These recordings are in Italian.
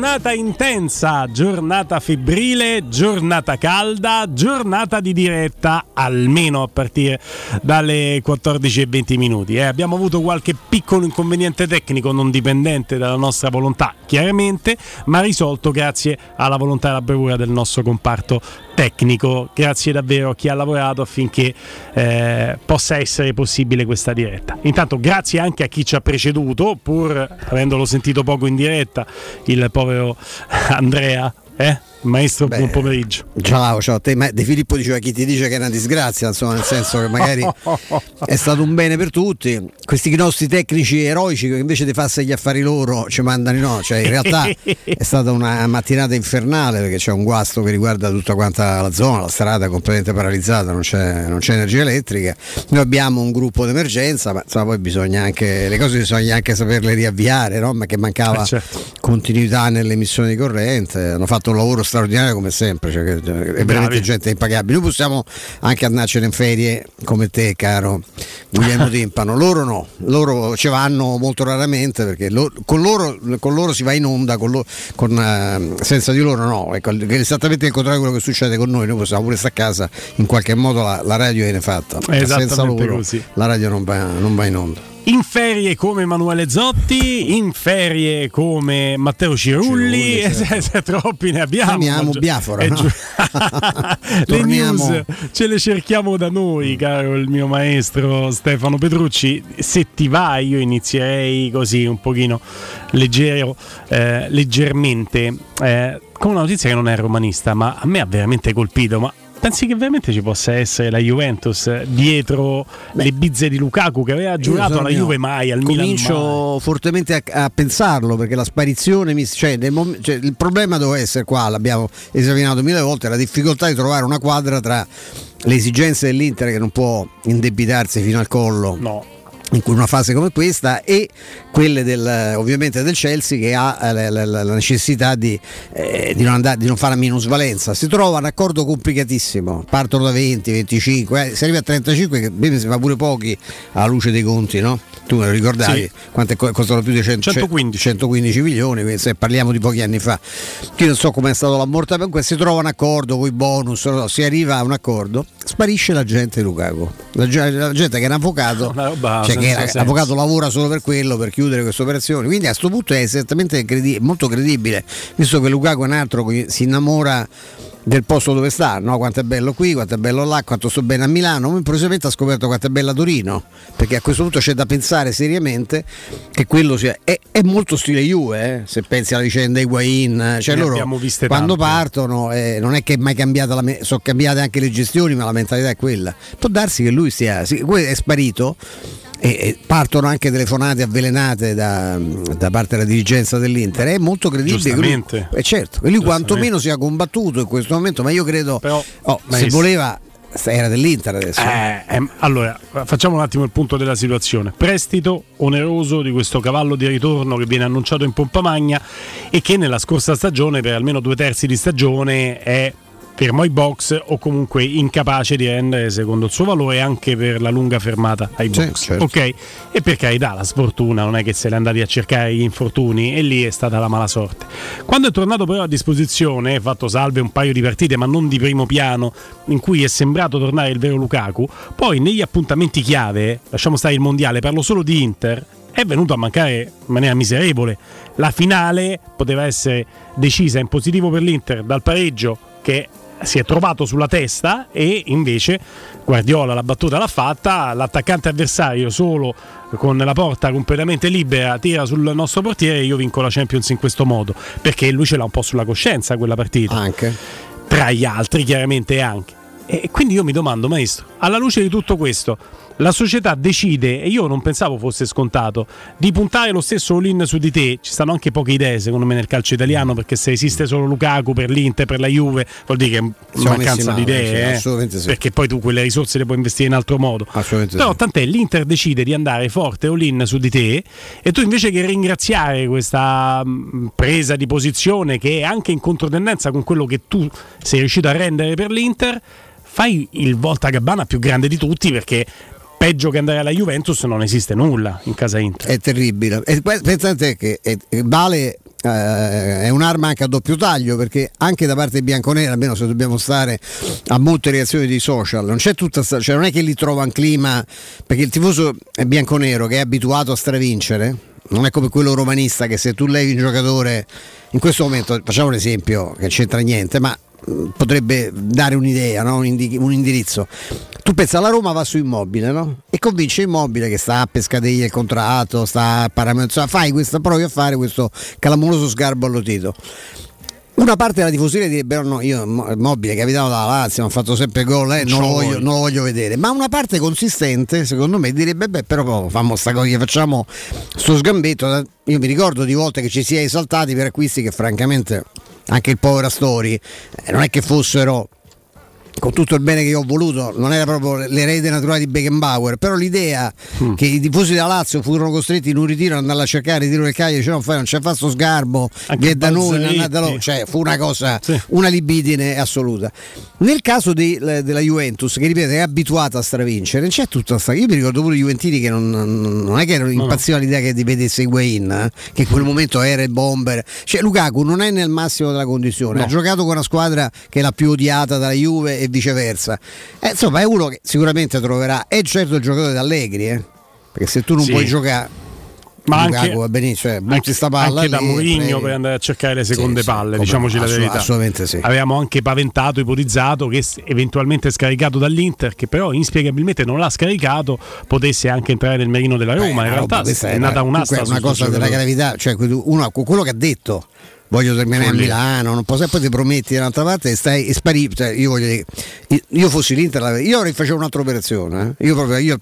Giornata intensa, giornata febbrile, giornata calda, giornata di diretta almeno a partire dalle 14.20 minuti. Eh, abbiamo avuto qualche piccolo inconveniente tecnico non dipendente dalla nostra volontà, chiaramente, ma risolto grazie alla volontà e alla bravura del nostro comparto tecnico. Grazie davvero a chi ha lavorato affinché eh, possa essere possibile questa diretta. Intanto grazie anche a chi ci ha preceduto, pur avendolo sentito poco in diretta, il povero Andrea. Eh? Maestro, Beh, buon pomeriggio. Ciao, ciao a te. Ma De Filippo diceva chi ti dice che è una disgrazia, insomma, nel senso che magari è stato un bene per tutti. Questi nostri tecnici eroici che invece di farsi gli affari loro ci mandano no. Cioè, in realtà è stata una mattinata infernale perché c'è un guasto che riguarda tutta quanta la zona, la strada è completamente paralizzata, non c'è, non c'è energia elettrica. Noi abbiamo un gruppo d'emergenza, ma insomma, poi bisogna anche le cose bisogna anche saperle riavviare, no? Ma che mancava Eh, certo. continuità nell'emissione di corrente. Hanno fatto un lavoro straordinario come sempre, cioè, è veramente Bravi. gente impagabile. Noi possiamo anche andarcene in ferie come te, caro Guglielmo Timpano. Loro no, loro ci vanno molto raramente perché lo- con, loro, con loro si va in onda, con lo- con, eh, senza di loro no. Ecco, esattamente il contrario di quello che succede con noi. Noi possiamo pure stare a casa, in qualche modo la, la radio viene fatta. Senza loro così. la radio non va, non va in onda. In ferie come Emanuele Zotti, in ferie come Matteo Cirulli, Cirulli, certo. se, troppi ne abbiamo. Chiamiamo Biafora, è no? giu- Le news ce le cerchiamo da noi, caro il mio maestro Stefano Petrucci. Se ti va, io inizierei così un pochino leggero, eh, leggermente, eh, con una notizia che non è romanista, ma a me ha veramente colpito. Ma pensi che veramente ci possa essere la Juventus dietro le bizze di Lukaku che aveva giurato alla Juve mai, al Milan mai? Comincio fortemente a, a pensarlo perché la sparizione, mi- cioè, nel mom- cioè, il problema doveva essere qua, l'abbiamo esaminato mille volte, la difficoltà di trovare una quadra tra le esigenze dell'Inter che non può indebitarsi fino al collo. No. In una fase come questa e quelle del, ovviamente del Chelsea che ha eh, la, la- la necessità di, eh, di non andare, di non fare la minusvalenza. Si trova un accordo complicatissimo, partono da 20, 25, eh, se arriva a 35 che mi sembra pure pochi alla luce dei conti, no? Tu me lo ricordavi, Sì. quante co- costano più di 100 115. 115 milioni, se parliamo di pochi anni fa. Io non so com'è stato l'ammortamento, si trova un accordo con i bonus, so, si arriva a un accordo, sparisce la gente di Lukaku. La, la gente che è un avvocato, cioè che era- l'avvocato lavora solo per quello, per chiudere queste operazioni. Quindi a questo punto è esattamente credi- molto credibile, visto che Lukaku è un altro che si innamora del posto dove sta, no? quanto è bello qui, quanto è bello là, quanto sto bene a Milano, ma improvvisamente ha scoperto quanto è bella Torino, perché a questo punto c'è da pensare seriamente che quello sia, è, è molto stile Juve, eh, se pensi alla vicenda Higuain, cioè Ne loro quando tante. partono eh, non è che è mai cambiata la sono cambiate anche le gestioni, ma la mentalità è quella. Può darsi che lui sia, è sparito e, e partono anche telefonate avvelenate da, da parte della dirigenza dell'Inter. È molto credibile. lui- eh, certo, lui quantomeno sia combattuto in questo momento, ma io credo Però, oh, se voleva era dell'Inter adesso. Eh, ehm, allora, facciamo un attimo il punto della situazione. Prestito oneroso di questo cavallo di ritorno che viene annunciato in pompa magna e che nella scorsa stagione, per almeno due terzi di stagione, è fermo ai box o comunque incapace di rendere secondo il suo valore anche per la lunga fermata ai box. Sì, certo. Ok? E per carità, la sfortuna non è che se l'è andati a cercare gli infortuni e lì è stata la mala sorte. Quando è tornato però a disposizione, fatto salve un paio di partite, ma non di primo piano, in cui è sembrato tornare il vero Lukaku, poi negli appuntamenti chiave, lasciamo stare il mondiale, parlo solo di Inter, è venuto a mancare in maniera miserevole. La finale poteva essere decisa in positivo per l'Inter dal pareggio che si è trovato sulla testa e invece Guardiola la battuta l'ha fatta, l'attaccante avversario solo con la porta completamente libera tira sul nostro portiere e io vinco la Champions in questo modo, perché lui ce l'ha un po' sulla coscienza quella partita. Anche. Tra gli altri chiaramente anche. E quindi io mi domando, maestro, alla luce di tutto questo, la società decide, e io non pensavo fosse scontato, di puntare lo stesso all-in su di te. Ci stanno anche poche idee, secondo me, nel calcio italiano, perché se esiste solo Lukaku per l'Inter, per la Juve, vuol dire che è mancanza di idee. Eh? sì. Perché poi tu quelle risorse le puoi investire in altro modo. Però sì. tant'è, l'Inter decide di andare forte all-in su di te, e tu invece che ringraziare questa presa di posizione che è anche in controtendenza con quello che tu sei riuscito a rendere per l'Inter fai il volta gabbana più grande di tutti perché peggio che andare alla Juventus non esiste nulla in casa Inter. È terribile. E pensate che è, vale eh, è un'arma anche a doppio taglio perché anche da parte bianconera, almeno se dobbiamo stare a molte reazioni di social, non c'è tutta sta, cioè non è che lì trova un clima perché il tifoso bianconero che è abituato a stravincere non è come quello romanista che se tu levi un giocatore in questo momento facciamo un esempio che c'entra niente ma potrebbe dare un'idea, no? un, indi- un, indirizzo. Tu pensi alla Roma va su immobile no? e convince immobile che sta a pescateglia il contratto, sta a parametro, fai questa, provi a fare questo clamoroso sgarbo all'otito. Una parte della tifoseria direbbe: No, io immobile capitano dalla Lazio, hanno fatto sempre gol, eh, non, lo voglio, non, lo voglio, vedere. Ma una parte consistente, secondo me, direbbe: Beh, però fammo sta cosa, facciamo sto sgambetto. Io mi ricordo di volte che ci si è esaltati per acquisti che francamente anche il povero Astori, eh, non è che fossero con tutto il bene che io ho voluto, non era proprio l'erede naturale di Beckenbauer, però l'idea mm. che i tifosi della Lazio furono costretti in un ritiro ad andare a cercare il ritiro del Cagliari, dicevano non, fai, non c'è fatto sgarbo, che da noi, non cioè fu una cosa, sì. una libidine assoluta. Nel caso di, della Juventus, che ripeto è abituata a stravincere, c'è tutta sta. Io mi ricordo pure i Juventini che non, non è che erano impazzivano no. l'idea che di vedesse Higuain, eh? che in quel momento era il bomber. Cioè Lukaku non è nel massimo della condizione, no. ha giocato con una squadra che è la più odiata dalla Juve e viceversa. Eh, insomma, è uno che sicuramente troverà. È certo il giocatore d'Allegri, eh? perché se tu non sì. puoi giocare. Ma Lukaku, anche, va benissimo, cioè, anche, sta palla anche lì, da Mourinho per andare a cercare le seconde sì, palle, sì, diciamoci la verità. Assolutamente sì. Avevamo anche paventato, ipotizzato che eventualmente scaricato dall'Inter, che però inspiegabilmente non l'ha scaricato, potesse anche entrare nel merino della Roma. Beh, In realtà è, è nata un'asta. È una cosa della gravità, cioè uno, quello che ha detto voglio terminare a Milano, non posso, poi ti prometti dall'altra parte e stai e spari. Cioè, io, voglio dire, io fossi l'Inter, io avrei fatto un'altra operazione. Eh? Io, proprio, io,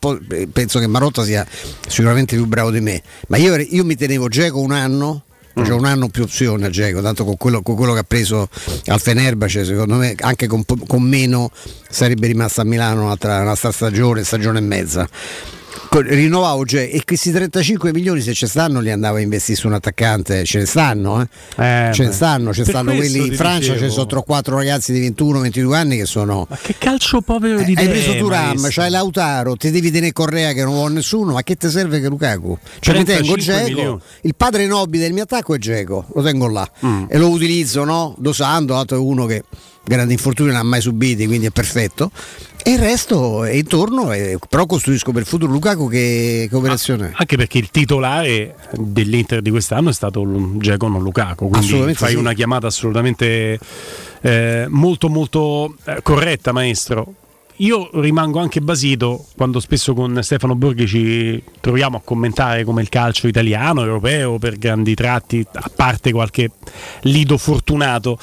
penso che Marotta sia sicuramente più bravo di me, ma io, io mi tenevo Geco un anno. C'è un anno più opzione a Geco, tanto con quello, con quello, che ha preso al Fenerbahce, secondo me anche con, con meno sarebbe rimasta a Milano un'altra, un'altra stagione, stagione e mezza rinnovavo cioè, e questi 35 milioni se ci stanno li andavo a investire su un attaccante ce ne stanno eh? Eh, ce ne stanno, ce stanno quelli in Francia ci sono 3-4 ragazzi di 21-22 anni che sono ma che calcio povero di eh, hai preso Turam, c'hai Lautaro ti devi tenere Correa che non vuole nessuno ma che ti serve che Lukaku? Cioè mi tengo Geco il padre nobile del mio attacco è Geco lo tengo là. Mm. e lo utilizzo no? dosando l'altro è uno che grandi infortuni non ha mai subiti quindi è perfetto e il resto è intorno, eh, però costruisco per il futuro Lukaku che, che operazione Anche perché il titolare dell'Inter di quest'anno è stato Geco non Lukaku, quindi fai sì. una chiamata assolutamente eh, molto molto eh, corretta maestro. Io rimango anche basito quando spesso con Stefano Borghi ci troviamo a commentare come il calcio italiano, europeo, per grandi tratti, a parte qualche lido fortunato,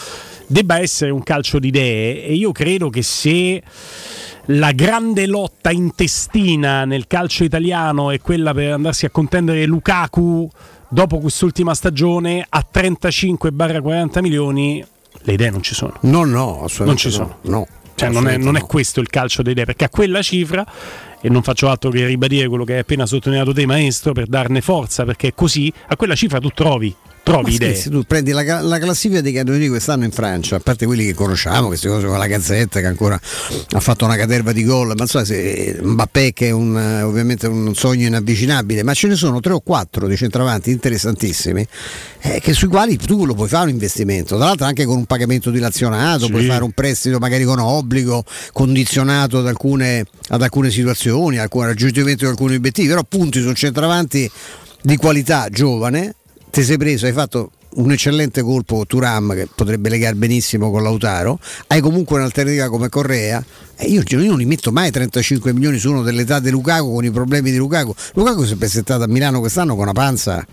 debba essere un calcio di idee e io credo che se la grande lotta intestina nel calcio italiano è quella per andarsi a contendere Lukaku dopo quest'ultima stagione a 35-40 milioni. Le idee non ci sono. No no assolutamente non ci sono. No, Cioè, non è, non è questo il calcio delle idee, perché a quella cifra e non faccio altro che ribadire quello che hai appena sottolineato te maestro per darne forza perché così a quella cifra tu trovi trovi idee. Scherzi, tu prendi la, la, classifica dei campioni quest'anno in Francia, a parte quelli che conosciamo, queste cose con la Gazzetta che ancora ha fatto una caterva di gol, ma insomma se Mbappé che è un, ovviamente un sogno inavvicinabile, ma ce ne sono tre o quattro di centravanti interessantissimi eh, che sui quali tu lo puoi fare un investimento, tra l'altro anche con un pagamento dilazionato, sì. puoi fare un prestito magari con obbligo, condizionato ad alcune, ad alcune situazioni, al raggiungimento di alcuni obiettivi, però punti su un centravanti di qualità giovane ti sei preso, hai fatto un eccellente colpo Turam che potrebbe legare benissimo con Lautaro, hai comunque un'alternativa come Correa. E io, io, non li metto mai 35 milioni su uno dell'età di Lukaku con i problemi di Lukaku. Lukaku si è presentato a Milano quest'anno con una panza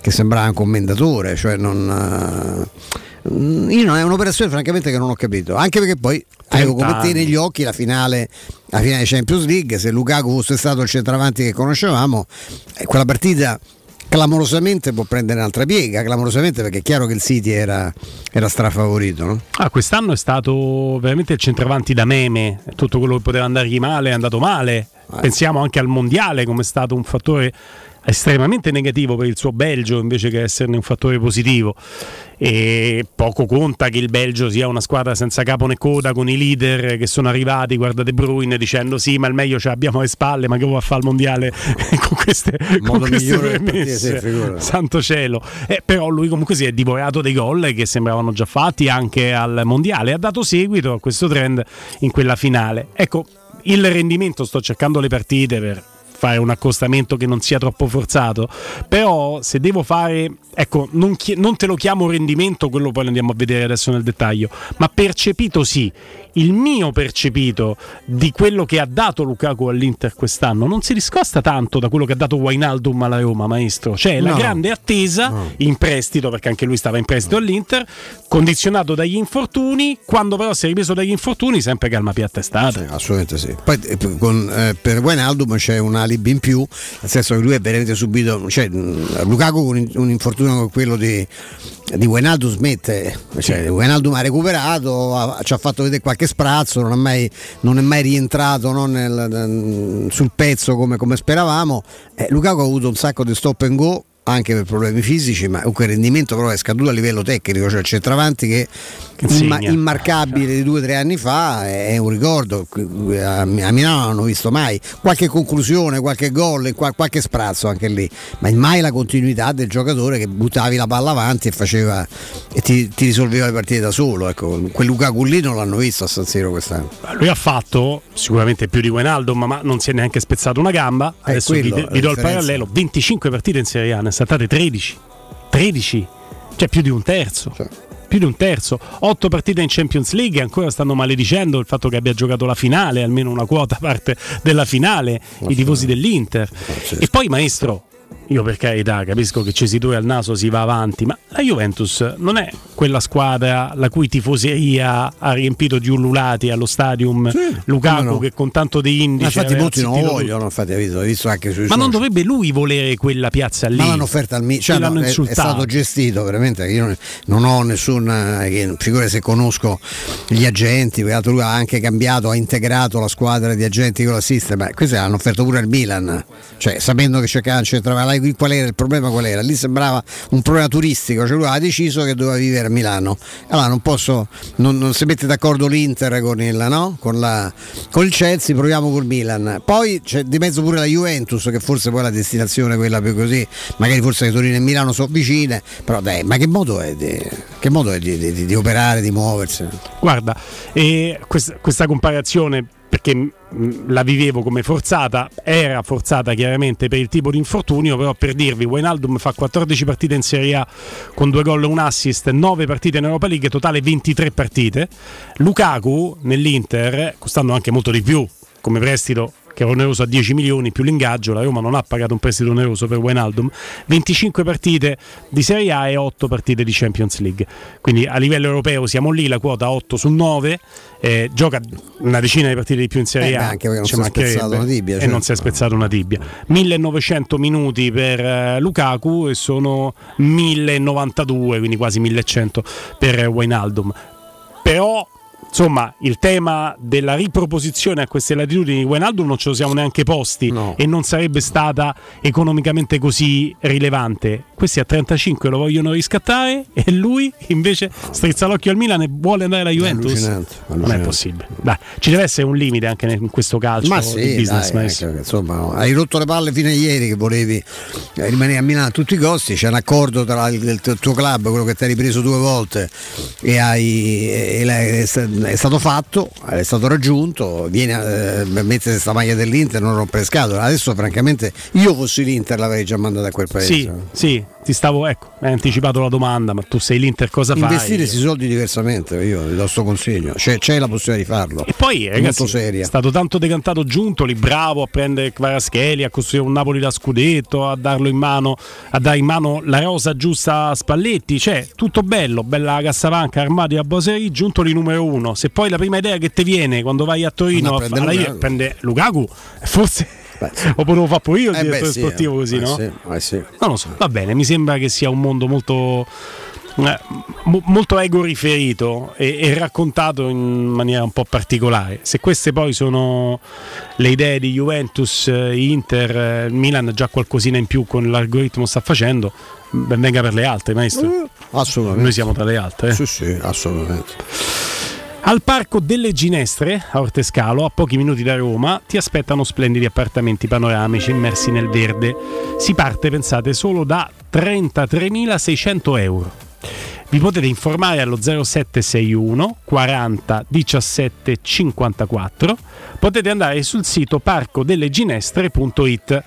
che sembrava un commendatore, cioè non. Uh, io non è un'operazione francamente che non ho capito, anche perché poi avevo come te negli occhi la finale, la finale Champions League, se Lukaku fosse stato il centravanti che conoscevamo, eh, quella partita clamorosamente può prendere un'altra piega, clamorosamente perché è chiaro che il City era, era strafavorito. No? Ah, quest'anno è stato veramente il centravanti da meme, tutto quello che poteva andargli male è andato male. Eh. Pensiamo anche al mondiale come è stato un fattore estremamente negativo per il suo Belgio invece che esserne un fattore positivo. E poco conta che il Belgio sia una squadra senza capo né coda con i leader che sono arrivati guarda De Bruyne dicendo sì ma il meglio ce l'abbiamo alle spalle ma che vuoi fare al mondiale con queste, con queste premesse? santo cielo. Eh, però lui comunque si è divorato dei gol che sembravano già fatti anche al mondiale ha dato seguito a questo trend in quella finale. Ecco il rendimento sto cercando le partite per fare un accostamento che non sia troppo forzato. Però se devo fare, ecco, non, chi- non te lo chiamo rendimento, quello poi lo andiamo a vedere adesso nel dettaglio, ma percepito sì il mio percepito di quello che ha dato Lukaku all'Inter quest'anno non si discosta tanto da quello che ha dato Wainaldum alla Roma, maestro. C'è no. la grande attesa no. in prestito, perché anche lui stava in prestito no. all'Inter, condizionato dagli infortuni, quando però si è ripreso dagli infortuni, sempre calma piatta estate. Sì, assolutamente sì. Poi eh, con, eh, per Wainaldum c'è un alibi in più, nel senso che lui è veramente subito, cioè Lukaku con un infortunio come quello di di Wijnaldum smette, cioè, Wijnaldum ha recuperato, ha, ci ha fatto vedere qualche sprazzo, non è mai, non è mai rientrato no, nel, sul pezzo come, come speravamo. Eh, Lukaku ha avuto un sacco di stop and go anche per problemi fisici, ma comunque il rendimento però è scaduto a livello tecnico, cioè il centravanti che imma- immarcabile di due o tre anni fa è un ricordo, a Milano non hanno visto mai. Qualche conclusione, qualche gol, qualche sprazzo anche lì, ma mai la continuità del giocatore che buttavi la palla avanti e faceva e ti, ti risolveva le partite da solo, ecco, quel Lukaku lì non l'hanno visto a San Siro quest'anno. Lui ha fatto sicuramente più di Wijnaldum, ma non si è neanche spezzato una gamba, eh, adesso quello, vi, vi do il parallelo, 25 partite in Serie A, saltate 13, 13, cioè più di un terzo. Cioè più di un terzo, otto partite in Champions League e ancora stanno maledicendo il fatto che abbia giocato la finale, almeno una quota parte della finale, i tifosi dell'Inter. E poi maestro, io per carità capisco che ci si due al naso si va avanti, ma la Juventus non è quella squadra la cui tifoseria ha riempito di ululati allo stadium sì, Lukaku no. che con tanto di indice infatti molti non lo vogliono infatti hai visto, visto anche sui ma social. non dovrebbe lui volere quella piazza lì ma l'hanno offerta al Milan cioè, no, è, è, stato gestito veramente io non ho nessun eh, figura se conosco gli agenti perché lui ha anche cambiato ha integrato la squadra di agenti con l'assist ma questi hanno offerto pure al Milan cioè sapendo che cercavano centrale qual era il problema qual era? Lì sembrava un problema turistico, cioè lui ha deciso che doveva vivere a Milano. Allora non posso, non, non si mette d'accordo l'Inter con il, no? con, la, con il Chelsea, proviamo col Milan. Poi c'è di mezzo pure la Juventus, che forse poi è la destinazione quella più così, magari forse Torino e Milano sono vicine, però dai, ma che modo è di, modo è di, di, di operare, di muoversi? Guarda, eh, questa, questa comparazione perché mm, la vivevo come forzata, era forzata chiaramente per il tipo di infortunio, però per dirvi, Wijnaldum fa 14 partite in Serie A con due gol e un assist, 9 partite in Europa League, totale 23 partite. Lukaku nell'Inter, costando anche molto di più come prestito che era oneroso a 10 milioni più l'ingaggio, la Roma non ha pagato un prestito oneroso per Wijnaldum, 25 partite di Serie A e 8 partite di Champions League. Quindi a livello europeo siamo lì, la quota 8 su 9, eh, gioca una decina di partite di più in Serie eh, A. anche perché non si è spezzato una tibia. Certo. E non si è spezzato una tibia. 1900 minuti per uh, Lukaku e sono 1092, quindi quasi 1100 per Wijnaldum. Però insomma il tema della riproposizione a queste latitudini di Wijnaldum non ce lo siamo neanche posti No. e non sarebbe stata economicamente così rilevante. Questi a 35 lo vogliono riscattare e lui invece strizza l'occhio al Milan e vuole andare alla Juventus. allucinante, Non è allucinante. possibile. Dai, ci deve essere un limite anche in questo calcio Ma di sì, business. dai, maestro. ecco, insomma, hai rotto le palle fino a ieri che volevi eh, rimanere a Milano a tutti i costi. C'è un accordo tra il, il tuo club, quello che ti hai ripreso due volte, e, hai, e la- è, sta- è stato fatto, è stato raggiunto. Vieni a eh, mettere questa maglia dell'Inter, non rompere scatole. Adesso, francamente, io fossi l'Inter, l'avrei già mandato a quel paese. Sì, sì, ti stavo, ecco, hai anticipato la domanda, ma tu sei l'Inter cosa fai? Investire questi soldi diversamente, io ti do sto consiglio. C'è, c'è la possibilità di farlo. E poi, ragazzi, è stato tanto decantato Giuntoli, bravo a prendere Kvarascheli, a costruire un Napoli da scudetto, a darlo in mano, a dare in mano la rosa giusta a Spalletti. Cioè, tutto bello, bella cassavanca, armati a Bosery, Giuntoli numero uno. Se poi la prima idea che ti viene quando vai a Torino No, a prende alla- Lukaku. prende Lukaku, forse Beh, lo potevo fare pure io il Eh beh, direttore sì, sportivo eh. così, Eh no? sì, eh sì. Non lo so, va bene, mi sembra che sia un mondo molto, eh, mo- molto ego riferito e, e raccontato in maniera un po' particolare. Se queste poi sono le idee di Juventus, eh, Inter, eh, Milan già qualcosina in più con l'algoritmo sta facendo, ben venga per le altre, maestro. Assolutamente. Noi siamo tra le altre. eh. Sì, sì, assolutamente. Al Parco delle Ginestre, a Ortescalo, a pochi minuti da Roma, ti aspettano splendidi appartamenti panoramici immersi nel verde. Si parte, pensate, solo da 33.600 euro. Vi potete informare allo 0761 40 17 54. Potete andare sul sito parcodelleginestre.it.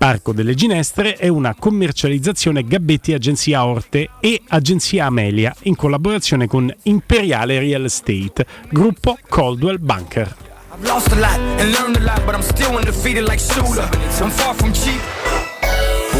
Parco delle Ginestre è una commercializzazione Gabbetti Agenzia Orte e Agenzia Amelia in collaborazione con Imperiale Real Estate, gruppo Coldwell Bunker. I've lost a lot and learned a lot, but I'm still undefeated like Shooter. I'm far from cheap.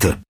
Никита.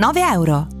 euro.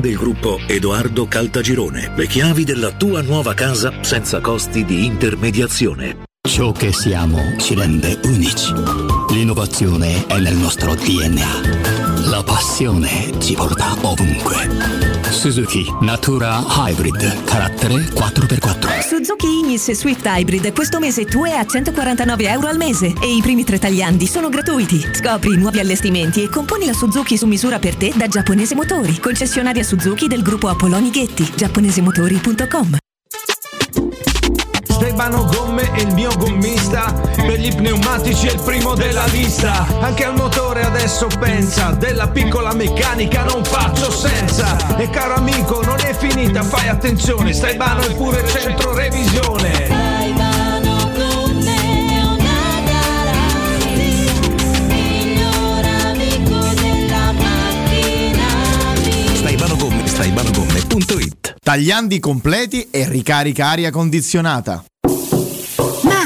del gruppo Edoardo Caltagirone. Le chiavi della tua nuova casa senza costi di intermediazione. Ciò che siamo ci rende unici. L'innovazione è nel nostro DNA. La passione ci porta ovunque. Suzuki Natura Hybrid, carattere 4x4. Suzuki Ignis Swift Hybrid questo mese tu è a 149 euro al mese e i primi tre tagliandi sono gratuiti. Scopri nuovi allestimenti e componi la Suzuki su misura per te da Giapponese Motori, concessionaria Suzuki del gruppo Apolloni Ghetti, giapponesemotori.com. Stefano Gomme è il mio gommista. Per gli pneumatici è il primo della lista. Anche al motore adesso pensa Della piccola meccanica non faccio senza. E caro amico non è finita fai attenzione Stai vano è pure centro revisione. Staibanogomme, staibanogomme.it Tagliandi completi e ricarica aria condizionata.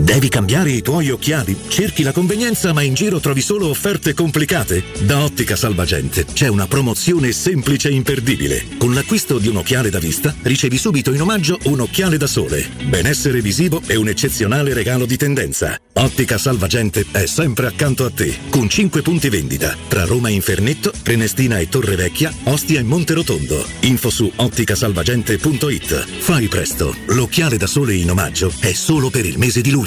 Devi cambiare i tuoi occhiali? Cerchi la convenienza ma in giro trovi solo offerte complicate? Da Ottica Salvagente c'è una promozione semplice e imperdibile. Con l'acquisto di un occhiale da vista ricevi subito in omaggio un occhiale da sole, benessere visivo e un eccezionale regalo di tendenza. Ottica Salvagente è sempre accanto a te, con 5 punti vendita tra Roma e Infernetto, Prenestina e Torre Vecchia, Ostia e Monterotondo. Info su otticasalvagente.it. Fai presto, l'occhiale da sole in omaggio è solo per il mese di luglio.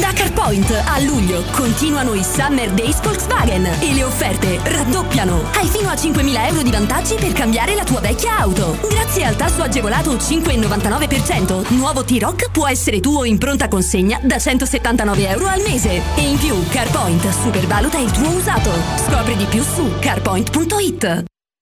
Da CarPoint a luglio continuano i Summer Days Volkswagen e le offerte raddoppiano. Hai fino a 5.000 euro di vantaggi per cambiare la tua vecchia auto. Grazie al tasso agevolato 5,99%, nuovo T-Rock può essere tuo in pronta consegna da 179 euro al mese. E in più CarPoint supervaluta il tuo usato. Scopri di più su carpoint.it.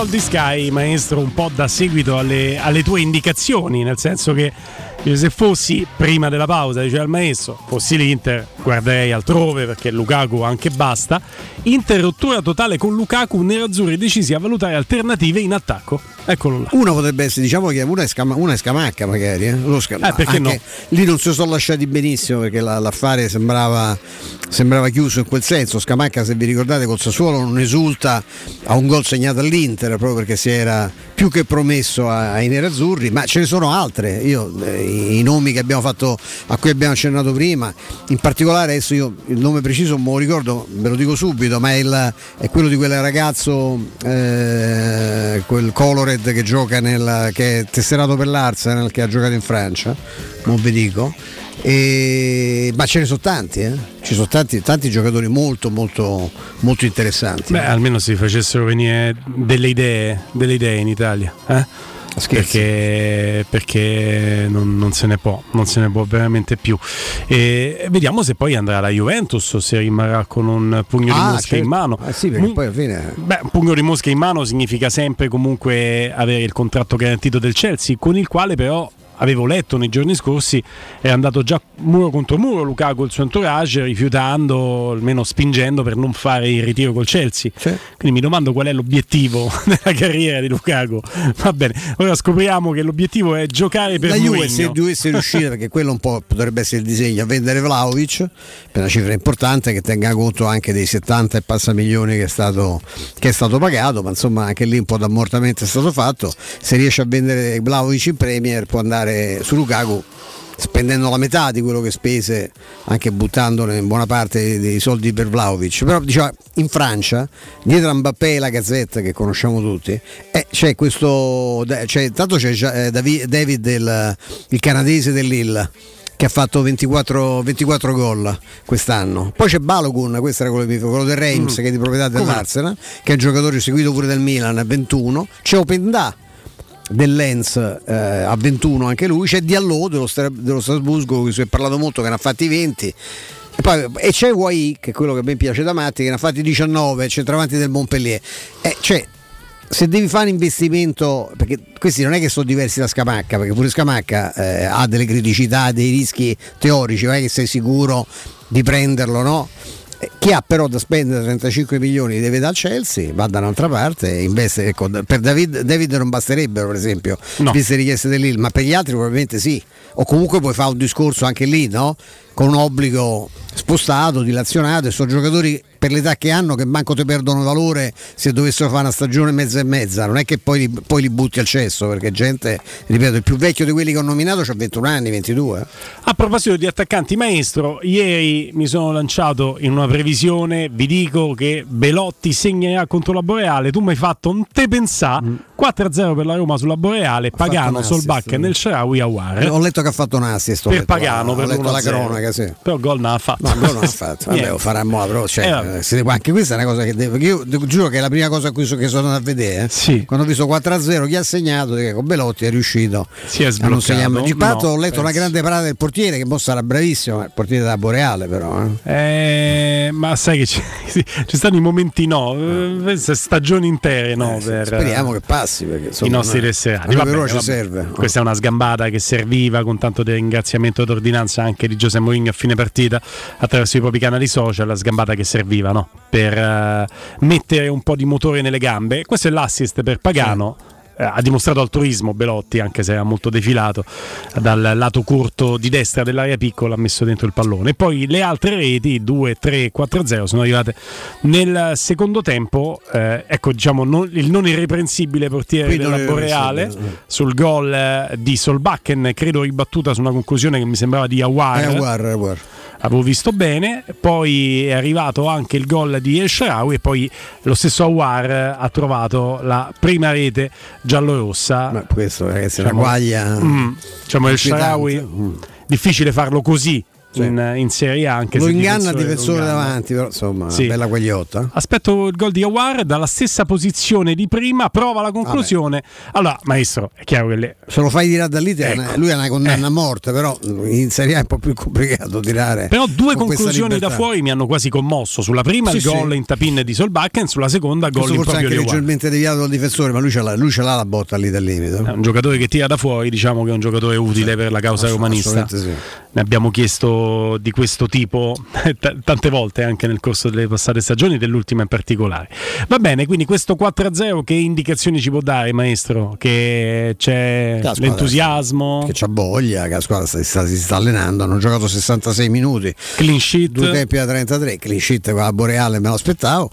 Control di Sky, maestro, un po' da seguito alle, alle tue indicazioni, nel senso che se fossi prima della pausa, diceva il maestro, fossi l'Inter, guarderei altrove perché Lukaku anche basta. Interrottura totale con Lukaku, nerazzurri decisi a valutare alternative in attacco. Eccolo là. Uno potrebbe essere, diciamo che una è, scama, una è scamacca magari, eh? Lo scam- Eh, perché no? Lì non si sono lasciati benissimo perché la- l'affare sembrava, sembrava chiuso in quel senso. Scamacca, se vi ricordate, col Sassuolo non esulta a un gol segnato all'Inter proprio perché si era più che promesso ai nerazzurri, ma ce ne sono altre. Io, eh, i, i nomi che abbiamo fatto, a cui abbiamo accennato prima, in particolare adesso io il nome preciso non me lo ricordo, ve lo dico subito, ma è, il- è quello di quel ragazzo, eh, quel Colored che gioca nel, che è tesserato per l'Arsenal, che ha giocato in Francia, non vi dico. E- ma ce ne sono tanti, eh? ci sono tanti, tanti giocatori molto molto molto interessanti. Beh, almeno si facessero venire delle idee, delle idee in Italia. Eh? Perché, perché non, non se ne può, non se ne può veramente più. E vediamo se poi andrà alla Juventus o se rimarrà con un pugno di Ah, mosche certo. in mano. Eh sì, alla fine Beh, un pugno di mosche in mano significa sempre comunque avere il contratto garantito del Chelsea, con il quale però avevo letto nei giorni scorsi è andato già muro contro muro Lukaku il suo entourage rifiutando, almeno spingendo per non fare il ritiro col Chelsea. Quindi mi domando qual è l'obiettivo della carriera di Lukaku. Va bene, ora scopriamo che l'obiettivo è giocare per la Juve se dovesse riuscire perché quello un po' potrebbe essere il disegno a vendere Vlaovic per una cifra importante che tenga conto anche dei 70 e passa milioni che è stato, che è stato pagato ma insomma anche lì un po' d'ammortamento è stato fatto se riesce a vendere Vlaovic in Premier può andare su Lukaku spendendo la metà di quello che spese anche buttandone in buona parte dei soldi per Vlaovic però diciamo in Francia dietro a Mbappé e la Gazzetta che conosciamo tutti eh, c'è questo c'è, tanto c'è eh, Davi- David il, il canadese dell'Ill che ha fatto 24, 24 gol quest'anno. Poi c'è Balogun, questo era quello, quello del Reims, Mm. che è di proprietà dell'Arsenal, che è un giocatore seguito pure del Milan a 21. C'è Openda del Lens eh, a 21 anche lui, c'è Diallo dello, dello Strasburgo, cui si è parlato molto, che ne ha fatti 20. E, poi, e c'è Wai, che è quello che me piace da Matti, che ne ha fatti 19, centravanti del Montpellier. E cioè, se devi fare un investimento, perché questi non è che sono diversi da Scamacca, perché pure Scamacca eh, ha delle criticità, dei rischi teorici, non è che sei sicuro di prenderlo, no? Chi ha però da spendere 35 milioni deve dare al Chelsea, va da un'altra parte investe. Ecco, per David, David non basterebbero, per esempio, viste le richieste dell'IL, ma per gli altri probabilmente sì. O comunque puoi fare un discorso anche lì, no? Con un obbligo spostato, dilazionato, e sono giocatori per l'età che hanno che manco ti perdono valore se dovessero fare una stagione mezza e mezza. Non è che poi li, poi li butti al cesso, perché gente, ripeto, il più vecchio di quelli che ho nominato ha 21 anni, 22. A proposito di attaccanti, maestro, ieri mi sono lanciato in una previsione, vi dico che Belotti segnerà contro la Boreale, tu mi hai fatto un te pensà, 4-0 per la Roma sulla Boreale, Pagano, Solbacca nel Sharawi Awar. Ho letto che ha fatto un assist. per Pagano, per ho letto la l'1-0. cronaca, sì. Però gol non ha fatto. No, non l'ha fatto. Vabbè, lo farà mo, però. Cioè, Eh, eh, anche questa è una cosa che devo. Io giuro che è la prima cosa a cui so- che sono andato a vedere. eh. Quando ho visto 4-0, chi ha segnato? Con Belotti è riuscito Si è sbloccato? Gipato No, ho letto una penso. grande parata del portiere, che mo sarà bravissimo, il portiere della Boreale, però. eh. Eh, ma sai che ci, sì, ci stanno i momenti no, eh, queste stagioni intere no, per Speriamo che passi. Perché, insomma, i nostri no, tesserati. Vabbè, per ora ci vabbè. serve. Questa è una sgambata che serviva con tanto di ringraziamento d'ordinanza anche di Giuseppe Mourinho a fine partita attraverso i propri canali social, la sgambata che serviva no? per eh, mettere un po' di motore nelle gambe. Questo è l'assist per Pagano. Eh, Ha dimostrato altruismo Belotti, anche se era molto defilato dal lato corto di destra dell'area piccola, ha messo dentro il pallone. Poi le altre reti, 2, 3, 4, 0, sono arrivate nel secondo tempo. eh, ecco, diciamo, non- il non irreprensibile portiere Qui della Boreale irreprensibile, sul gol eh, di Solbakken, credo ribattuta su una conclusione che mi sembrava di Awar. Eh, Awar, Awar. Avevo visto bene, poi è arrivato anche il gol di El e poi lo stesso Awar ha trovato la prima rete giallorossa. Ma questo ragazzi, è una Diciamo- guaglia. Mm, diciamo El. Shaarawy difficile farlo così sì. in, in, Serie A anche lo inganna il difensore davanti però insomma sì. bella quagliotta. Aspetto il gol di Awar dalla stessa posizione di prima prova la conclusione. Vabbè. allora maestro è chiaro che le... se lo fai tirare da lì ecco. lui è una condanna eh. a morte però in Serie A è un po' più complicato tirare però due conclusioni da fuori mi hanno quasi commosso. Sulla prima sì, il gol in tapin di Solbakken sulla seconda gol in proprio anche leggermente deviato dal difensore ma lui ce l'ha, lui ce l'ha la botta lì dal limite. È un giocatore che tira da fuori diciamo che è un giocatore utile per la causa romanista. ne abbiamo chiesto di questo tipo t- tante volte anche nel corso delle passate stagioni, dell'ultima in particolare. Va bene, quindi questo 4-0 che indicazioni ci può dare, maestro? Che c'è che l'entusiasmo? Che c'ha voglia, che la squadra si sta, si sta, allenando, hanno giocato 66 minuti. Clean sheet. Due tempi da 33, clean sheet con la Boreale me lo aspettavo.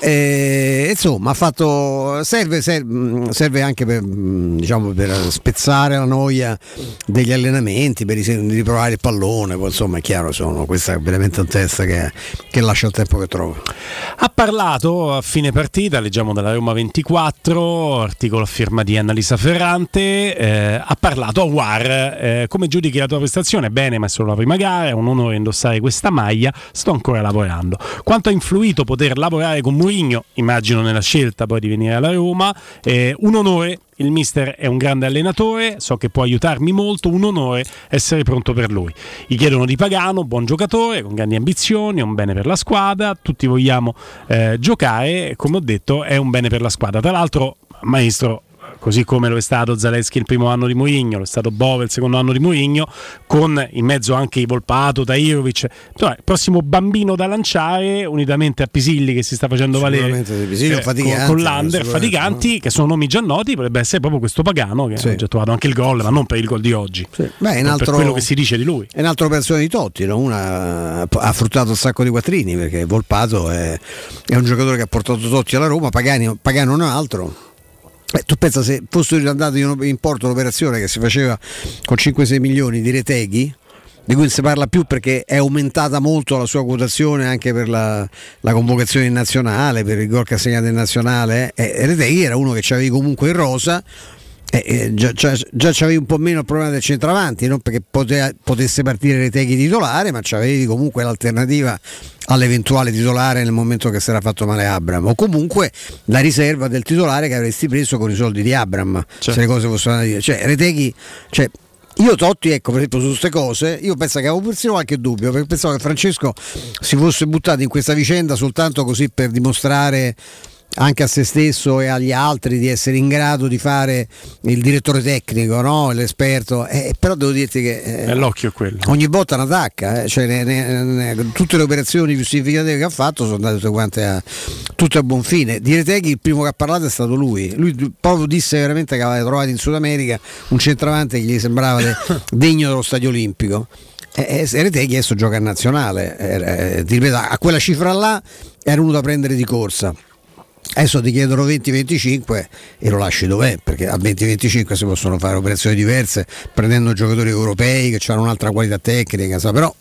E, insomma, ha fatto, serve, serve, serve anche per, diciamo, per spezzare la noia degli allenamenti, per riprovare il pallone, poi insomma è chiaro, sono, questa è veramente un test che, che, lascia il tempo che trova. Ha parlato a fine partita, leggiamo dalla Roma 24, articolo a firma di Annalisa Ferrante, eh, ha parlato a War, eh, come giudichi la tua prestazione? Bene, ma è solo la prima gara, è un onore indossare questa maglia, sto ancora lavorando. Quanto ha influito poter lavorare con Mourinho, immagino nella scelta poi di venire alla Roma, eh, un onore il mister è un grande allenatore, so che può aiutarmi molto, un onore essere pronto per lui. Gli chiedono di Pagano, buon giocatore, con grandi ambizioni, un bene per la squadra, tutti vogliamo eh, giocare, come ho detto è un bene per la squadra. Tra l'altro, maestro, così come lo è stato Zaleschi il primo anno di Mourinho, lo è stato Bove il secondo anno di Mourinho, con in mezzo anche i Volpato, Tairovic, il prossimo bambino da lanciare unitamente a Pisilli che si sta facendo valere Pisilli, eh, con, con l'Under, Faticanti, no? che sono nomi già noti, potrebbe essere proprio questo Pagano che sì. ha già trovato anche il gol, ma non per il gol di oggi, sì. Beh, altro, per quello che si dice di lui. È un'altra operazione di Totti, no? una ha fruttato un sacco di quattrini perché Volpato è, è un giocatore che ha portato Totti alla Roma, Pagani, Pagano non è altro eh, tu pensa se fosse riandato in porto l'operazione che si faceva con 5-6 milioni di reteghi, di cui non si parla più perché è aumentata molto la sua quotazione anche per la, la convocazione in nazionale, per il gol che ha segnato in nazionale. Eh, Reteghi era uno che c'avevi comunque in rosa. Eh, eh, già, già, già c'avevi un po' meno il problema del centravanti, non perché pote, potesse partire Reteghi titolare, ma c'avevi comunque l'alternativa all'eventuale titolare nel momento che si era fatto male Abram o comunque la riserva del titolare che avresti preso con i soldi di Abram certo. se le cose fossero da dire cioè Reteghi cioè, io Totti, ecco, per esempio, su queste cose, io penso che avevo persino qualche dubbio, perché pensavo che Francesco si fosse buttato in questa vicenda soltanto così per dimostrare anche a se stesso e agli altri di essere in grado di fare il direttore tecnico, no? l'esperto, eh, però devo dirti che eh, l'occhio quello. ogni volta ne attacca, eh? cioè, ne, ne, ne, tutte le operazioni più significative che ha fatto sono andate tutte quante a, tutte a buon fine. Direte che il primo che ha parlato è stato lui, lui proprio disse veramente che aveva trovato in Sud America un centravanti che gli sembrava de, degno dello stadio olimpico. E eh, Reteghi adesso gioca a nazionale, eh, eh, ripeto, a quella cifra là era uno da prendere di corsa Adesso ti chiedono 20-25 e lo lasci dov'è, perché a 20-25 si possono fare operazioni diverse prendendo giocatori europei che hanno un'altra qualità tecnica, però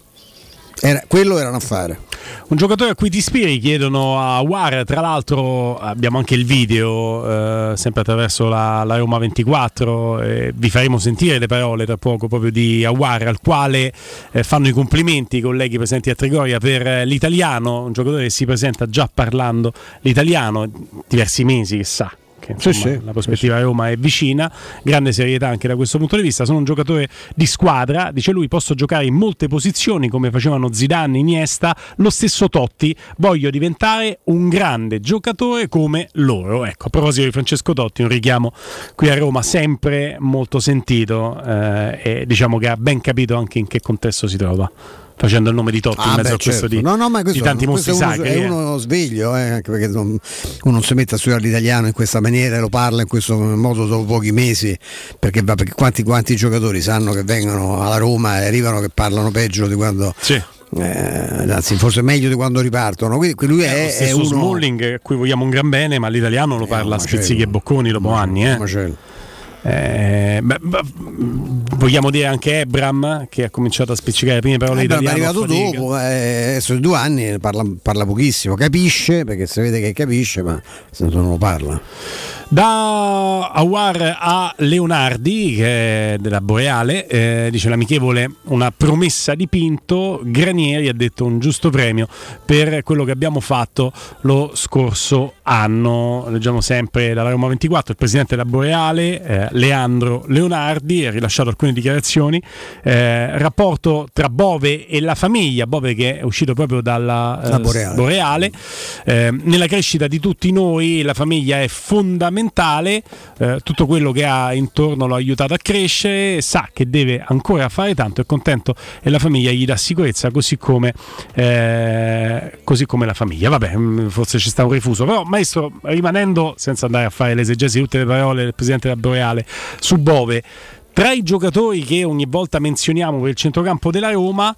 era, quello era un affare. Un giocatore a cui ti ispiri, chiedono a War, tra l'altro abbiamo anche il video, eh, sempre attraverso la, la Roma 24, eh, vi faremo sentire le parole tra poco proprio di Awar, al quale eh, fanno i complimenti i colleghi presenti a Trigoria per l'italiano, un giocatore che si presenta già parlando l'italiano, diversi mesi che sa che insomma, sì, sì, la prospettiva sì, Roma è vicina, grande serietà anche da questo punto di vista, sono un giocatore di squadra, dice lui posso giocare in molte posizioni come facevano Zidane, Iniesta, lo stesso Totti, voglio diventare un grande giocatore come loro. Ecco, a proposito di Francesco Totti, un richiamo qui a Roma sempre molto sentito eh, e diciamo che ha ben capito anche in che contesto si trova facendo il nome di Totti ah, in mezzo beh, a questo certo. di, no, no, ma questo, di tanti mostri sacri. È uno sveglio, eh, anche perché non, uno non si mette a studiare l'italiano in questa maniera e lo parla in questo modo dopo pochi mesi, perché, perché quanti, quanti, giocatori sanno che vengono alla Roma e arrivano che parlano peggio di quando... Sì. Eh, anzi, forse meglio di quando ripartono. Quindi lui è, eh, è uno... Smalling, a cui vogliamo un gran bene, ma l'italiano lo parla a spizzichi e bocconi dopo anni. Eh. Eh, beh, beh, vogliamo dire anche Ebram che ha cominciato a spiccicare le prime parole Ebram italiane. È arrivato dopo, eh, adesso due anni parla, parla, pochissimo, capisce perché si vede che capisce, ma non lo parla. Da Awar a Leonardi, che è della Boreale, eh, dice l'amichevole una promessa di Pinto, Granieri ha detto un giusto premio per quello che abbiamo fatto lo scorso anno. Leggiamo sempre dalla Roma 24, il presidente della Boreale, eh, Leandro Leonardi, ha rilasciato alcune dichiarazioni, eh, rapporto tra Bove e la famiglia, Bove che è uscito proprio dalla La Boreale. Boreale. Eh, nella crescita di tutti noi la famiglia è fondamentale, eh, tutto quello che ha intorno lo ha aiutato a crescere, sa che deve ancora fare tanto, è contento e la famiglia gli dà sicurezza così come, eh, così come la famiglia. Vabbè, mm, forse ci sta un rifuso, però maestro, rimanendo senza andare a fare l'esegesi di tutte le parole del presidente della Boreale su Bove, tra i giocatori che ogni volta menzioniamo per il centrocampo della Roma,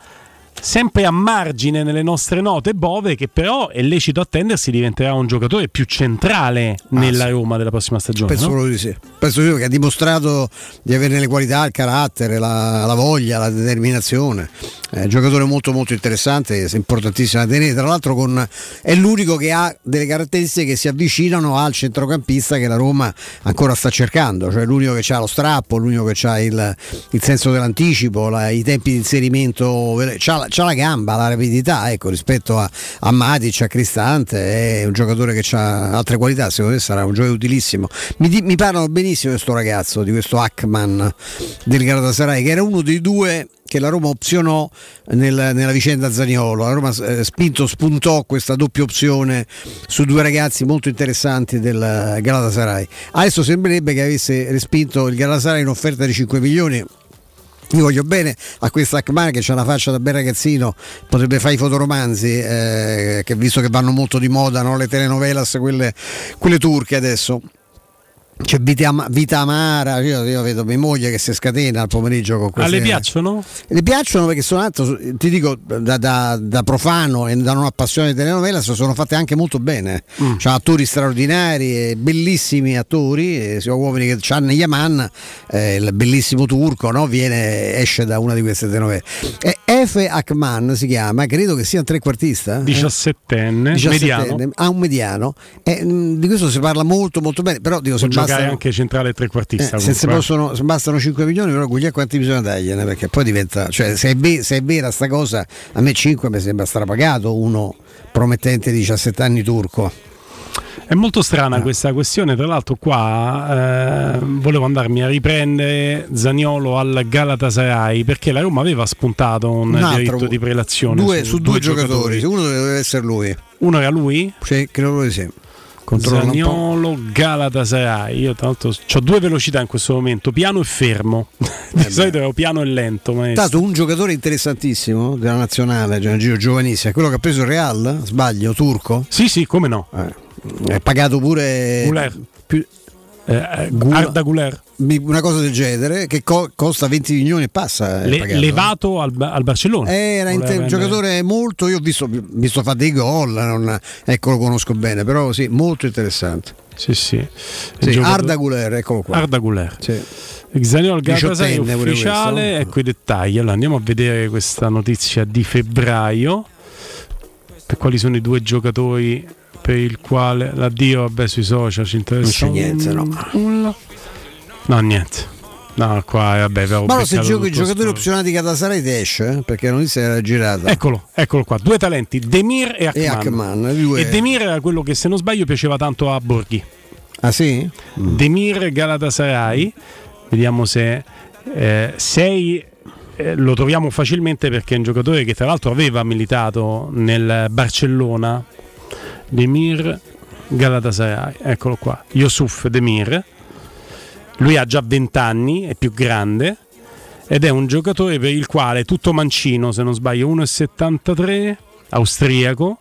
sempre a margine nelle nostre note Bove che però è lecito attendersi diventerà un giocatore più centrale nella Roma della prossima stagione Penso no? di sì. Penso sì, perché ha dimostrato di averne le qualità, il carattere, la, la voglia, la determinazione. È un giocatore molto molto interessante, importantissimo da tenere. Tra l'altro con- è l'unico che ha delle caratteristiche che si avvicinano al centrocampista che la Roma ancora sta cercando, cioè l'unico che ha lo strappo, l'unico che ha il, il senso dell'anticipo, la- i tempi di inserimento, c'ha, la- c'ha la gamba, la rapidità, ecco, rispetto a, a Matic, a Cristante, è un giocatore che ha altre qualità, secondo me sarà un giocatore utilissimo. Mi, di- mi parlano benissimo di questo ragazzo, di questo Hackman del Galatasaray, che era uno dei due che la Roma opzionò nel- nella vicenda Zaniolo. La Roma eh, spinto spuntò questa doppia opzione su due ragazzi molto interessanti del eh, Galatasaray. Adesso sembrerebbe che avesse respinto il Galatasaray in offerta di 5 milioni. Io voglio bene a questo Akman che ha una faccia da bel ragazzino, potrebbe fare i fotoromanzi, eh, che visto che vanno molto di moda no? le telenovelas, quelle, quelle turche adesso. C'è vita, Vita Amara, io, io vedo mia moglie che si scatena al pomeriggio con Ah, queste... le piacciono? Le piacciono perché sono alto, ti dico da, da- da profano e da non appassionato di telenovela sono fatte anche molto bene. Mm. C'ha attori straordinari, e bellissimi attori, sono uomini che Chan Yaman, eh, il bellissimo turco, no? Viene, esce da una di queste telenovele. E Efe Akman si chiama, credo che sia un trequartista. eh? 17enne, 17enne, mediano. ha un mediano. E, mh, di questo si parla molto molto bene, però dico se Può bastano- anche centrale e trequartista. eh, se, se comunque. possono, bastano 5 milioni, però Guglielmo quanti bisogna dargliene? Perché poi diventa, cioè se è, ve- se è vera sta cosa, a me 5 mi sembra strapagato uno promettente di 17 anni turco. È molto strana questa questione, tra l'altro qua eh, volevo andarmi a riprendere Zaniolo al Galatasaray perché la Roma aveva spuntato un, Un altro, diritto di prelazione Due, su, due, giocatori, uno deve essere lui. Uno era lui? Sì, credo di sì. Po'. Zaniolo Galatasaray. Io l'altro ho due velocità in questo momento, piano e fermo. Di solito ero piano e lento, ma Tanto un giocatore interessantissimo della nazionale, cioè un giro giovanissimo, è quello che ha preso il Real, sbaglio, turco? Sì, sì, come no. è pagato pure Guler. più- Eh, Gul- Arda Guler. Una cosa del genere che co- costa 20 milioni e passa. è Le- pagato. levato al, al Barcellona. Era Voleva inte- un giocatore molto, io ho visto, visto fare dei gol, non- ecco lo conosco bene, però sì, molto interessante. Sì, sì. Sì, giocatore- Arda Guler, eccolo qua. Arda Guler. Sì. Zaniolo Galatasaray ufficiale, questo. ecco i dettagli. Allora andiamo a vedere questa notizia di febbraio. Per quali sono i due giocatori per il quale l'addio vabbè sui social ci interessa Non c'è niente, no. nulla. No, niente. No, qua vabbè, Ma se giochi i giocatori opzionati Galatasaray ti esce, eh, perché la notizia era girata. Eccolo, eccolo qua, due talenti, Demir e E Akman. Due- E Demir era quello che se non sbaglio piaceva tanto a Borghi. Ah sì? Demir Galatasaray, vediamo se eh, sei eh, lo troviamo facilmente perché è un giocatore che tra l'altro aveva militato nel Barcellona. Demir Galatasaray, eccolo qua, Yusuf Demir. Lui ha già 20 anni, è più grande ed è un giocatore per il quale tutto mancino, se non sbaglio, 1,73, austriaco.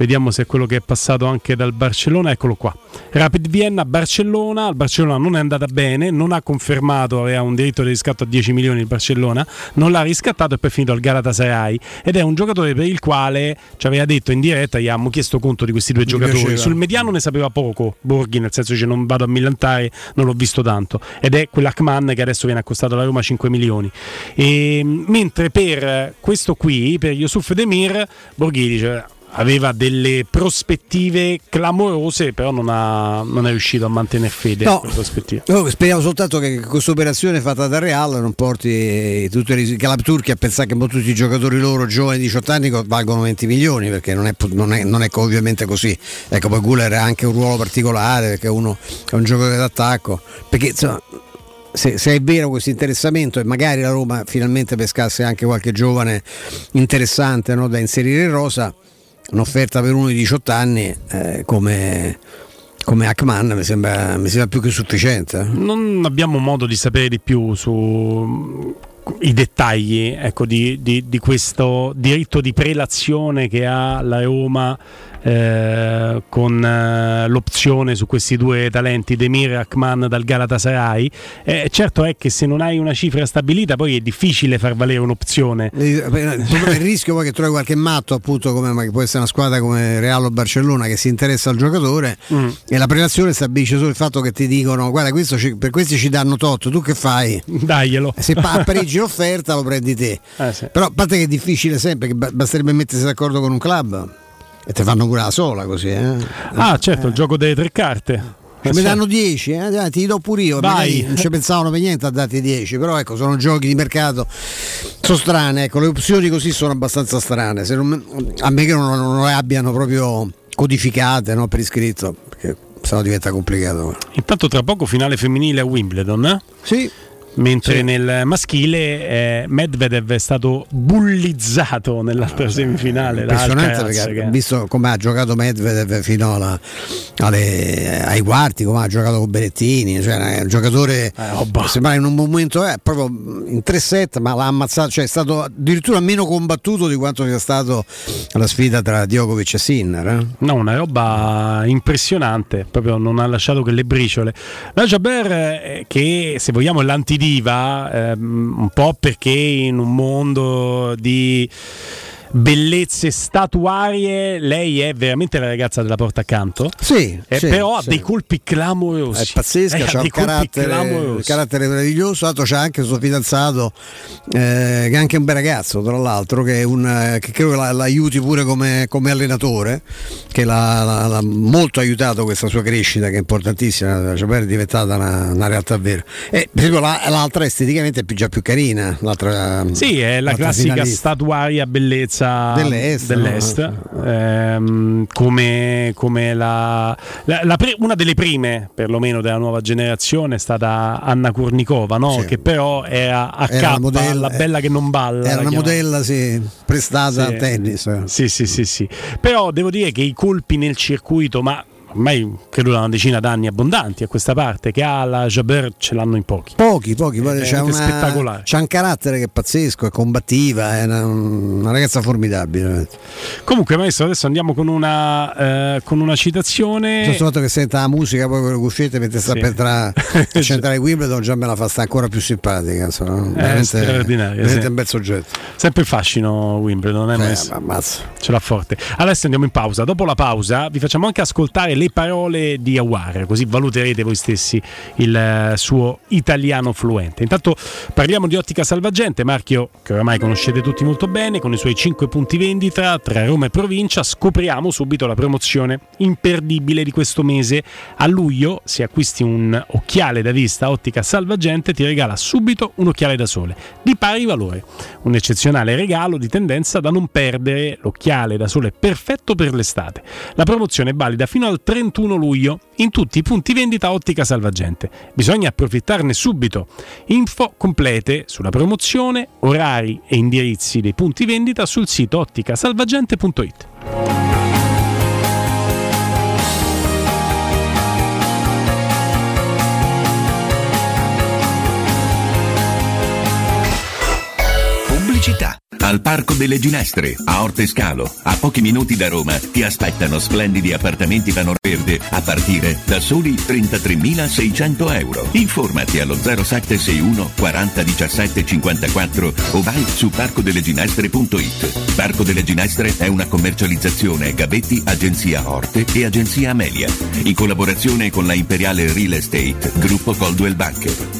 Vediamo se è quello che è passato anche dal Barcellona, eccolo qua. Rapid Vienna, Barcellona, il Barcellona non è andata bene, non ha confermato, aveva un diritto di riscatto a 10 milioni il Barcellona, non l'ha riscattato e poi è finito al Galatasaray ed è un giocatore per il quale ci aveva detto in diretta, gli abbiamo chiesto conto di questi due giocatori. piaceva. Sul mediano ne sapeva poco, Borghi, nel senso che non vado a millantare, non l'ho visto tanto, ed è quell'Akman che adesso viene accostato alla Roma a 5 milioni. E, mentre per questo qui, per Yusuf Demir, Borghi dice aveva delle prospettive clamorose, però non, ha, non è riuscito a mantenere fede No. No, speriamo soltanto che questa operazione fatta da Real non porti tutti i Calab Turchi a pensare che tutti i giocatori loro giovani di 18 anni valgono 20 milioni perché non è, non è- non è ovviamente così. Ecco, poi Guller ha anche un ruolo particolare perché uno è un giocatore d'attacco. Perché insomma, se, se è vero questo interessamento e magari la Roma finalmente pescasse anche qualche giovane interessante no, da inserire in rosa, un'offerta per uno di 18 anni eh, come, come Akman mi sembra, mi sembra più che sufficiente. eh. Non abbiamo modo di sapere di più su i dettagli ecco, di, di- di questo diritto di prelazione che ha la Roma eh, con eh, l'opzione su questi due talenti Demir e Akman dal Galatasaray Eh, certo è che se non hai una cifra stabilita poi è difficile far valere un'opzione Il problema- il rischio poi che trovi qualche matto, appunto, come può essere una squadra come Real o Barcellona che si interessa al giocatore Mm. e la prelazione stabilisce solo il fatto che ti dicono guarda questo ci- per questi ci danno tot, tu che fai? Daglielo. Se pa- pareggi l'offerta lo prendi te. Eh, sì. Però a parte che è difficile sempre, che ba- basterebbe mettersi d'accordo con un club e te fanno pure la sola così. Eh? ah certo il gioco delle tre carte Ci Eh, mi danno 10, eh? Ti do pure io. Vai. Non ci pensavano per niente a darti 10, però ecco, sono giochi di mercato, sono strane, ecco, le opzioni così sono abbastanza strane, Se non- a me che non, non le abbiano proprio codificate no, per iscritto, perché sennò diventa complicato. Intanto tra poco finale femminile a Wimbledon. eh? Sì. Mentre Sì. nel maschile eh, Medvedev è stato bullizzato nell'altra semifinale da Impressionante Alcaraz, perché che- visto come ha giocato Medvedev fino alla- alle- ai quarti, come ha giocato con Berettini, cioè è un giocatore sembra in un momento eh, proprio in 3 set, ma l'ha ammazzato, cioè è stato addirittura meno combattuto di quanto sia stato la sfida tra Djokovic e Sinner. eh. No, una roba impressionante, proprio non ha lasciato che le briciole. La Jaber, eh, che se vogliamo è l'antidiva, ehm, un po' perché in un mondo di bellezze statuarie lei è veramente la ragazza della porta accanto. Sì, Eh, sì, però ha sì. dei colpi clamorosi. È pazzesca, Eh, ha un carattere, carattere meraviglioso. Tra l'altro c'è anche il suo fidanzato, eh, che è anche un bel ragazzo, tra l'altro, che, è un, eh, che credo la, l'aiuti pure come, come allenatore, che l'ha, l'ha- l'ha molto aiutato questa sua crescita, che è importantissima. Ciaper è diventata una, una realtà vera. E per esempio la- l'altra esteticamente è più- già più carina. L'altra, Sì, è la l'altra classica finalista. statuaria bellezza Dell'Est, dell'Est. no? Ehm, come, come la, la- la pri- una delle prime, perlomeno della nuova generazione, è stata Anna Kurnikova, no? Sì. che però era a Era una K, modella- la bella che non balla. Era una modella sì, prestata Sì. al tennis. Sì, sì, sì, sì. Però devo dire che i colpi nel circuito, ma ormai credo da una decina d'anni abbondanti a questa parte, che ha la Jaber ce l'hanno in pochi. Pochi, pochi, poi È veramente una- spettacolare. c'ha un carattere che è pazzesco, è combattiva, è una, una ragazza formidabile. veramente. Comunque, maestro, adesso andiamo con una, eh, con una citazione. Il fatto che senta la musica poi con le cuffiette mentre sta Sì. per entrare a centrare Wimbledon già me la fa sta ancora più simpatica. Insomma. È veramente, veramente sì. un bel soggetto. Sempre il fascino Wimbledon, eh, Eh. Ce l'ha forte. Adesso andiamo in pausa. Dopo la pausa vi facciamo anche ascoltare le parole di Awar, così valuterete voi stessi il eh, suo italiano fluente. Intanto parliamo di Ottica Salvagente, marchio che oramai conoscete tutti molto bene, con i suoi 5 punti vendita tra Roma e provincia. Scopriamo subito la promozione imperdibile di questo mese. A luglio, se acquisti un occhiale da vista Ottica Salvagente, ti regala subito un occhiale da sole di pari valore. Un eccezionale regalo di tendenza da non perdere, l'occhiale da sole perfetto per l'estate. La promozione è valida fino al 31 luglio in tutti i punti vendita Ottica Salvagente. Bisogna approfittarne subito. Info complete sulla promozione, orari e indirizzi dei punti vendita sul sito otticasalvagente.it. Al Parco delle Ginestre, a Orte Scalo, a pochi minuti da Roma, ti aspettano splendidi appartamenti verde a partire da soli 33.600 euro. Informati allo 0761 40 17 54 o vai su parcodelleginestre.it. Parco delle Ginestre è una commercializzazione Gabetti Agenzia Orte e Agenzia Amelia, in collaborazione con la Imperiale Real Estate, gruppo Coldwell Banker.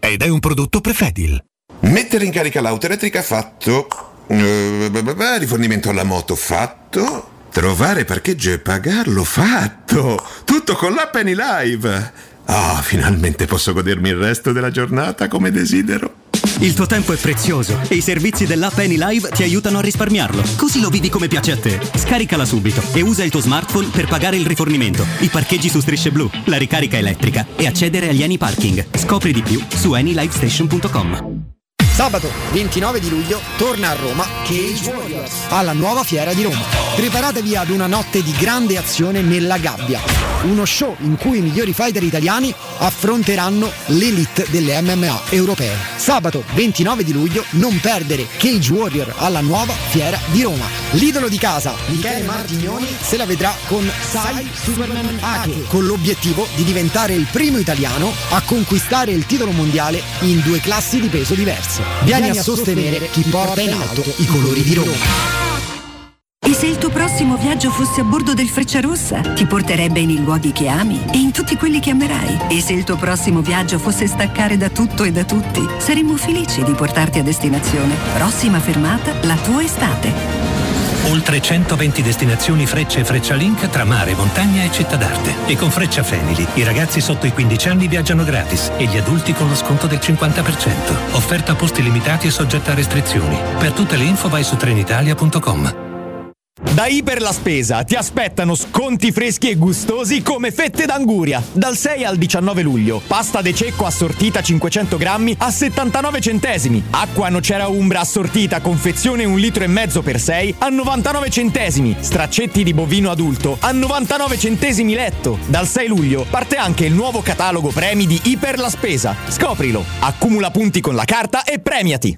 ed è un prodotto Prefedil. Mettere in carica l'auto elettrica fatto. Eh, rifornimento alla moto fatto. Trovare parcheggio e pagarlo fatto. Tutto con l'app Any Live. Ah, finalmente posso godermi il resto della giornata come desidero. Il tuo tempo è prezioso e i servizi dell'app AnyLive ti aiutano a risparmiarlo. Così lo vivi come piace a te. Scaricala subito e usa il tuo smartphone per pagare il rifornimento, i parcheggi su strisce blu, la ricarica elettrica e accedere agli Any Parking. Scopri di più su anylivestation.com. Sabato 29 di luglio torna a Roma Cage Warriors alla nuova fiera di Roma. Preparatevi ad una notte di grande azione nella gabbia. Uno show in cui i migliori fighter italiani affronteranno l'elite delle MMA europee. Sabato 29 di luglio non perdere Cage Warrior alla nuova fiera di Roma. L'idolo di casa, Michele Martignoni, se la vedrà con Sai Superman Ake, con l'obiettivo di diventare il primo italiano a conquistare il titolo mondiale in due classi di peso diverse. Vieni a sostenere chi porta in alto i colori di Roma. E se il tuo prossimo viaggio fosse a bordo del Frecciarossa? Ti porterebbe nei luoghi che ami e in tutti quelli che amerai. E se il tuo prossimo viaggio fosse staccare da tutto e da tutti? Saremmo felici di portarti a destinazione. Prossima fermata, la tua estate. Oltre 120 destinazioni Freccia e Freccia Link tra mare, montagna e città d'arte. E con Freccia Family i ragazzi sotto i 15 anni viaggiano gratis e gli adulti con lo sconto del 50%. Offerta a posti limitati e soggetta a restrizioni. Per tutte le info vai su trenitalia.com. Da Iper la Spesa ti aspettano sconti freschi e gustosi come fette d'anguria. Dal 6 al 19 luglio. Pasta de cecco assortita 500 grammi a 79 centesimi. Acqua nocera umbra assortita confezione 1 litro e mezzo per 6 a 99 centesimi. Straccetti di bovino adulto a 99 centesimi letto. Dal 6 luglio parte anche il nuovo catalogo premi di Iper la Spesa. Scoprilo. Accumula punti con la carta e premiati.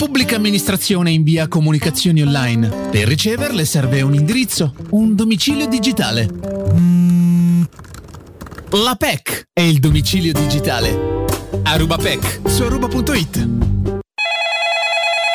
pubblica amministrazione invia comunicazioni online. Per riceverle serve un indirizzo, un domicilio digitale. Mm, La PEC è il domicilio digitale. Aruba PEC su aruba.it.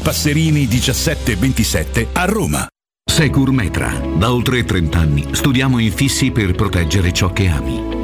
Passerini 1727 a Roma. Secur Metra. Da oltre 30 anni studiamo infissi per proteggere ciò che ami.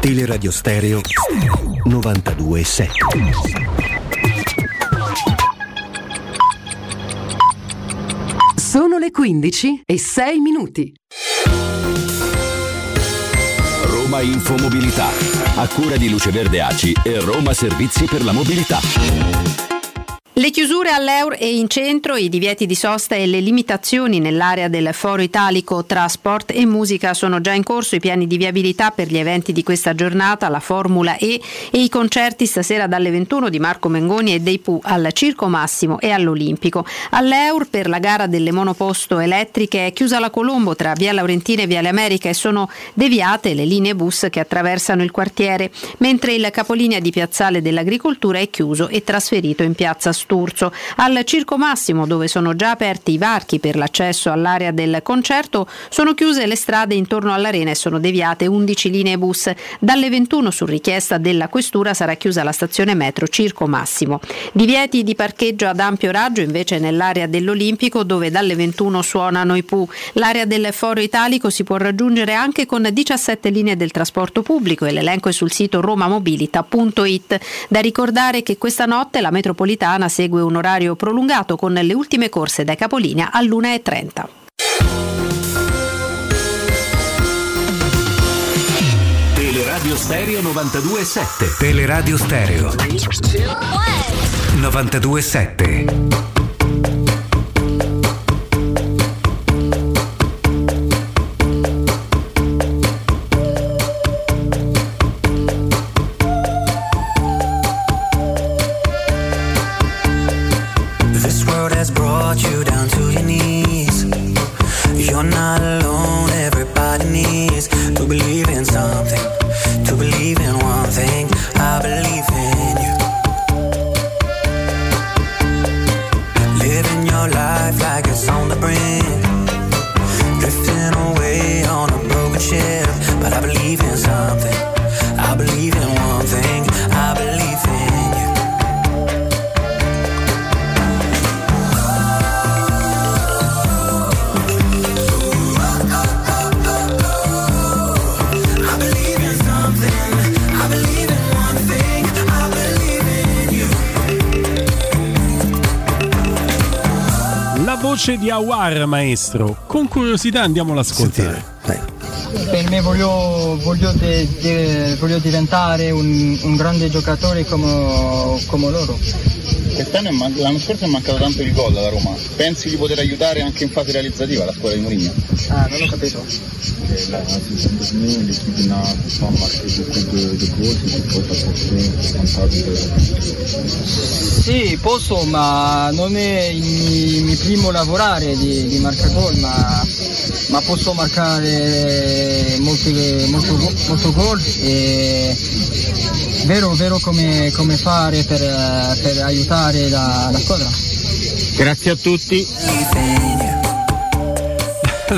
Teleradio Stereo 927. Sono le 15 e 6 minuti. Roma Infomobilità, a cura di Luce Verde Aci e Roma Servizi per la Mobilità. Le chiusure all'Eur e in centro, i divieti di sosta e le limitazioni nell'area del Foro Italico tra sport e musica sono già in corso. I piani di viabilità per gli eventi di questa giornata, la Formula E e i concerti stasera dalle 21 di Marco Mengoni e dei Pooh al Circo Massimo e all'Olimpico. All'Eur per la gara delle monoposto elettriche è chiusa la Colombo tra Via Laurentina e Viale America e sono deviate le linee bus che attraversano il quartiere, mentre il capolinea di Piazzale dell'Agricoltura è chiuso e trasferito in Piazza Sturzo. Al Circo Massimo, dove sono già aperti i varchi per l'accesso all'area del concerto, sono chiuse le strade intorno all'arena e sono deviate 11 linee bus. Dalle 21 su richiesta della questura sarà chiusa la stazione metro Circo Massimo. Divieti di parcheggio ad ampio raggio invece nell'area dell'Olimpico dove dalle 21 suonano i Pooh. L'area del Foro Italico si può raggiungere anche con 17 linee del trasporto pubblico e l'elenco è sul sito romamobilita.it. Da ricordare che questa notte la metropolitana segue un orario prolungato con le ultime corse dai capolinea all'1.30. Teleradio Stereo 927. Teleradio Stereo 927. Brought you down to your knees. You're not alone, everybody needs to believe in something, to believe in one thing. I believe in you. Living your life like it's on the brink, voce di Awar, maestro. Con curiosità andiamo ad ascoltare. Per me voglio, voglio de- de- voglio diventare un, un grande giocatore come, come loro. Quest'anno man- l'anno scorso è mancato tanto il gol alla Roma. Pensi di poter aiutare anche in fase realizzativa la scuola di Mourinho? Ah, non ho capito. La saison dernière, l'équipe n'a pas marqué beaucoup de, de goals, c'est quoi t'as pensé responsable Sì, posso, ma non è il mio, primo lavorare di, di marcatore, ma, ma posso marcare molti, molto, molto gol e vero, vero come, come fare per, per aiutare la, la squadra. Grazie a tutti.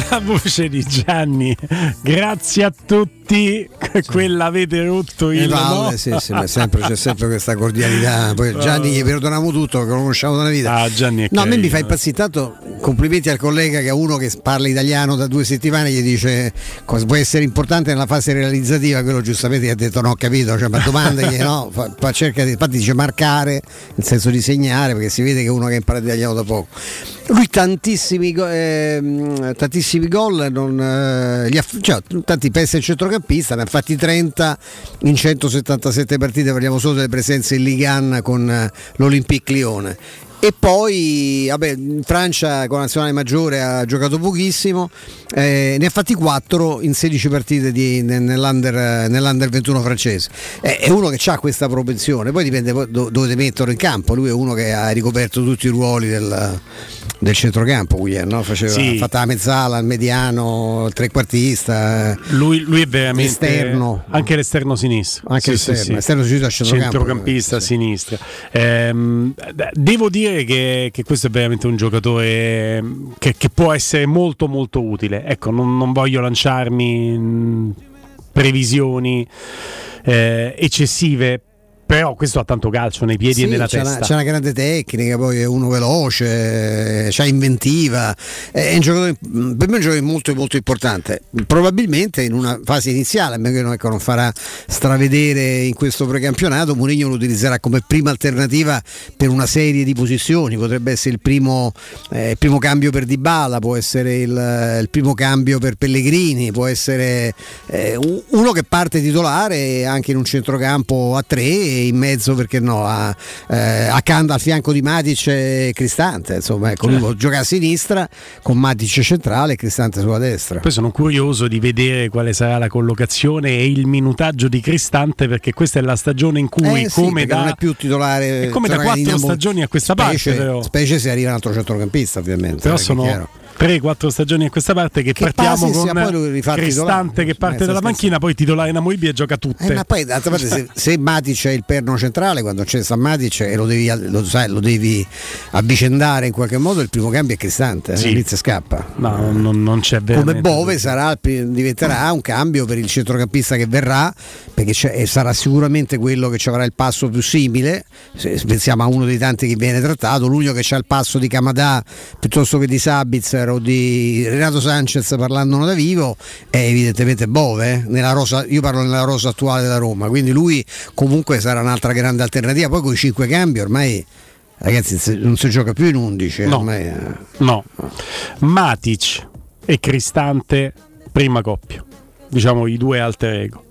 La voce di Gianni, grazie a tutti, quella avete rotto Eh, il palle, no? sì, sì, sempre- c'è sempre questa cordialità. Poi Gianni gli perdoniamo tutto, che lo conosciamo da una vita. Ah, Gianni è no, a me mi fa impazzire tanto. Complimenti al collega che a uno che parla italiano da due settimane gli dice cosa può essere importante nella fase realizzativa. Quello giustamente ha detto: No, ho capito, cioè, ma domandagli, no? Fa, fa- cerca di, infatti dice marcare nel senso di segnare perché si vede che è uno che ha imparato italiano da poco. Lui tantissimi, ehm, tantissimi gol, non, eh, cioè, tanti pezzi al centrocampista, ne ha fatti 30 in 177 partite, parliamo solo delle presenze in Ligan con eh, l'Olympique Lione. E poi, vabbè, in Francia con la nazionale maggiore ha giocato pochissimo, eh, ne ha fatti 4 in 16 partite di- ne- nell'under, nell'under 21 francese. Eh, è uno che ha questa propensione, poi dipende do- dove metterlo in campo. Lui è uno che ha ricoperto tutti i ruoli del, del centrocampo, Guglielmo, no? Faceva, Sì. ha fatto la mezzala, il mediano, il trequartista. eh. Lui, lui è veramente L'esterno. anche l'esterno sinistro. Anche l'esterno. Esterno sinistro centrocampo. centrocampista a sinistra. Ehm, devo dire che, che questo è veramente un giocatore ehm, che, che può essere molto molto utile. Ecco, non, non voglio lanciarmi in previsioni eh, eccessive. Però questo ha tanto calcio nei piedi Sì, e nella c'è, testa. una, c'è una grande tecnica, poi è uno veloce, c'ha inventiva, è un giocatore, per me è un giocatore molto, molto importante. Probabilmente in una fase iniziale, a meno che non, ecco, non farà stravedere in questo precampionato, Mourinho lo utilizzerà come prima alternativa per una serie di posizioni, potrebbe essere il primo, eh, il primo cambio per Dybala, può essere il, il primo cambio per Pellegrini, può essere eh, uno che parte titolare anche in un centrocampo a tre in mezzo perché no a, eh, accanto al fianco di Matic e Cristante insomma ecco lui può giocare a sinistra con Matic centrale e Cristante sulla destra. Poi sono curioso di vedere quale sarà la collocazione e il minutaggio di Cristante perché questa è la stagione in cui Eh sì, come perché da non è più titolare è come da quattro stagioni a questa parte specie, però, specie se arriva un altro centrocampista ovviamente però sono. 3-4 stagioni a questa parte che, Che partiamo passi con Cristante che parte Eh, dalla sta panchina poi titolare inamovibile e gioca tutte. Eh, ma poi d'altra parte se, se Matic è il perno centrale quando c'è San Matic e lo devi, lo, sai, lo devi avvicendare in qualche modo il primo cambio è Cristante Sì. eh, inizia e scappa. No, non, non c'è come veramente Bove sarà diventerà un cambio per il centrocampista che verrà perché sarà sicuramente quello che ci avrà il passo più simile. Se se pensiamo a uno dei tanti che viene trattato l'unico che ha il passo di Camadà piuttosto che di Sabitzer o di Renato Sanchez parlandone da vivo è evidentemente Bove eh, nella rosa, io parlo nella rosa attuale della Roma quindi lui comunque sarà un'altra grande alternativa poi con i cinque cambi ormai ragazzi non si gioca più in 11 No. ormai, eh. no Matic e Cristante prima coppia diciamo i due alter ego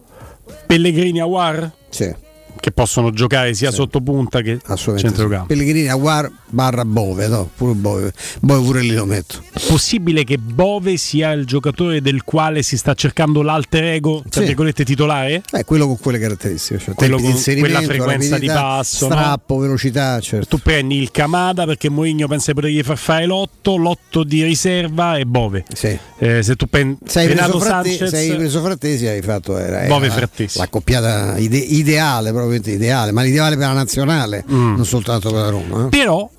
Pellegrini Awar sì. Che possono giocare sia sotto punta che Assolutamente sì. centrocampo Pellegrini Aguar barra Bove, no? Pure Bove. Bove pure lì lo metto. possibile che Bove sia il giocatore del quale si sta cercando l'alter ego tra Sì. virgolette titolare Eh, quello con quelle caratteristiche, cioè Quello con quella frequenza di passo, no? strappo, velocità, certo. tu prendi il Camada perché Mourinho pensa di potergli far fare l'otto, l'otto di riserva e Bove. Sì. Eh, se tu prendi Sei Renato Sanchez, sei preso Frattesi, hai fatto era, era Bove la- Frattesi. la coppiata ide- ideale, probabilmente ideale, ma l'ideale per la nazionale, Mm. non soltanto per la Roma. eh. però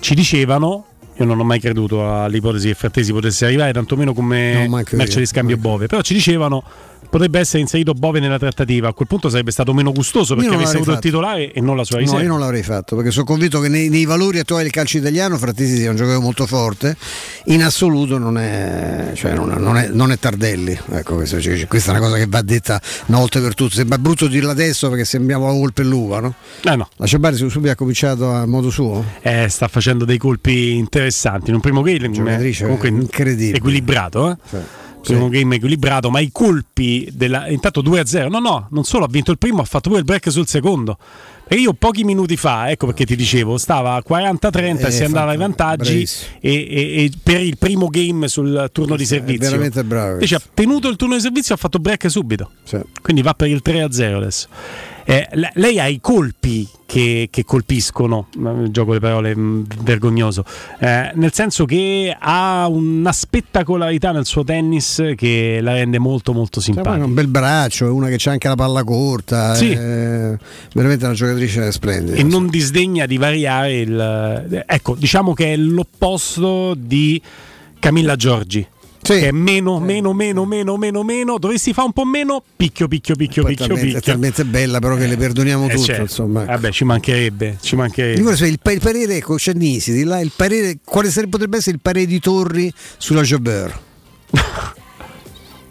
ci dicevano io non ho mai creduto all'ipotesi che Frattesi potesse arrivare, tantomeno come merce di scambio Bove. Però ci dicevano potrebbe essere inserito Bove nella trattativa. A quel punto sarebbe stato meno gustoso perché avesse avuto l'avrei il titolare e non la sua No, riserva. io non l'avrei fatto perché sono convinto che nei, nei valori attuali del calcio italiano Frattesi sia un giocatore molto forte. In assoluto non è, cioè non, non è, non è Tardelli. Ecco, cioè, questa è una cosa che va detta una volta per tutte. Sembra brutto dirla adesso perché sembriamo la volpe e l'uva, no? Eh no. La Ciabari subito ha cominciato a modo suo. Eh, sta facendo dei colpi interessanti. In un primo game comunque incredibile. equilibrato. Eh? Primo game equilibrato, ma i colpi della. Intanto 2-0. No, no, non solo ha vinto il primo, ha fatto pure il break sul secondo. E io pochi minuti fa, ecco perché ti dicevo, stava a 40-30 Eh, si andava ai vantaggi e, e- e per il primo game sul turno di servizio. veramente bravo Invece ha tenuto il turno di servizio e ha fatto break subito. Quindi va per il 3-0 adesso. Eh, le- lei ha i colpi che, che colpiscono, gioco le parole mh, vergognoso, eh, nel senso che ha una spettacolarità nel suo tennis che la rende molto molto Cioè, simpatica. ha un bel braccio, è una che c'ha anche la palla corta. Sì. È veramente una giocatrice splendida. e non disdegna di variare il... Ecco, diciamo che è l'opposto di Camilla Giorgi. Che è meno, meno, meno, meno, meno, meno. Dovresti fare un po' meno. Picchio, picchio, picchio, Poi è picchio, talmente, è picchio. talmente bella però che le perdoniamo Eh, tutto. certo. Insomma. ecco. Vabbè, ci mancherebbe. Ci mancherebbe. Il, il parere con Cennisi, di là, il parere, quale sarebbe, potrebbe essere il parere di Torri sulla Jobber?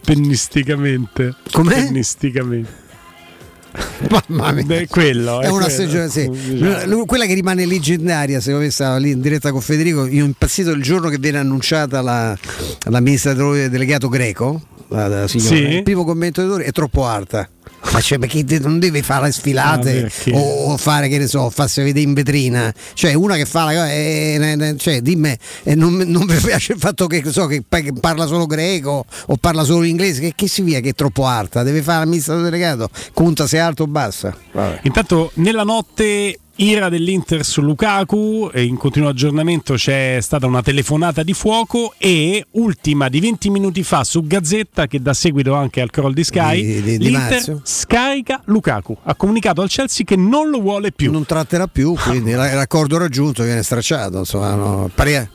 Pennisticamente. Com'è? Pennisticamente. Mamma mia. Beh, quello È è una stagione, sì. Quella che rimane leggendaria, secondo me stava lì in diretta con Federico, io ho impazzito il giorno che viene annunciata la- l'amministratore delegato greco, la, la signora. Sì. il primo Torri è troppo alta. Ma cioè, perché non deve fare le Ah, sfilate perché? o, fare, che ne so, farsi vedere in vetrina. Cioè, una che fa la cosa, eh, cioè, dimmi, eh, non, non mi piace il fatto che, so, che parla solo greco o parla solo inglese, che, che si via che è troppo alta, deve fare l'amministratore delegato, conta se è alto o bassa. Vabbè. Intanto nella notte ira dell'Inter su Lukaku, in continuo aggiornamento c'è stata una telefonata di fuoco e ultima di 20 minuti fa su Gazzetta che dà seguito anche al crawl di Sky, Di- di- di l'Inter Marzio. scarica Lukaku, ha comunicato al Chelsea che non lo vuole più. Non tratterà più, quindi la- l'accordo raggiunto viene stracciato. Insomma, no, pare-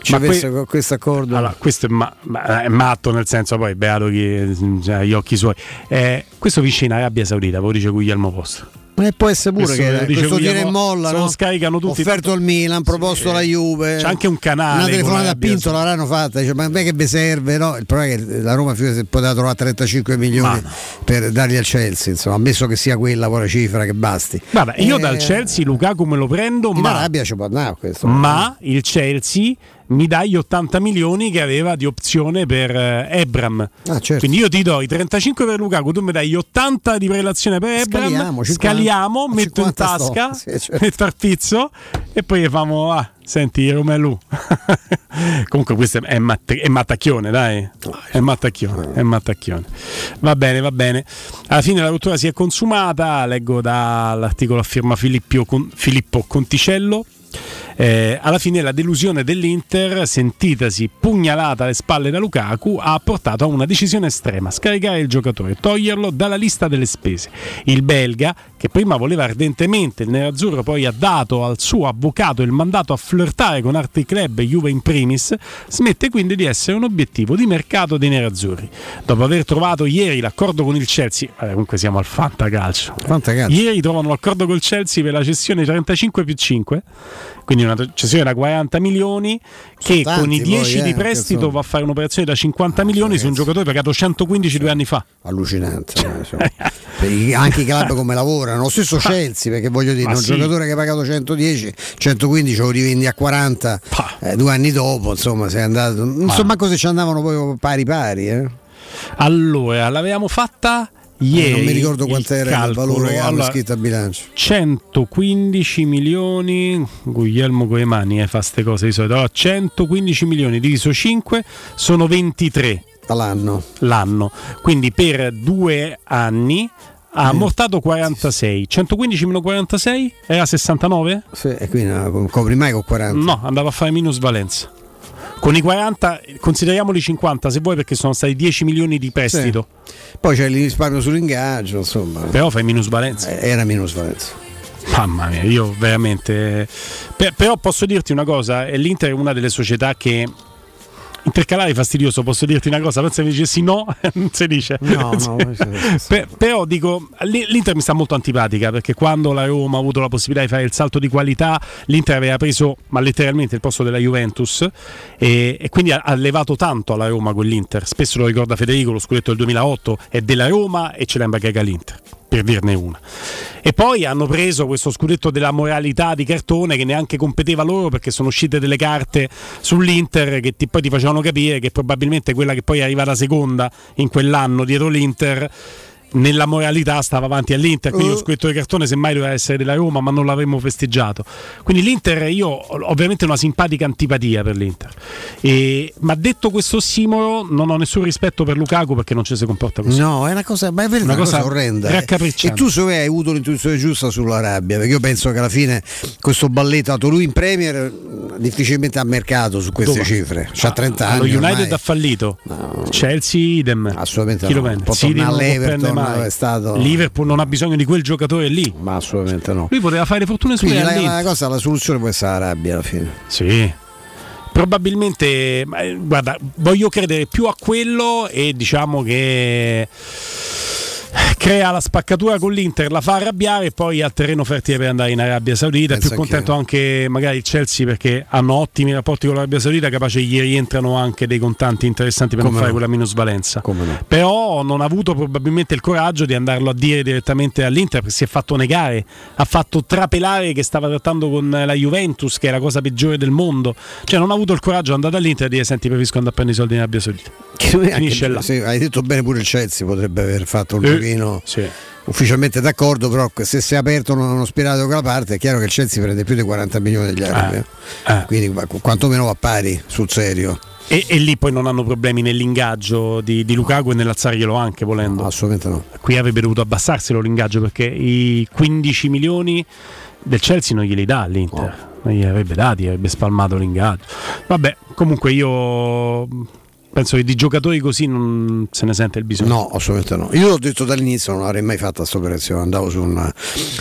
ci Ma avesse que- questo accordo. Allora, questo è, ma- ma- è matto nel senso poi beato chi cioè, gli occhi suoi. Eh, questo vicino Arabia Saudita, lo dice Guglielmo Posto. Ma può essere pure Questo che dice questo tira e molla, no? scaricano tutti. Offerto il Milan, proposto la Juve. C'è anche un canale Una telefonata a Pinto l'avranno fatta, dice, ma a me che vi serve? No? Il problema è che la Roma se poteva trovare 35 milioni per dargli al Chelsea, insomma, ammesso che sia quella poi la cifra che basti. Guarda, io Eh, dal Chelsea Lukaku me lo prendo, in ma, Arabia ci può andare questo. ma il Chelsea mi dà gli 80 milioni che aveva di opzione per eh, Ebram. Ah, certo. Quindi io ti do i 35 per Lukaku, tu mi dai gli 80 di prelazione per Ebram, Scaliamo, 50, scaliamo, metto in 50 sto. tasca, Sì, certo. metto al pizzo e poi famo, ah, senti Romelu. Comunque questo è, matt- è mattacchione, dai. È mattacchione, è mattacchione. Va bene, va bene. Alla fine la rottura si è consumata, leggo dall'articolo a firma Filippio Con- Filippo Conticello. Eh, alla fine la delusione dell'Inter, sentitasi pugnalata alle spalle da Lukaku, ha portato a una decisione estrema: scaricare il giocatore, toglierlo dalla lista delle spese. Il belga, che prima voleva ardentemente il nerazzurro, poi ha dato al suo avvocato il mandato a flirtare con altri club, Juve in primis, smette quindi di essere un obiettivo di mercato dei nerazzurri. Dopo aver trovato ieri l'accordo con il Chelsea, eh, comunque siamo al fantacalcio. Fantacalcio. Ieri trovano l'accordo col Chelsea per la cessione 35 più 5, quindi una cessione da 40 milioni che tanti con i 10 poi, di eh, prestito insomma. va a fare un'operazione da 50 milioni su un giocatore pagato 115 due anni fa. Allucinante. eh, anche i club come lavorano, lo stesso Chelsea, perché voglio dire, un sì. giocatore che hai pagato 110, 115 lo rivendi a 40 eh, due anni dopo, insomma, sei andato. Non so manco se ci andavano poi pari pari. Eh. Allora, l'avevamo fatta ieri. non mi ricordo il quant'era il calcolo. valore che Allora, scritto a bilancio. 115 milioni, Guglielmo con le mani eh, fa queste cose di solito. Allora, 115 milioni diviso 5 sono 23 all'anno. L'anno. Quindi per due anni ha ammortato 46. 115 meno 46 era 69? Sì, e quindi non copri mai con 40. No, andava a fare minusvalenza. Con i 40, consideriamoli 50 se vuoi, perché sono stati 10 milioni di prestito. Poi c'è il risparmio sull'ingaggio, insomma. Però fai minusvalenza. Eh, Era minusvalenza. Mamma mia, io veramente. Per- però posso dirti una cosa: eh, l'Inter è una delle società che. Intercalare è fastidioso, posso dirti una cosa? Pensa che mi dicessi no, non si dice. No, no, Per- però dico, l'I- l'Inter mi sta molto antipatica perché quando la Roma ha avuto la possibilità di fare il salto di qualità, l'Inter aveva preso, ma letteralmente, il posto della Juventus e, e quindi ha, ha levato tanto alla Roma quell'Inter. Spesso lo ricorda Federico, lo scudetto del 2008 è della Roma e ce l'ha in bacheca l'Inter, per dirne una. E poi hanno preso questo scudetto della moralità di cartone che neanche competeva loro perché sono uscite delle carte sull'Inter che ti- poi ti facevano capire che probabilmente quella che poi è arrivata seconda in quell'anno dietro l'Inter nella moralità stava avanti all'Inter, quindi lo scudetto di cartone semmai doveva essere della Roma, ma non l'avremmo festeggiato. Quindi l'Inter, io ho ovviamente una simpatica antipatia per l'Inter. E- ma detto questo simolo, non ho nessun rispetto per Lukaku perché non ci si comporta così. No, è una cosa, ma è vero, Una una cosa, cosa orrenda. E tu se hai avuto l'intuizione giusta sulla rabbia, perché io penso che alla fine questo balletto dato lui in Premier difficilmente ha mercato su queste Dove? cifre. C'ha 30 Ah, Lo anni. United ormai. ha fallito, Chelsea idem. Assolutamente Chi no. lo prende? Può tornare lo all'Everton, mai. è stato- Liverpool non ha bisogno di quel giocatore lì. Ma assolutamente no. Lui poteva fare fortune Quindi la, la cosa, la soluzione può essere la rabbia alla fine. Sì. Probabilmente, eh, guarda, voglio credere più a quello e diciamo che crea la spaccatura con l'Inter, la fa arrabbiare e poi ha terreno fertile per andare in Arabia Saudita. È Penso più contento anche magari il Chelsea perché hanno ottimi rapporti con l'Arabia Saudita, capace gli rientrano anche dei contanti interessanti per Come non fare no. quella minusvalenza. Come no. Però non ha avuto probabilmente il coraggio di andarlo a dire direttamente all'Inter perché si è fatto negare, ha fatto trapelare che stava trattando con la Juventus, che è la cosa peggiore del mondo. Cioè non ha avuto il coraggio di andare all'Inter e dire senti preferisco andare a prendere i soldi in Arabia Saudita. Finisce là. Sì, hai detto bene pure il Chelsea potrebbe aver fatto un Eh, pochettino giochino ufficialmente d'accordo, però se si è aperto uno, spirato da quella parte è chiaro che il Chelsea prende più di 40 milioni degli arabi. eh. Quindi qua- quantomeno va pari sul serio. E, e lì poi non hanno problemi nell'ingaggio di, di Lukaku e nell'alzarglielo anche volendo. assolutamente no. Qui avrebbe dovuto abbassarselo l'ingaggio perché i 15 milioni del Chelsea non glieli dà all'Inter. Non glieli avrebbe dati, avrebbe spalmato l'ingaggio. Vabbè, comunque io penso che di giocatori così non se ne sente il bisogno. No, assolutamente no. Io l'ho detto dall'inizio, non avrei mai fatto questa operazione, andavo su un,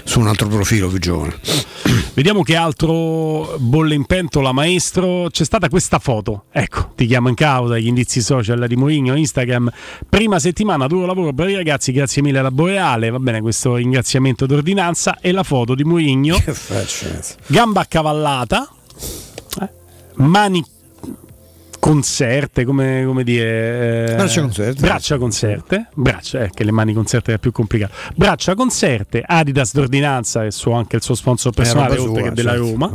su un altro profilo più giovane. Vediamo che altro bolle in pentola, maestro. C'è stata questa foto. Ecco, ti chiamo in causa, gli indizi social di Mourinho, Instagram. Prima settimana, duro lavoro, bravi ragazzi, grazie mille alla Boreale. Va bene, questo ringraziamento d'ordinanza. E la foto di Mourinho, gamba accavallata, eh, mani conserte, come, come dire... eh, Braccia conserte. Braccia conserte. Braccia, eh, che le mani conserte è più complicato. Braccia conserte, Adidas d'ordinanza, che so anche il suo sponsor personale, oltre sua, che della certo. Roma.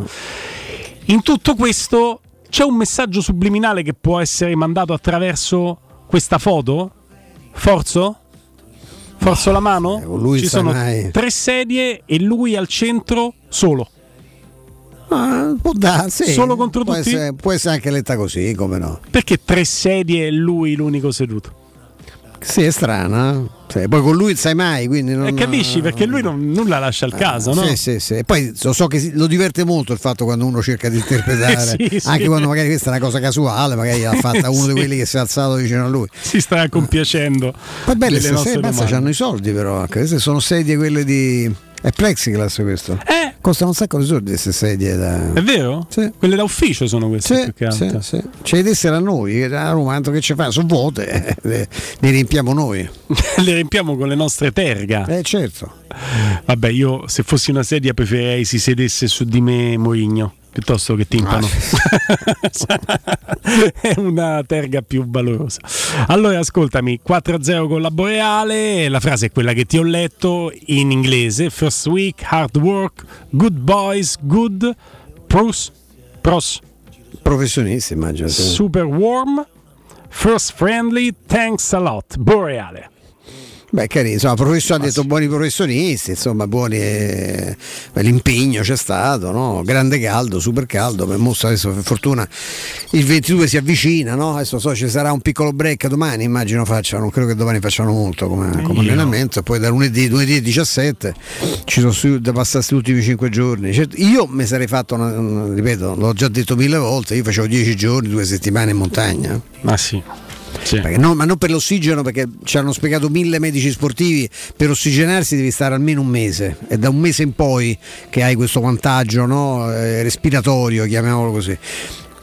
In tutto questo c'è un messaggio subliminale che può essere mandato attraverso questa foto? Forzo? Forzo la mano? lui Ci sono tre sedie e lui al centro solo. Ah, può darsi. Solo contro può tutti? Essere, può essere anche letta così, come no? Perché tre sedie e lui l'unico seduto? Sì, è strana. Sì, poi con lui sai mai, quindi non... E capisci? Perché lui non, nulla lascia al caso, no? Sì, sì, sì. E poi so, so che lo diverte molto il fatto quando uno cerca di interpretare, Sì, sì. anche quando magari questa è una cosa casuale, magari l'ha fatta uno di Sì. quelli che si è alzato vicino a lui. Si sta compiacendo. Poi belle queste sedie, hanno i soldi però, anche queste sono sedie quelle di... È plexiglass questo. Eh. Costano un sacco di soldi queste sedie da... È vero? Sì. Quelle da ufficio sono queste Sì, più che sì, altro. sì. Ce le dessero a noi, a Roma, tanto che ci fa, sono vuote, eh, le, le riempiamo noi. Le riempiamo con le nostre terga. Eh certo. Vabbè, io se fossi una sedia preferirei si sedesse su di me Mourinho piuttosto che Timpano. è una terga più valorosa. Allora, ascoltami, 4-0 con la Boreale, la frase è quella che ti ho letto in inglese, first week, hard work, good boys, good, pros, pros, Professionisti immagino. super warm, first friendly, thanks a lot, Boreale. Beh, carino, insomma, professor- ha detto buoni professionisti, insomma, buoni. eh, l'impegno c'è stato, no? Grande caldo, super caldo. Per mostra adesso per fortuna il 22 si avvicina, no? Adesso so ci sarà un piccolo break domani, immagino facciano, non credo che domani facciano molto come, come Io. allenamento, poi da lunedì, lunedì e 17 ci sono su- da passare questi ultimi 5 giorni. Certo, io mi sarei fatto, una- una- ripeto, l'ho già detto mille volte, io facevo 10 giorni, due settimane in montagna. Ma sì. Perché no- ma non per l'ossigeno, perché ci hanno spiegato mille medici sportivi, per ossigenarsi devi stare almeno un mese. È da un mese in poi che hai questo vantaggio no? Eh, respiratorio, chiamiamolo così.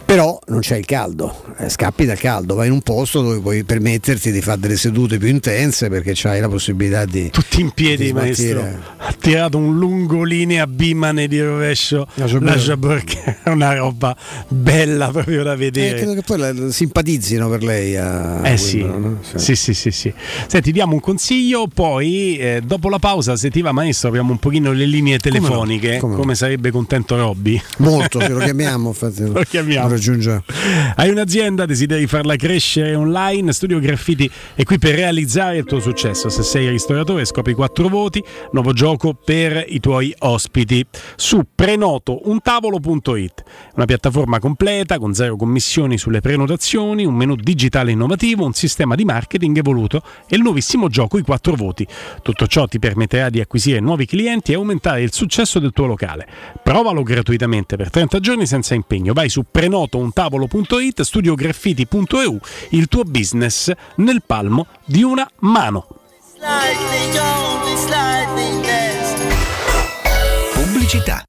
Però non c'è il caldo, eh, scappi dal caldo, vai in un posto dove puoi permetterti di fare delle sedute più intense perché hai la possibilità di... Tutti in piedi, di maestro. Ha tirato un lungolinea Bimane di rovescio. Jabeur. La Jabeur, che è una roba bella proprio da Eh, vedere. credo che poi la- simpatizzino per lei a Eh sì. Wimbledon, no? sì, sì, sì, sì. Senti, diamo un consiglio, poi eh, dopo la pausa, se ti va maestro, apriamo un pochino le linee Come no, telefoniche, come, come no. sarebbe contento Robby. Molto, se lo chiamiamo, infatti Lo chiamiamo. Lo raggiungiamo. Hai un'azienda, desideri farla crescere online? Studio Graffiti è qui per realizzare il tuo successo. Se sei ristoratore, scopri 4 voti. Nuovo gioco per i tuoi ospiti su prenotountavolo.it. Una piattaforma completa con zero commissioni sulle prenotazioni, un menu digitale innovativo, un sistema di marketing evoluto e il nuovissimo gioco I 4 voti. Tutto ciò ti permetterà di acquisire nuovi clienti e aumentare il successo del tuo locale. Provalo gratuitamente per 30 giorni senza impegno. Vai su prenotountavolo.it, studiograffiti.eu, il tuo business nel palmo di una mano. Pubblicità.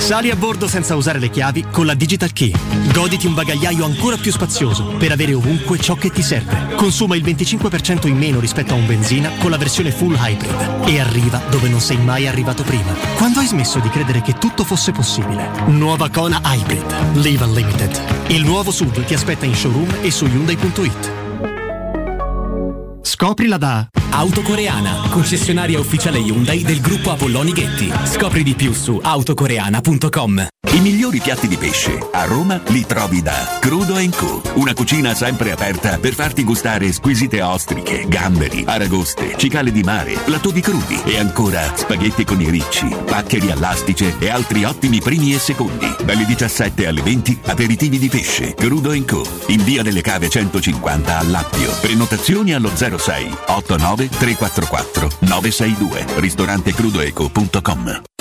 Sali a bordo senza usare le chiavi con la Digital Key. Goditi un bagagliaio ancora più spazioso per avere ovunque ciò che ti serve. Consuma il 25% in meno rispetto a un benzina con la versione full hybrid e arriva dove non sei mai arrivato prima. Quando hai smesso di credere che tutto fosse possibile? Nuova Kona Hybrid. Live Unlimited. Il nuovo SUV ti aspetta in showroom e su Hyundai.it. Scoprila da Autocoreana, concessionaria ufficiale Hyundai del gruppo Apolloni Ghetti. Scopri di più su autocoreana.com. I migliori piatti di pesce a Roma li trovi da Crudo Co. Una cucina sempre aperta per farti gustare squisite ostriche, gamberi, aragoste, cicale di mare, piatto crudi e ancora spaghetti con i ricci, paccheri all'astice e altri ottimi primi e secondi. Dalle 17 alle 20 aperitivi di pesce. Crudo Co. In via delle Cave 150 a Lappio. Prenotazioni allo 06 89 344 962. Ristorantecrudoeco.com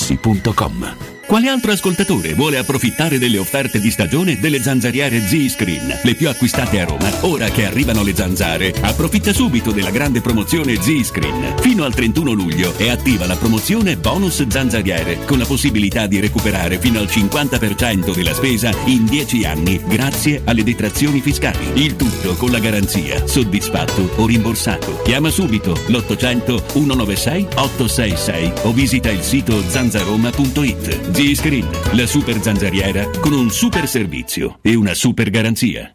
artigianamaterassi.com. Quale altro ascoltatore vuole approfittare delle offerte di stagione delle zanzariere Z-Screen, le più acquistate a Roma? Ora che arrivano le zanzare, approfitta subito della grande promozione Z-Screen. Fino al 31 luglio è attiva la promozione bonus zanzariere, con la possibilità di recuperare fino al 50% della spesa in 10 anni grazie alle detrazioni fiscali. Il tutto con la garanzia soddisfatto o rimborsato. Chiama subito l'800 196 866 o visita il sito zanzaroma.it. Z-Screen, la super zanzariera con un super servizio e una super garanzia.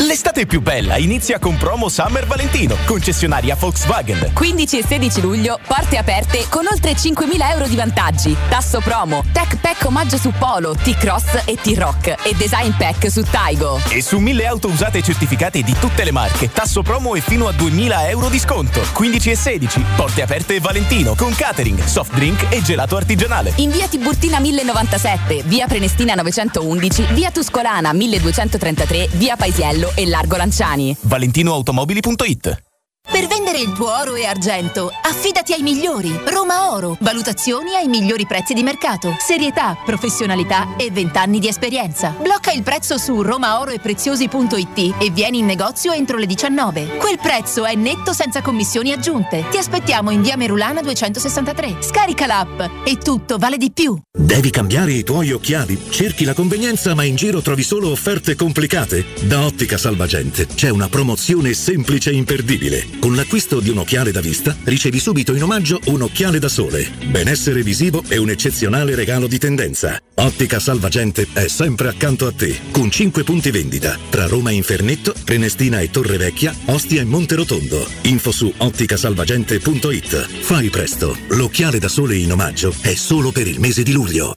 L'estate più bella inizia con promo Summer Valentino, concessionaria Volkswagen. 15 e 16 luglio, porte aperte con oltre 5.000 euro di vantaggi. Tasso promo, Tech Pack omaggio su Polo, T-Cross e T-Rock e Design Pack su Taigo. E su 1000 auto usate e certificate di tutte le marche, tasso promo e fino a 2000 euro di sconto. 15 e 16, porte aperte Valentino con catering, soft drink e gelato artigianale. In via Tiburtina 1097, via Prenestina 911, via Tuscolana 1233, via Paisiello e Largo Lanciani. ValentinoAutomobili.it Per vendere il tuo oro e argento, affidati ai migliori. Roma Oro. Valutazioni ai migliori prezzi di mercato. Serietà, professionalità e 20 anni di esperienza. Blocca il prezzo su romaoroepreziosi.it e vieni in negozio entro le 19. Quel prezzo è netto senza commissioni aggiunte. Ti aspettiamo in via Merulana 263. Scarica l'app e tutto vale di più. Devi cambiare i tuoi occhiali? Cerchi la convenienza ma in giro trovi solo offerte complicate? Da Ottica Salvagente c'è una promozione semplice e imperdibile. Con l'acquisto di un occhiale da vista ricevi subito in omaggio un occhiale da sole. Benessere visivo è un eccezionale regalo di tendenza. Ottica Salvagente è sempre accanto a te, con 5 punti vendita tra Roma Infernetto, Prenestina e Torre Vecchia, Ostia e Monterotondo. Info su otticasalvagente.it. Fai presto, l'occhiale da sole in omaggio è solo per il mese di luglio.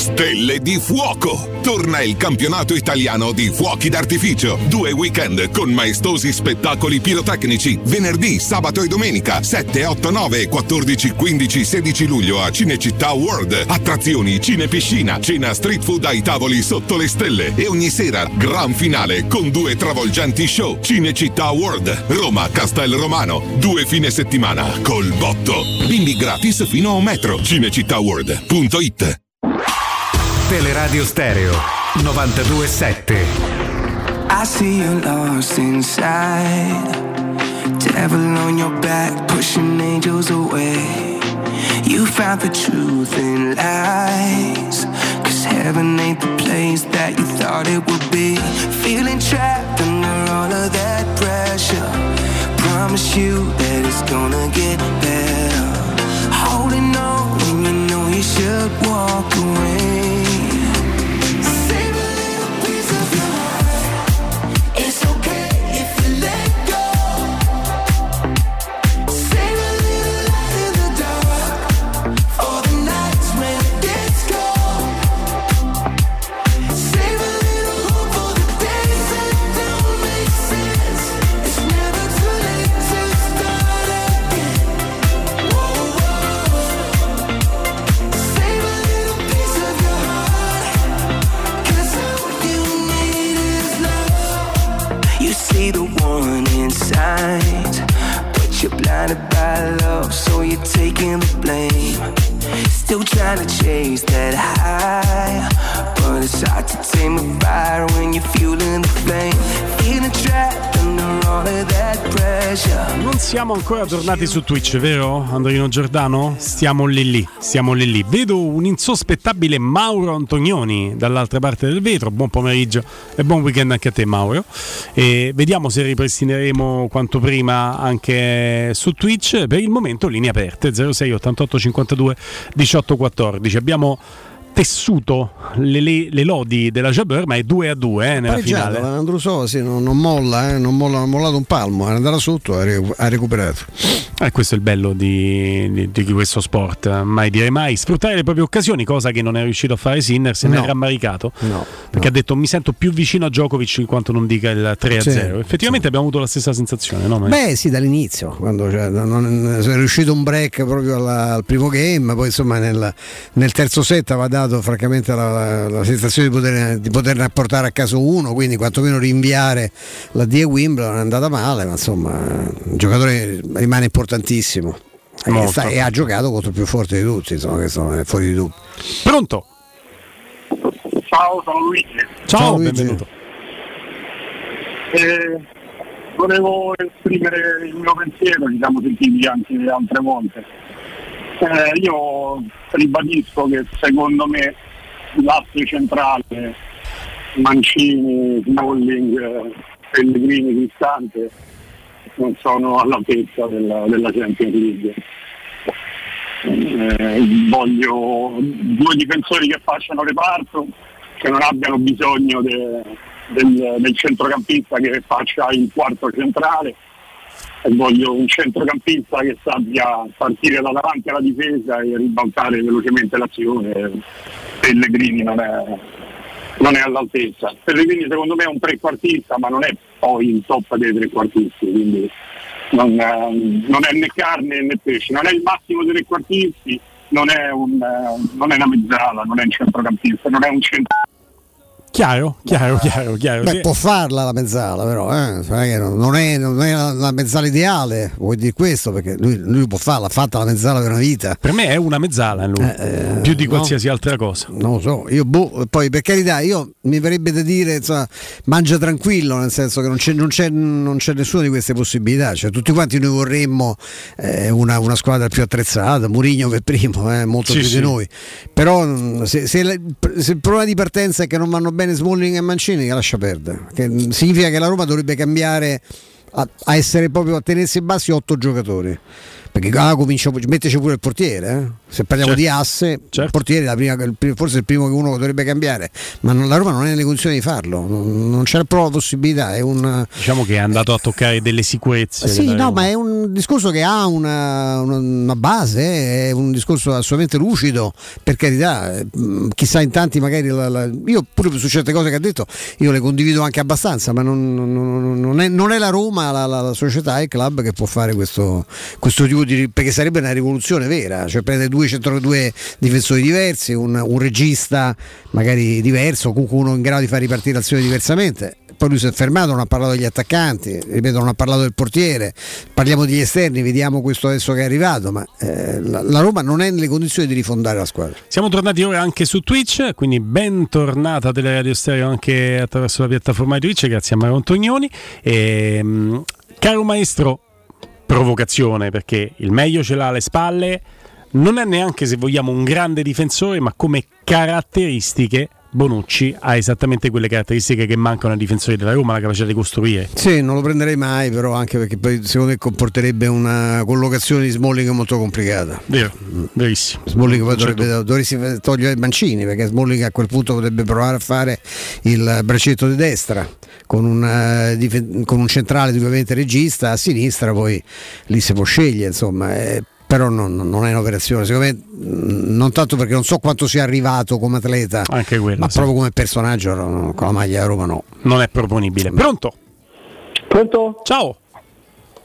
Stelle di Fuoco! Torna il campionato italiano di fuochi d'artificio. Due weekend con maestosi spettacoli pirotecnici. Venerdì, sabato e domenica. 7, 8, 9, 14, 15, 16 luglio a Cinecittà World. Attrazioni, cinepiscina, cena street food ai tavoli sotto le stelle. E ogni sera, gran finale con due travolgenti show. Cinecittà World, Roma, Castel Romano. Due fine settimana col botto. Bimbi gratis fino a un metro. Cinecittàworld.it Teleradio Stereo 927. I see you lost inside. Devil on your back, pushing angels away. You found the truth in lies. Cause heaven ain't the place that you thought it would be. Feeling trapped under all of that pressure. Promise you that it's gonna get better. Holding on when you know you should walk away. Taking the blame. Still trying to chase that high, but it's hard to tame a fire when you're fueling the flame. Feeling trapped under all of that pressure. Non siamo ancora tornati su Twitch, vero Andrino Giordano? Stiamo lì lì, stiamo lì lì. Vedo un insospettabile Mauro Antonioni dall'altra parte del vetro. Buon pomeriggio e buon weekend anche a te Mauro. E vediamo se ripristineremo quanto prima anche su Twitch. Per il momento linee aperte 06 88 52 18 14. Abbiamo tessuto le, le- le lodi della Jabeur, ma è 2 a 2 eh, nella Pareggiato, finale. Andrusò sì, non, non molla, eh, non molla, non ha mollato un palmo, è andata sotto, ha, recu- ha recuperato. Eh, questo è il bello di, di- di questo sport, mai dire mai, sfruttare le proprie occasioni, cosa che non è riuscito a fare Sinner, se ne No. è rammaricato, No, perché ha detto mi sento più vicino a Djokovic in quanto non dica il 3 a Sì, 0. Effettivamente abbiamo avuto la stessa sensazione, no? Beh sì, dall'inizio, quando cioè, non- non- è riuscito un break proprio alla- al primo game, poi insomma nel, nel terzo set aveva dato francamente la, la- la sensazione di, poter, di poterne apportare a caso uno, quindi quantomeno rinviare la D Wimbledon è andata male, ma insomma il giocatore rimane importantissimo. E, sta- e ha giocato contro il più forte di tutti, insomma, questo è fuori di dubbio. Pronto? Ciao, sono Luigi. Ciao, Luigi. benvenuto. Eh, volevo esprimere il mio pensiero, ci siamo sentiti anche altre volte. Eh, io ribadisco che secondo me l'asse centrale, Mancini, Smalling, Pellegrini, Cristante, non sono all'altezza della, della Champions League. Eh, voglio due difensori che facciano reparto, che non abbiano bisogno de- del, del centrocampista che faccia il quarto centrale voglio un centrocampista che sappia partire da davanti alla difesa e ribaltare velocemente l'azione. Pellegrini non è, non è all'altezza. Pellegrini secondo me è un trequartista ma non è poi il top dei trequartisti, quindi non, non è né carne né pesce, non è il massimo dei trequartisti, non è, un, non è una mezzala, non è un centrocampista, non è un centro. Chiaro, chiaro, chiaro, chiaro. Beh, Sì. può farla la mezzala, però eh, non è non- è, la, la mezzala ideale, vuoi dire questo? Perché lui, lui può farla, ha fatta la mezzala per una vita. Per me è una mezzala lui, più di no. qualsiasi altra cosa. Non lo so, io boh, poi per carità, io mi verrebbe da dire, insomma, mangia tranquillo, nel senso che non c'è, non c'è- non c'è nessuna di queste possibilità, cioè tutti quanti noi vorremmo eh, una, una squadra più attrezzata, Murigno per primo, eh, molto Sì, più sì. di noi, però mm, se, se la- se il problema di partenza è che non vanno bene Smalling e Mancini, che lascia perdere, che significa che la Roma dovrebbe cambiare a, a essere proprio a tenersi bassi otto giocatori. Perché ah, comincia, metteci pure il portiere. eh. Se parliamo Certo. di asse, il portiere prima- forse è il primo che uno dovrebbe cambiare, ma non- la Roma non è nelle condizioni di farlo, non, non c'è proprio la possibilità. È un, Diciamo che è andato a toccare delle sicurezze. sì, della no, ma è un discorso che ha una, una- una base, eh, è un discorso assolutamente lucido, per carità, eh, mh, chissà in tanti magari, la- la- io pure su certe cose che ha detto, io le condivido anche abbastanza, ma non, non- non è, non è la Roma, la, la- la società, il club che può fare questo, questo tipo di... perché sarebbe una rivoluzione vera, cioè prendere due, centro- due difensori diversi, un, un regista magari diverso, comunque uno in grado di far ripartire l'azione diversamente. Poi lui si è fermato, non ha parlato degli attaccanti, ripeto, non ha parlato del portiere, parliamo degli esterni, vediamo questo adesso che è arrivato, ma eh, la, la Roma non è nelle condizioni di rifondare la squadra. Siamo tornati ora anche su Twitch, quindi bentornata a Teleradio Stereo anche attraverso la piattaforma di Twitch, grazie a Mario Antonioni. E, mh, caro maestro, provocazione perché il meglio ce l'ha alle spalle, non è neanche se vogliamo un grande difensore, ma come caratteristiche Bonucci ha esattamente quelle caratteristiche che mancano ai difensori della Roma, la capacità di costruire. Sì, non lo prenderei mai, però anche perché poi secondo me comporterebbe una collocazione di Smalling molto complicata. Vero, verissimo. Smalling poi dovrebbe, dovresti togliere i mancini perché Smalling a quel punto potrebbe provare a fare il braccetto di destra con un, eh, con un centrale ovviamente regista, a sinistra poi lì si può scegliere, insomma. eh, però non, non è un'operazione, secondo me mh, non tanto perché non so quanto sia arrivato come atleta, Anche quello, ma sì. proprio come personaggio no, con la maglia Roma no. Non è proponibile. Pronto? Pronto? Ciao.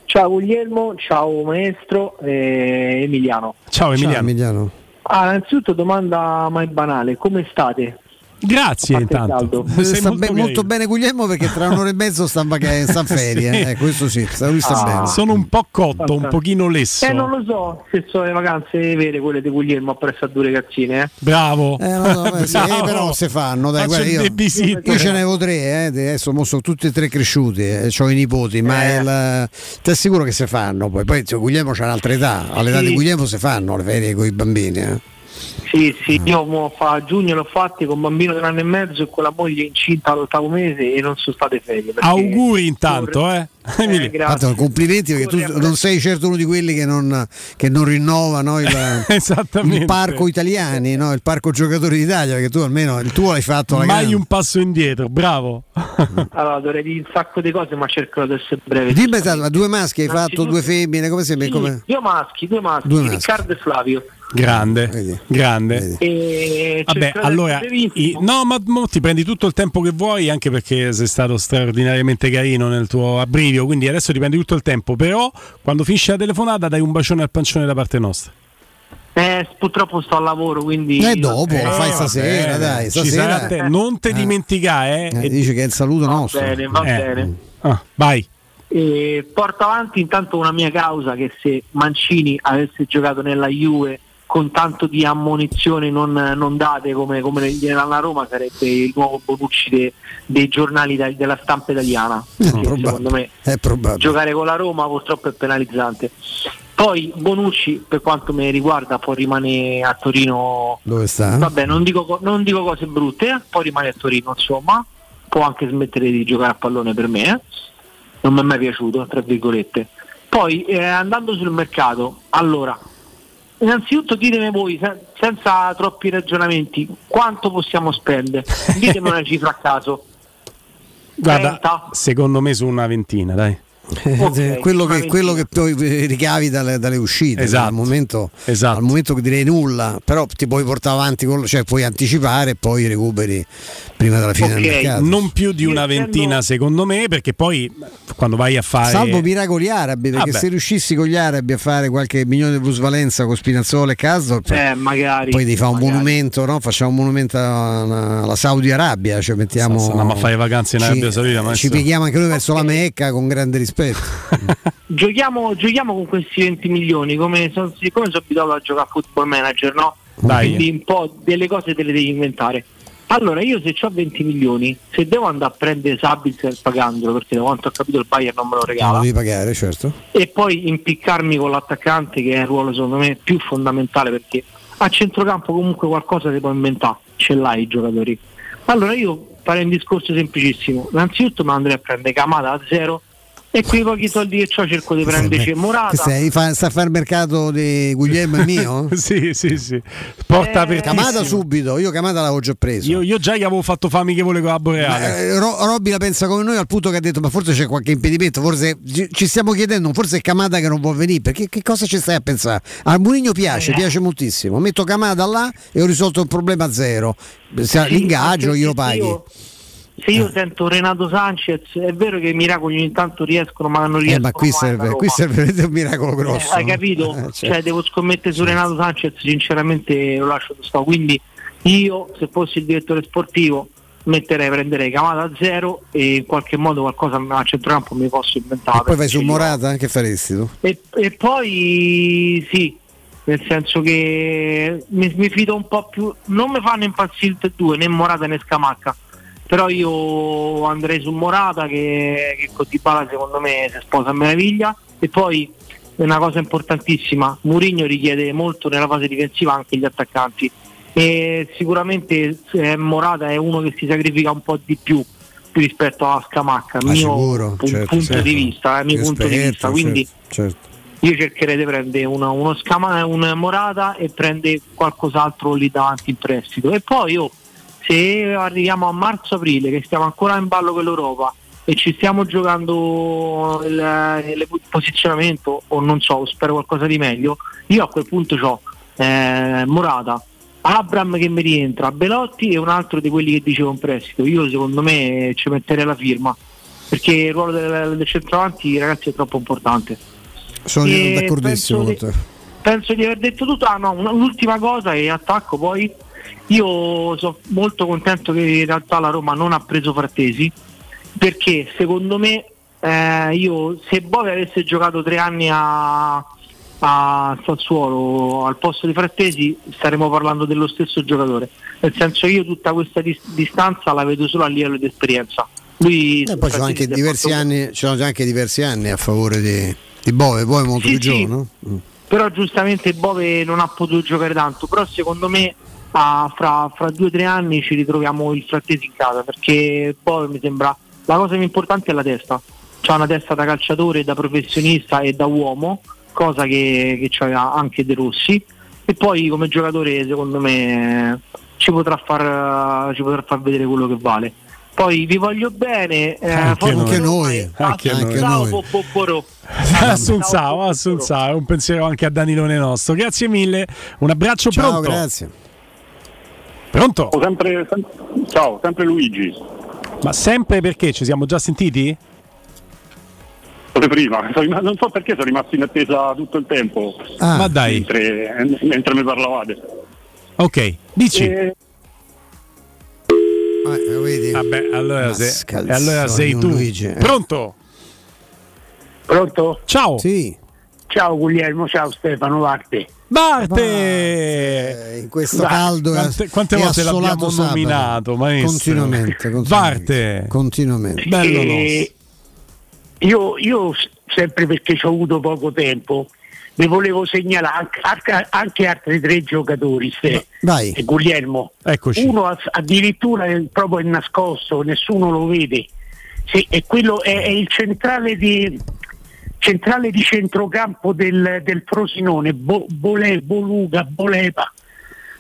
Ciao Guglielmo, ciao maestro e Emiliano. Ciao Emiliano. Emiliano. Ah, innanzitutto domanda mai banale, come state? Grazie intanto. sta molto be- molto bene Guglielmo perché tra un'ora e mezzo sta in, vac- sta in ferie, Sì. eh, questo sì, sta- lui sta Ah. bene. Sono un po' cotto, un pochino lesso. Eh, non lo so se sono le vacanze vere quelle di Guglielmo appresso a due ragazzine, eh. Bravo. Eh, no, no, beh, sì, eh, Bravo. però se fanno, dai, Faccio guarda, io, io ce ne avevo tre, eh, adesso mo sono tutti e tre cresciuti, eh, ho i nipoti, ma Eh. il- ti assicuro che se fanno poi, poi Guglielmo c'ha un'altra età, all'età Sì. di Guglielmo si fanno le ferie con i bambini. Sì, sì, io a giugno l'ho fatti con un bambino di un anno e mezzo e con la moglie incinta all'ottavo mese e non sono state ferie. Auguri intanto, eh. Emilio. Tanto, complimenti perché tu non sei certo uno di quelli che non, che non rinnova no, il, il parco italiani, no, il parco giocatori d'Italia, perché tu almeno il tuo l'hai fatto Mai grande. un passo indietro, bravo. Allora dovrei dire un sacco di cose ma cercherò di essere breve. Dimmi, ma due maschi hai fatto, due femmine, come sembra? Sì, Come... Due maschi, due maschi, Due maschi. Riccardo e Flavio. Grande, grande. E Vabbè, allora, i- no, ma mo ti prendi tutto il tempo che vuoi, anche perché sei stato straordinariamente carino nel tuo abbrivio, quindi adesso ti prendi tutto il tempo, però quando finisce la telefonata dai un bacione al pancione da parte nostra. Eh, purtroppo sto al lavoro, quindi. E dopo, Eh, fai va stasera, dai, stasera. te. Non te Eh. dimenticare, eh. Eh, dice che è il saluto nostro. bene, va Eh. bene. Ah, vai. E porto avanti intanto una mia causa che se Mancini avesse giocato nella Juve con tanto di ammonizioni non, non date come, come nella Roma sarebbe il nuovo Bonucci de- dei giornali da- della stampa italiana. Probabile. secondo me È probabile. giocare con la Roma purtroppo è penalizzante. Poi Bonucci per quanto mi riguarda poi rimane a Torino Dove sta? Vabbè, non dico, co- non dico cose brutte, eh, poi rimane a Torino, insomma, può anche smettere di giocare a pallone per me, eh. non mi è mai piaciuto, tra virgolette. Poi eh, andando sul mercato, allora, innanzitutto ditemi voi, se- senza troppi ragionamenti, quanto possiamo spendere? Ditemi una cifra a caso. Guarda, 30? secondo me su una ventina, dai. Eh, quello, che, quello che poi ricavi dalle, dalle uscite Esatto. al, momento, Esatto. al momento che direi nulla però ti puoi portare avanti con- cioè puoi anticipare e poi recuperi prima della fine del mercato Non più di una ventina secondo me, perché poi quando vai a fare... Salvo miracoli arabi, perché Vabbè. se riuscissi con gli arabi a fare qualche milione di plusvalenza con Spinazzola e Casdorp, Eh, magari. poi ti fa un magari. monumento, no? facciamo un monumento alla, Saudi Arabia, cioè mettiamo, Se andiamo a fare vacanze in ci- Arabia Saudita, ci maestro. pieghiamo anche noi verso la Mecca con grande rispetto. Giochiamo, giochiamo con questi 20 milioni, come sono, siccome sono abituato a giocare a football manager, no? Dai. Quindi un po' delle cose te le devi inventare. Allora io se ho 20 milioni, se devo andare a prendere Sabitzer pagandolo, perché da quanto ho capito il Bayern non me lo Lo regala, devi pagare, certo. e poi impiccarmi con l'attaccante che è il ruolo secondo me più fondamentale perché a centrocampo comunque qualcosa si può inventare, ce l'hai i giocatori. Allora io farei un discorso semplicissimo, innanzitutto mi andrei a prendere Camada a zero E quei pochi soldi che ho cerco di prenderci Morata. Che sei? Fa, sta a fare il mercato di Guglielmo e mio? sì, sì, sì. Porta Eh, apertissima. Camata subito, io Camata l'avevo già preso. Io, io già gli avevo fatto fame che vuole con la Boreale. Eh, Ro- Robby la pensa come noi al punto che ha detto ma forse c'è qualche impedimento, forse ci ci stiamo chiedendo, forse è Camada che non può venire, perché che cosa ci stai a pensare? Al Murigno piace, Eh. piace moltissimo, metto Camada là e ho risolto il problema a zero, l'ingaggio glielo paghi. io- se io sento Renato Sanchez, è vero che i miracoli ogni tanto riescono, ma non Eh, riescono ma qui serve, qui serve un miracolo grosso. Eh, hai capito? Eh, certo. Cioè, devo scommettere su Renato Sanchez, sinceramente lo lascio sto. Quindi io, se fossi il direttore sportivo, metterei, prenderei Camata a zero e in qualche modo qualcosa a centrocampo mi posso inventare. E poi vai su perché io- Morata, che faresti tu? E, e poi sì, nel senso che mi, mi fido un po' più, non mi fanno impazzire tutte e due, né Morata né Scamacca, però io andrei su Morata che, che con Dybala secondo me si sposa a meraviglia e poi una cosa importantissima, Mourinho richiede molto nella fase difensiva anche gli attaccanti e sicuramente eh, Morata è uno che si sacrifica un po' di più rispetto a Scamacca, Ah, mio sicuro, pu- certo, punto certo. di vista, eh, mio punto di vista, quindi certo, certo. io cercherei di prendere una- uno scama, un Morata e prendere qualcos'altro lì davanti in prestito. E poi io, se arriviamo a marzo-aprile, che stiamo ancora in ballo per l'Europa e ci stiamo giocando il, il posizionamento, o non so, spero qualcosa di meglio, io a quel punto ho Morata, Abram che mi rientra, Belotti e un altro di quelli che dicevo in prestito. Io secondo me ci metterei la firma. Perché il ruolo del, del centravanti ragazzi è troppo importante. Sono E d'accordissimo con penso te. penso di aver detto tutto. Ah no, l'ultima cosa e attacco poi. Io sono molto contento che in realtà la Roma non ha preso Frattesi perché secondo me eh, io se Bove avesse giocato tre anni a, a Sassuolo al posto di Frattesi staremmo parlando dello stesso giocatore. Nel senso io tutta questa dis- distanza la vedo solo a livello di esperienza. Lui E poi ci sono Frattesi anche diversi anni, ci sono anche diversi anni a favore di, di Bove, poi molto Sì, più sì. giovane, no? Mm. però giustamente Bove non ha potuto giocare tanto, però secondo me ah, fra, fra due o tre anni ci ritroviamo il frattesi in casa perché Bove mi sembra la cosa più importante è la testa, c'ha una testa da calciatore, da professionista e da uomo, cosa che, che c'aveva anche De Rossi e poi come giocatore secondo me ci potrà far, ci potrà far vedere quello che vale. Poi vi voglio bene, eh, Anche noi. Anche. Anche Assunzao, noi. po- po- porò. Assunzao, Assunzao, un pensiero anche a Danilone nostro. Grazie mille, un abbraccio Ciao, pronto. grazie. Pronto? Ciao, sempre, sem- ciao, sempre Luigi. Ma sempre perché ci siamo già sentiti? Come prima, non so perché sono rimasto in attesa tutto il tempo. Ah. Ma dai, Mentre, mentre mi parlavate. ok, dici. E- Eh, vedi? Vabbè, allora, se- allora sei tu. Luigi, eh. Pronto? Pronto? Ciao. Sì. Ciao Guglielmo, ciao Stefano Varte. Marte! Eh, in questo Dai, caldo Quante, quante volte l'abbiamo sabato. nominato, maestro? Continuamente, continuamente. Varte, Continuamente. bello E io, io sempre perché ci ho avuto poco tempo, vi volevo segnalare anche, anche- altri tre giocatori, Ste- Vai. e Guglielmo. Eccoci. Uno addirittura è proprio è nascosto, nessuno lo vede. Sì, e quello è, è il centrale di, centrale di centrocampo del, del Frosinone, Bo, Bole- Boluga, Boleva,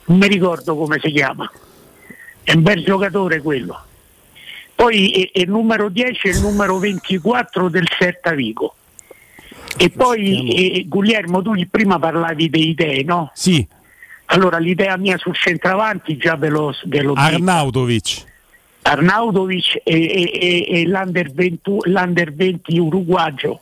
non mi ricordo come si chiama. È un bel giocatore quello. Poi il numero 10 e il numero 24 del Celta Vigo. E poi eh, Guglielmo, tu prima parlavi di idee, no? Sì, Allora l'idea mia sul centravanti già ve lo, ve detta. Arnautovic. Arnautovic e, e- e- e l'under, 20, l'under 20 uruguagio.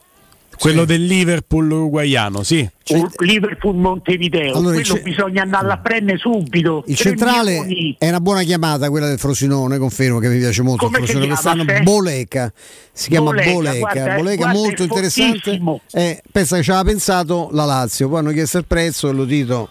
Quello del Liverpool uruguaiano, sì. O Liverpool Montevideo, Allora, quello bisogna andare a prendere subito. Il centrale milioni. è una buona chiamata quella del Frosinone, confermo che mi piace molto Come il si Frosinone quest'anno. Boleca, si chiama Boleca, Boleca, guarda, Boleca guarda, molto interessante. Eh, pensa che ci aveva pensato la Lazio, poi hanno chiesto il prezzo e lo Tito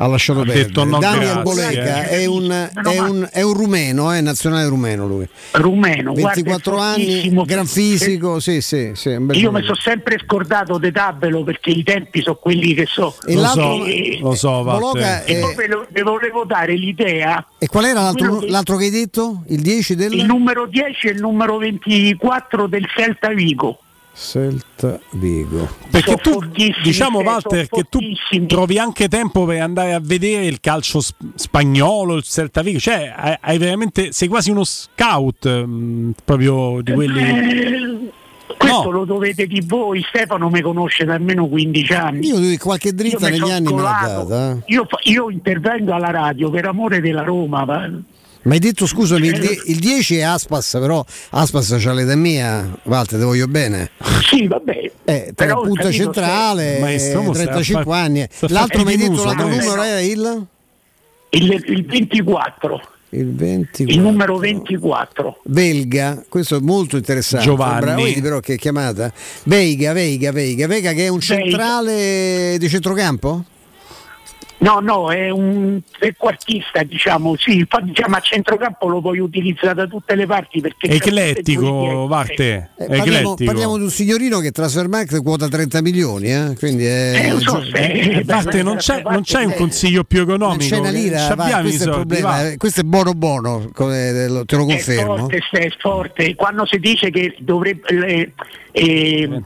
ha lasciato Ha perdere. detto no, Daniel Boleca eh. è, un, è, un, è un rumeno, è nazionale rumeno lui. Rumeno, guarda, è 24 anni, fortissimo. gran fisico, sì, sì, sì, bel Io mi sono sempre scordato di Tabelo perché i tempi sono quelli che so. E Lo so, e- lo so, Vatte. E poi ve, volevo dare l'idea. E qual era l'altro, che- l'altro che hai detto? Il 10 del... Il numero 10 e il numero 24 del Celta Vigo. Celta Vigo. Perché tu, diciamo Walter, che tu trovi anche tempo per andare a vedere il calcio sp- spagnolo, il Celta Vigo, cioè hai, hai veramente, sei quasi uno scout mm, proprio di quelli... Eh, questo lo dovete di voi, Stefano mi conosce da almeno 15 anni. Io qualche dritta Io mi negli anni me l'ha colato. data. eh. Io, io intervengo alla radio per amore della Roma. Ma- hai detto scusami, il, die- il 10 è Aspas, però Aspas c'ha l'età mia, Walter, ti voglio bene. Sì, vabbè. Eh, Però, punta centrale, Maestro, mo stai a 35 far- anni. sta a L'altro mi hai detto l'altro numero era il? Il, il 24, Il 24. il numero 24. Belga, questo è molto interessante. Giovanni. Bravo, vedi però che chiamata. Veiga, Veiga, Veiga, Veiga che è un centrale di centrocampo? No, no, è un trequartista, diciamo, sì, fa- diciamo a centrocampo lo puoi utilizzare da tutte le parti perché eclettico, Varte, Eh, è parliamo, eclettico. parliamo di un signorino che Transfermarkt quota 30 milioni, eh? quindi è... Eh, so, Eh, Varte, non c'è, non c'è un consiglio più non economico. c'è una lira, va, questo è problema. eh, Questo è buono buono, come te lo- lo È confermo. forte, è forte. Quando si dice che dovrebbe, le- eh,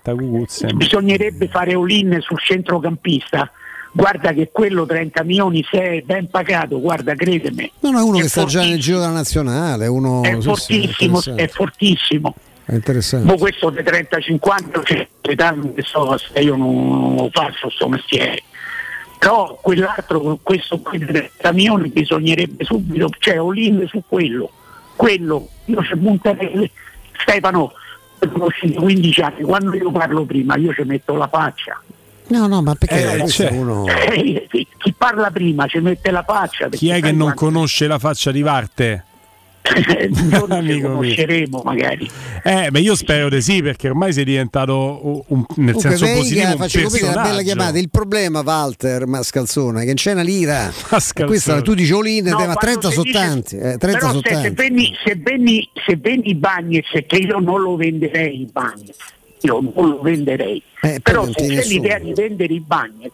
bisognerebbe fare all-in sul centrocampista, guarda che quello 30 milioni se è ben pagato, guarda, credimi. No, no, è uno È che sta già nel giro della nazionale, uno È sì, sì, fortissimo, interessante. è fortissimo. È interessante. Ma questo dei 30-50 c'è l'età che so, se io non lo faccio sto mestiere. Però quell'altro, questo qui dei 30 milioni bisognerebbe subito, cioè all-in su quello. Quello, io ci punterei. Stefano, conosci da 15 anni, quando io parlo prima io ci metto la faccia. No, no, ma perché Eh, c'è. uno... Eh, chi parla prima ci mette la faccia. Chi è che non conosce la faccia di Varte? Giorno ci Amico mio. conosceremo magari. Eh, beh, io spero di sì, perché ormai sei diventato un, nel Comunque, senso positivo un faccio capire una bella chiamata. Il problema, Walter Mascalzone, è che non c'è una lira. Questa tu dici all-in, No, ma quando 30 si sono dice- tanti. Eh, 30 Però se, se venni, se venni, se venni Bagnez, che io non lo venderei i Bagnez, io non lo venderei. Eh, Però se c'è l'idea nessuno. di vendere i Bagnez,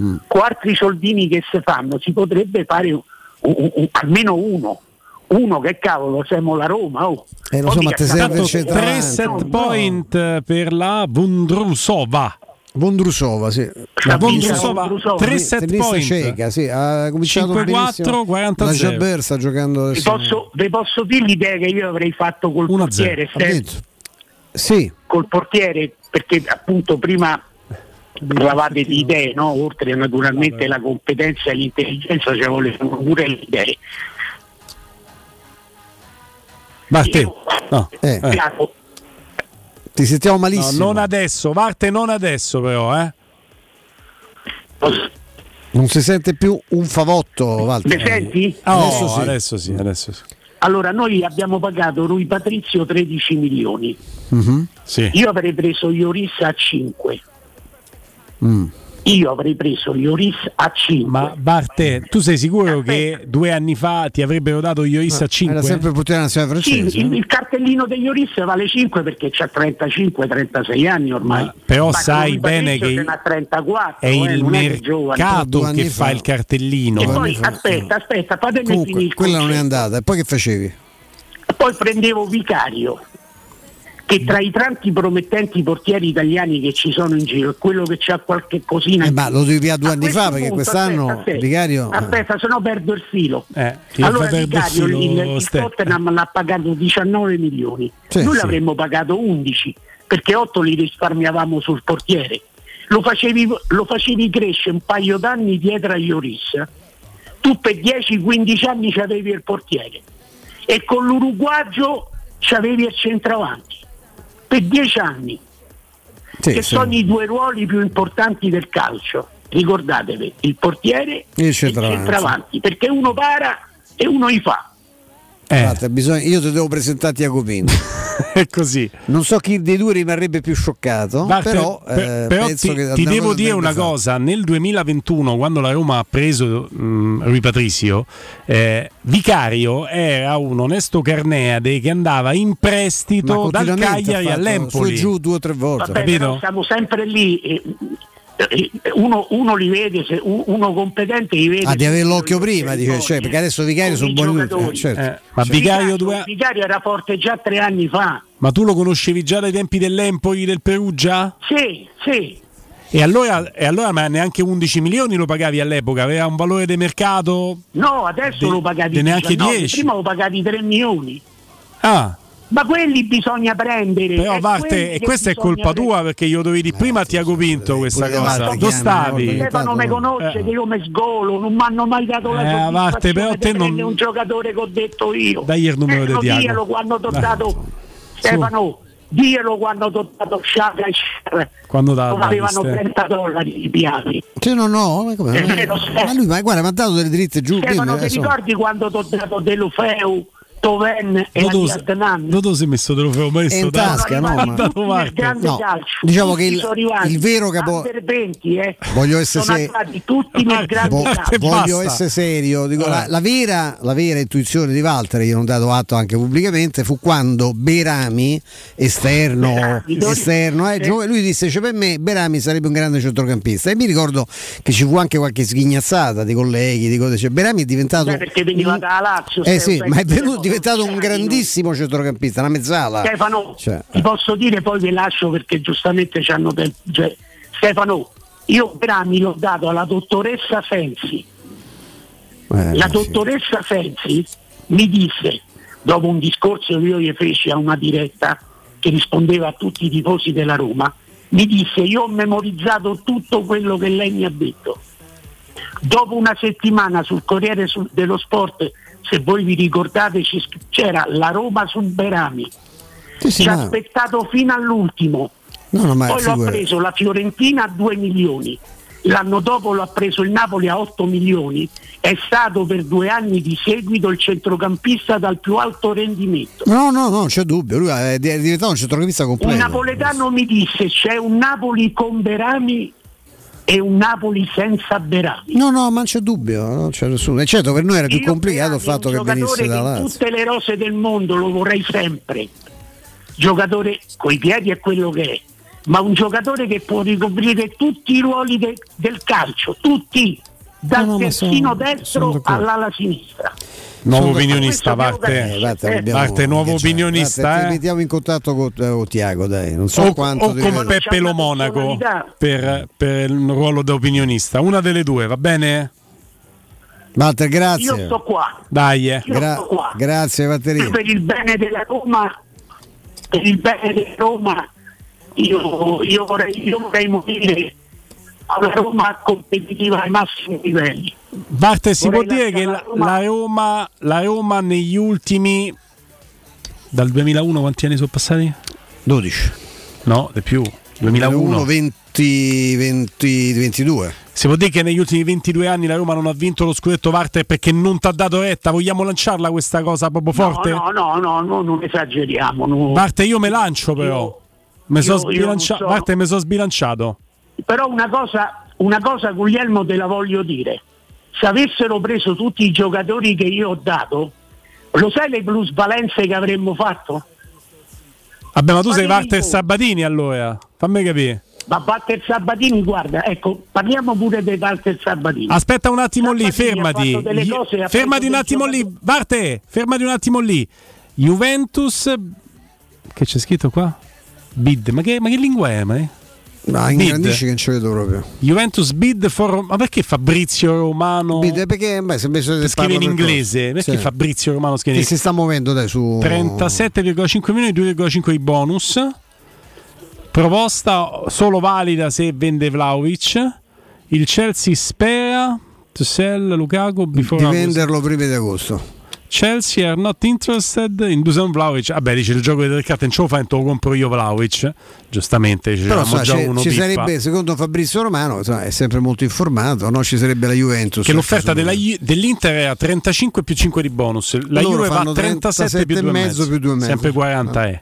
Mm. con altri soldini che si fanno, si potrebbe fare un- un- un- almeno uno. Uno che cavolo, siamo la Roma. Oh. Eh, lo so, ma te serve Tre set point per la Vondrusova. Vondrusova, sì. La Vondrusova, Vondrusova, tre set point. ceca, sì, ha cominciato 5-4, benissimo. 40 La 0. Jaber sta giocando Vi adesso. posso, vi posso dire l'idea che io avrei fatto col 1-0. portiere. Sì, col portiere perché appunto prima parlavate di idee, no? oltre naturalmente la competenza e l'intelligenza ci volevano pure le idee. Varte. No. Eh. Piano, ti sentiamo No, malissimo. non adesso, Varte non adesso però, eh. Non si sente più un favotto, Walter. Mi senti? Oh, Adesso sì. adesso sì, adesso sì. Allora noi abbiamo pagato Rui Patrizio 13 milioni, Mhm. Sì. io avrei preso Ioris a 5. Mm. Io avrei preso Ioris a 5. Ma Varte, tu sei sicuro che due anni fa ti avrebbero dato Ioris a Era 5? sempre il portiere nazionale Sì, francese. il, il cartellino degli Ioris vale 5 perché c'ha 35-36 anni ormai. Ma però Ma sai bene che ce n'ha 34, È eh, il giovane. mercato che fa. fa il cartellino. E poi fa, aspetta, aspetta, fatemi Comunque, finire. quella non è andata. E poi che facevi? Poi prendevo Vicario, che tra i tanti promettenti portieri italiani che ci sono in giro è quello che c'ha qualche cosina. Eh, ma lo devi via due anni fa perché punto, quest'anno aspetta, aspetta. Vicario. Aspetta, se no perdo il filo. Eh, allora Vicario il il, filo, il. Tottenham l'ha pagato 19 milioni, Sì, noi sì. l'avremmo pagato 11 perché 8 li risparmiavamo sul portiere. Lo facevi, lo facevi crescere un paio d'anni dietro a Ioris. Tu per 10-15 anni c'avevi il portiere e con l'Uruguagio c'avevi il centravanti per 10 anni Sì, che sì. sono i due ruoli più importanti del calcio. Ricordatevi, il portiere e il centravanti. perché uno para e uno li fa. Eh, Guarda, bisogna- io ti devo presentare Jacopino. è così. Non so chi dei due rimarrebbe più scioccato, Varte, però, per- eh, però penso ti, che ti devo dire una fatto. cosa, nel 2021 quando la Roma ha preso mh, Rui Patrizio, eh, Vicario era un onesto Carneade che andava in prestito dal Cagliari all'Empoli. Su giù due o tre volte. Vabbè, siamo sempre lì. Eh, uno, uno li vede, se un- uno competente li vede. Ah, di avere l'occhio prima, dice, cioè, perché adesso Vicario sono buoni eh, certo. Eh, ma Sì. Vicario Vicario, due Vicario era forte già tre anni fa. Ma tu lo conoscevi già dai tempi dell'Empoli del Perugia? Sì, sì. E allora, e allora ma neanche 11 milioni lo pagavi all'epoca? Aveva un valore di mercato? No, adesso De- lo pagavi de neanche 19, 10. Prima lo pagavi 3 milioni. Ah, Ma quelli bisogna prendere. però quelli e questa è colpa prendere. tua perché io dovevi prima a Tiago Pinto questa cosa. Chiama, stavi? Stefano mi conosce Eh. che io mi sgolo, non mi hanno mai dato la Eh, soddisfazione Varte, però di te non- prendere un giocatore che ho detto io. Dai il numero di Eh, Diago. Diglielo quando ti ho dato Stefano, diglielo quando ti ho dato Sciaga e Sciaga. Quando da Non avevano 30 dollari i piani. Cioè, no, no, ma vero, Ma lui, ma guarda, mi ha dato delle dritte giù. Stefano, dimmi, ti ricordi quando ti ho dato Delufeu, Toven e Adnan? dove si è messo te lo feo messo in tasca, no, ma- grande No, calcio. diciamo che il- il vero capo- Under 20, eh. Voglio essere sono se- arrivati tutti nel grande Vo- calcio. voglio essere serio, dico, la, la vera, la vera intuizione di Walter, io non ho dato atto anche pubblicamente, fu quando Berami, esterno, Berami, esterno eh, sì. gio- lui disse, cioè, per me Berami sarebbe un grande centrocampista e mi ricordo che ci fu anche qualche sghignazzata di colleghi, di cose, cioè, Berami è diventato... Beh, perché veniva da Lazio. Eh sì, ma è venuto, di diventato un grandissimo centrocampista, una mezzala. Stefano, Cioè, ti posso dire, poi vi lascio perché giustamente ci hanno del... cioè, Stefano, io Brami l'ho dato alla dottoressa Sensi. eh, La sì. dottoressa Sensi mi disse, dopo un discorso che io gli feci a una diretta che rispondeva a tutti i tifosi della Roma, mi disse io ho memorizzato tutto quello che lei mi ha detto. Dopo una settimana sul Corriere dello Sport, se voi vi ricordate, c'era la Roma su Berami. Sì, sì, Ci ha ma- aspettato fino all'ultimo. No, no, Poi figura- preso la Fiorentina a 2 milioni. L'anno dopo l'ha preso il Napoli a 8 milioni. È stato per due anni di seguito il centrocampista dal più alto rendimento. No, no, no, c'è dubbio, lui è è diventato un centrocampista completo. Un napoletano mi disse c'è un Napoli con Berami e un Napoli senza Berami. No, no, ma non c'è dubbio, non c'è nessuno. E certo, per noi era più Io complicato il è fatto che venisse da Lazio. tutte le rose del mondo lo vorrei sempre. Giocatore coi piedi è quello che è, ma un giocatore che può ricoprire tutti i ruoli de- del calcio, tutti, dal No, no, terzino destro all'ala sinistra. Nuovo Sono- opinionista, Varte. abbiamo Eh, Eh, Varte, nuovo opinionista, Varte, eh? Ti mettiamo in contatto con, eh, con Tiago, dai. Non so o, quanto o con. Peppe Lo Monaco per, per il ruolo da opinionista. Una delle due, va bene? Walter, grazie. Io sto qua. Dai, eh. Io Gra- sto qua. grazie, Valtteri. Per il bene della Roma, per il bene della Roma, io, io vorrei, io vorrei morire a una Roma competitiva ai massimi livelli. Varte, si può dire che la, la Roma, la Roma negli ultimi dal 2001 quanti anni sono passati? 12. No, di più. 2001. 20, 20, 22. Si può dire che negli ultimi 22 anni la Roma non ha vinto lo scudetto Varte perché non ti ha dato retta. Vogliamo lanciarla questa cosa proprio forte? No, no, no, no, non esageriamo. no. Varte, io me lancio però. Mi so io- io non sbilancia- so. Varte, mi sono sbilanciato. Però una cosa, una cosa Guglielmo te la voglio dire. Se avessero preso tutti i giocatori che io ho dato, lo sai le plusvalenze che avremmo fatto? Vabbè, ma tu sei Walter Sabatini allora. Fammi capire. Ma Walter Sabatini, guarda, ecco, parliamo pure di Walter Sabatini. Aspetta un attimo lì, Sabatini ha fermati. cose Fermati un attimo lì. Varte, fermati un attimo lì. Juventus. Che c'è scritto qua? Bid. Ma che, ma che lingua è? Ma è? No, Bid. ingrandisci che non ci vedo proprio. Juventus bid for. Ma perché Fabrizio Romano. Bid, perché beh, se invece scrive in inglese? Perché Sì. Fabrizio Romano scrive Che si sta muovendo dai su 37,5 milioni, 2,5 di bonus. Proposta solo valida se vende Vlaovic. Il Chelsea spera to sell Lukaku di venderlo prima di agosto. Chelsea are not interested in Dusan Vlaovic. Vabbè, dice il gioco delle carte non ce lo fai, te lo compro io Vlaovic. Giustamente, dice, Però sa, già ci, uno ci pippa. sarebbe, secondo Fabrizio Romano, insomma, è sempre molto informato, no? ci sarebbe la Juventus. Che l'offerta della dell'Inter è a 35 più 5 di bonus. La Loro Juve va a 37 più 37 e 2,5 mezzo più due e mezzo. Sempre 40 è.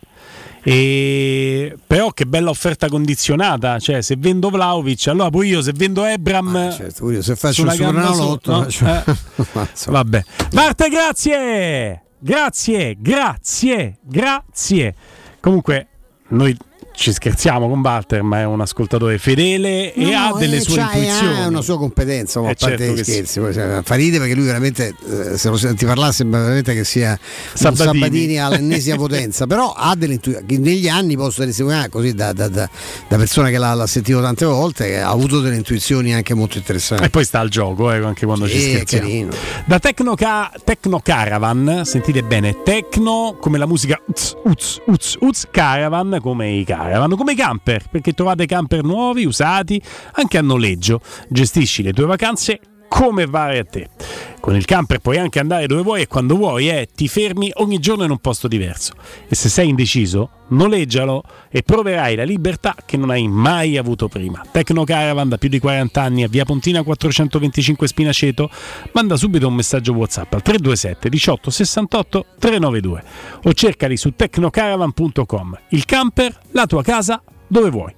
E... Però che bella offerta condizionata, cioè se vendo Vlaovic, allora poi io se vendo Ebram certo, pure io se faccio una superenalotto, sotto, faccio- no? Eh. Vabbè. Marte, grazie! Grazie, grazie, grazie. Comunque, noi ci scherziamo con Walter, ma è un ascoltatore fedele e No, ha delle eh, sue c'ha- intuizioni. Ha una sua competenza, ma Eh, a parte certo gli che sì. scherzi. poi, cioè, Fa ridere perché lui veramente, eh, se lo senti parlare, sembra veramente che sia Sabatini. Sabatini all'ennesima potenza. Però ha delle intuizioni. Negli anni posso testimoniare così da, da- da- da persona che l'ha, l'ha sentito tante volte, ha avuto delle intuizioni anche molto interessanti. E poi sta al gioco, eh, anche quando ci Sì, è scherziamo. carino. Da Tecno, Ca- Tecno Caravan, sentite bene, Tecno come la musica uz, uz, uz, uz, Caravan come i caravan, come i camper, perché trovate camper nuovi, usati, anche a noleggio. Gestisci le tue vacanze come pare a te. Con il camper puoi anche andare dove vuoi e quando vuoi, eh, ti fermi ogni giorno in un posto diverso. E se sei indeciso, noleggialo e proverai la libertà che non hai mai avuto prima. Tecno Caravan da più di 40 anni a Via Pontina 425 Spinaceto. Manda subito un messaggio WhatsApp al 327 18 68 392 o cercali su tecnocaravan.com. Il camper, la tua casa, dove vuoi.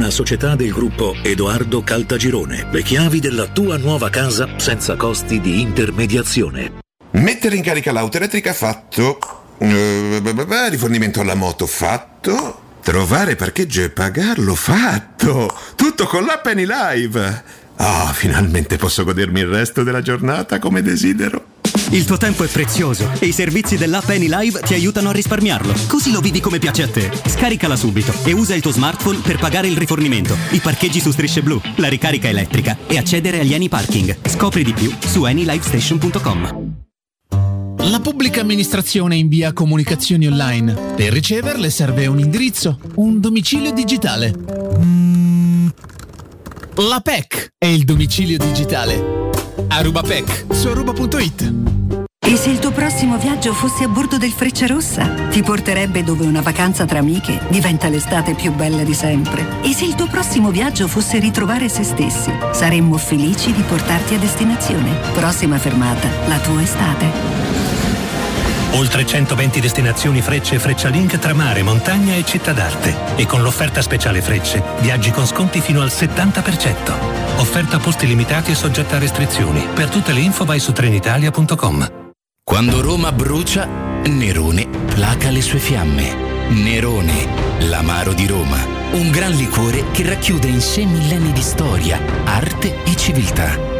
una società del gruppo Edoardo Caltagirone. Le chiavi della tua nuova casa senza costi di intermediazione. Mettere in carica l'auto elettrica fatto. Eh, rifornimento alla moto fatto. Trovare parcheggio e pagarlo fatto. Tutto con l'app Any Live. Ah, finalmente posso godermi il resto della giornata come desidero. Il tuo tempo è prezioso e i servizi dell'app AnyLive ti aiutano a risparmiarlo. Così lo vivi come piace a te. Scaricala subito e usa il tuo smartphone per pagare il rifornimento, i parcheggi su strisce blu, la ricarica elettrica e accedere agli Any Parking. Scopri di più su anylivestation.com. La pubblica amministrazione invia comunicazioni online. Per riceverle serve un indirizzo, un domicilio digitale. La PEC è il domicilio digitale. Aruba PEC su aruba.it. E se il tuo prossimo viaggio fosse a bordo del Frecciarossa? Ti porterebbe dove una vacanza tra amiche diventa l'estate più bella di sempre. E se il tuo prossimo viaggio fosse ritrovare se stessi? Saremmo felici di portarti a destinazione. Prossima fermata, la tua estate. Oltre 120 destinazioni Frecce e Freccialink tra mare, montagna e città d'arte. E con l'offerta speciale Frecce, viaggi con sconti fino al 70%. Offerta a posti limitati e soggetta a restrizioni. Per tutte le info vai su trenitalia.com. Quando Roma brucia, Nerone placa le sue fiamme. Nerone, l'amaro di Roma. Un gran liquore che racchiude in sé millenni di storia, arte e civiltà.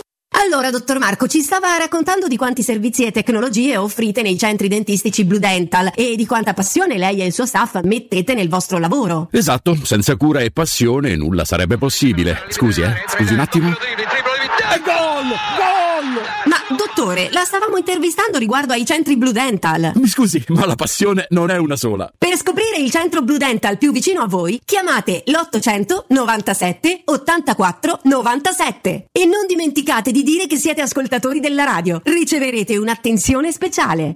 Allora, dottor Marco, ci stava raccontando di quanti servizi e tecnologie offrite nei centri dentistici Blue Dental e di quanta passione lei e il suo staff mettete nel vostro lavoro. Esatto, senza cura e passione nulla sarebbe possibile. Scusi, eh, scusi un attimo. Gol! Gol! Ma, dottore, la stavamo intervistando riguardo ai centri Blue Dental. Mi scusi, ma la passione non è una sola. Per scoprire il centro Blue Dental più vicino a voi, chiamate l'800 97 84 97 e non dimenticate di dire che siete ascoltatori della radio. Riceverete un'attenzione speciale.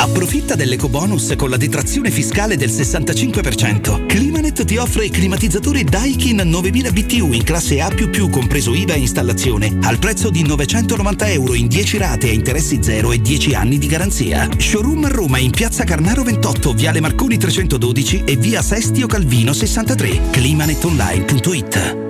Approfitta dell'ecobonus con la detrazione fiscale del 65%. Climanet ti offre il climatizzatore Daikin 9000 BTU in classe A++ compreso IVA e installazione al prezzo di 990 euro in 10 rate a interessi zero e 10 anni di garanzia. Showroom a Roma in piazza Carnaro 28, viale Marconi 312 e via Sestio Calvino 63. climanetonline.it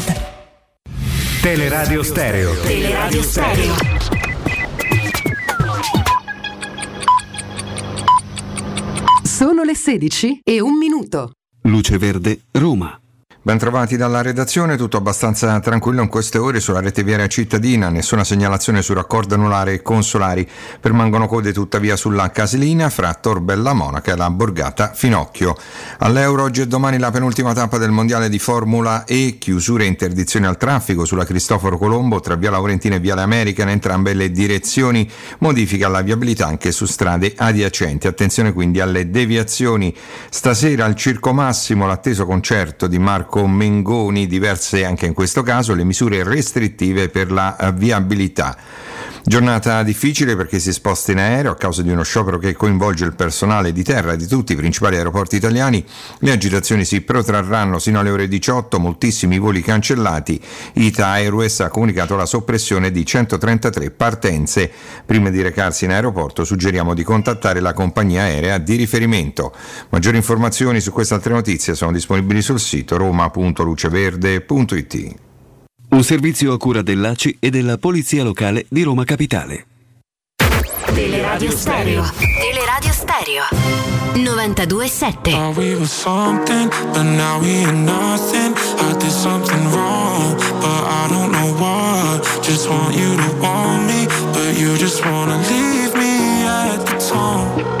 Teleradio Stereo. Teleradio Stereo. Sono le 16 e un minuto. Luce Verde, Roma. Bentrovati dalla redazione, tutto abbastanza tranquillo in queste ore sulla rete viaria cittadina, nessuna segnalazione su raccordo anulare e consolari. Permangono code tuttavia sulla casilina fra Torbella Monaca e la Borgata Finocchio. All'Euro oggi e domani la penultima tappa del Mondiale di Formula E, chiusure e interdizioni al traffico sulla Cristoforo Colombo tra Via Laurentina e Viale America in entrambe le direzioni, modifica la viabilità anche su strade adiacenti. Attenzione quindi alle deviazioni. Stasera al Circo Massimo l'atteso concerto di Marco Mengoni, diverse anche in questo caso le misure restrittive per la viabilità. Giornata difficile perché si sposta in aereo a causa di uno sciopero che coinvolge il personale di terra di tutti i principali aeroporti italiani. Le agitazioni si protrarranno sino alle ore 18, moltissimi voli cancellati. Ita Airways ha comunicato la soppressione di 133 partenze. Prima di recarsi in aeroporto suggeriamo di contattare la compagnia aerea di riferimento. Maggiori informazioni su queste altre notizie sono disponibili sul sito roma.luceverde.it. Un servizio a cura dell'ACI e della Polizia Locale di Roma Capitale. Teleradio Stereo. Teleradio Stereo 927 we were something, but now we are nothing. I did something wrong, but I don't know what. Just want you to want me, but you just wanna leave me at the tone.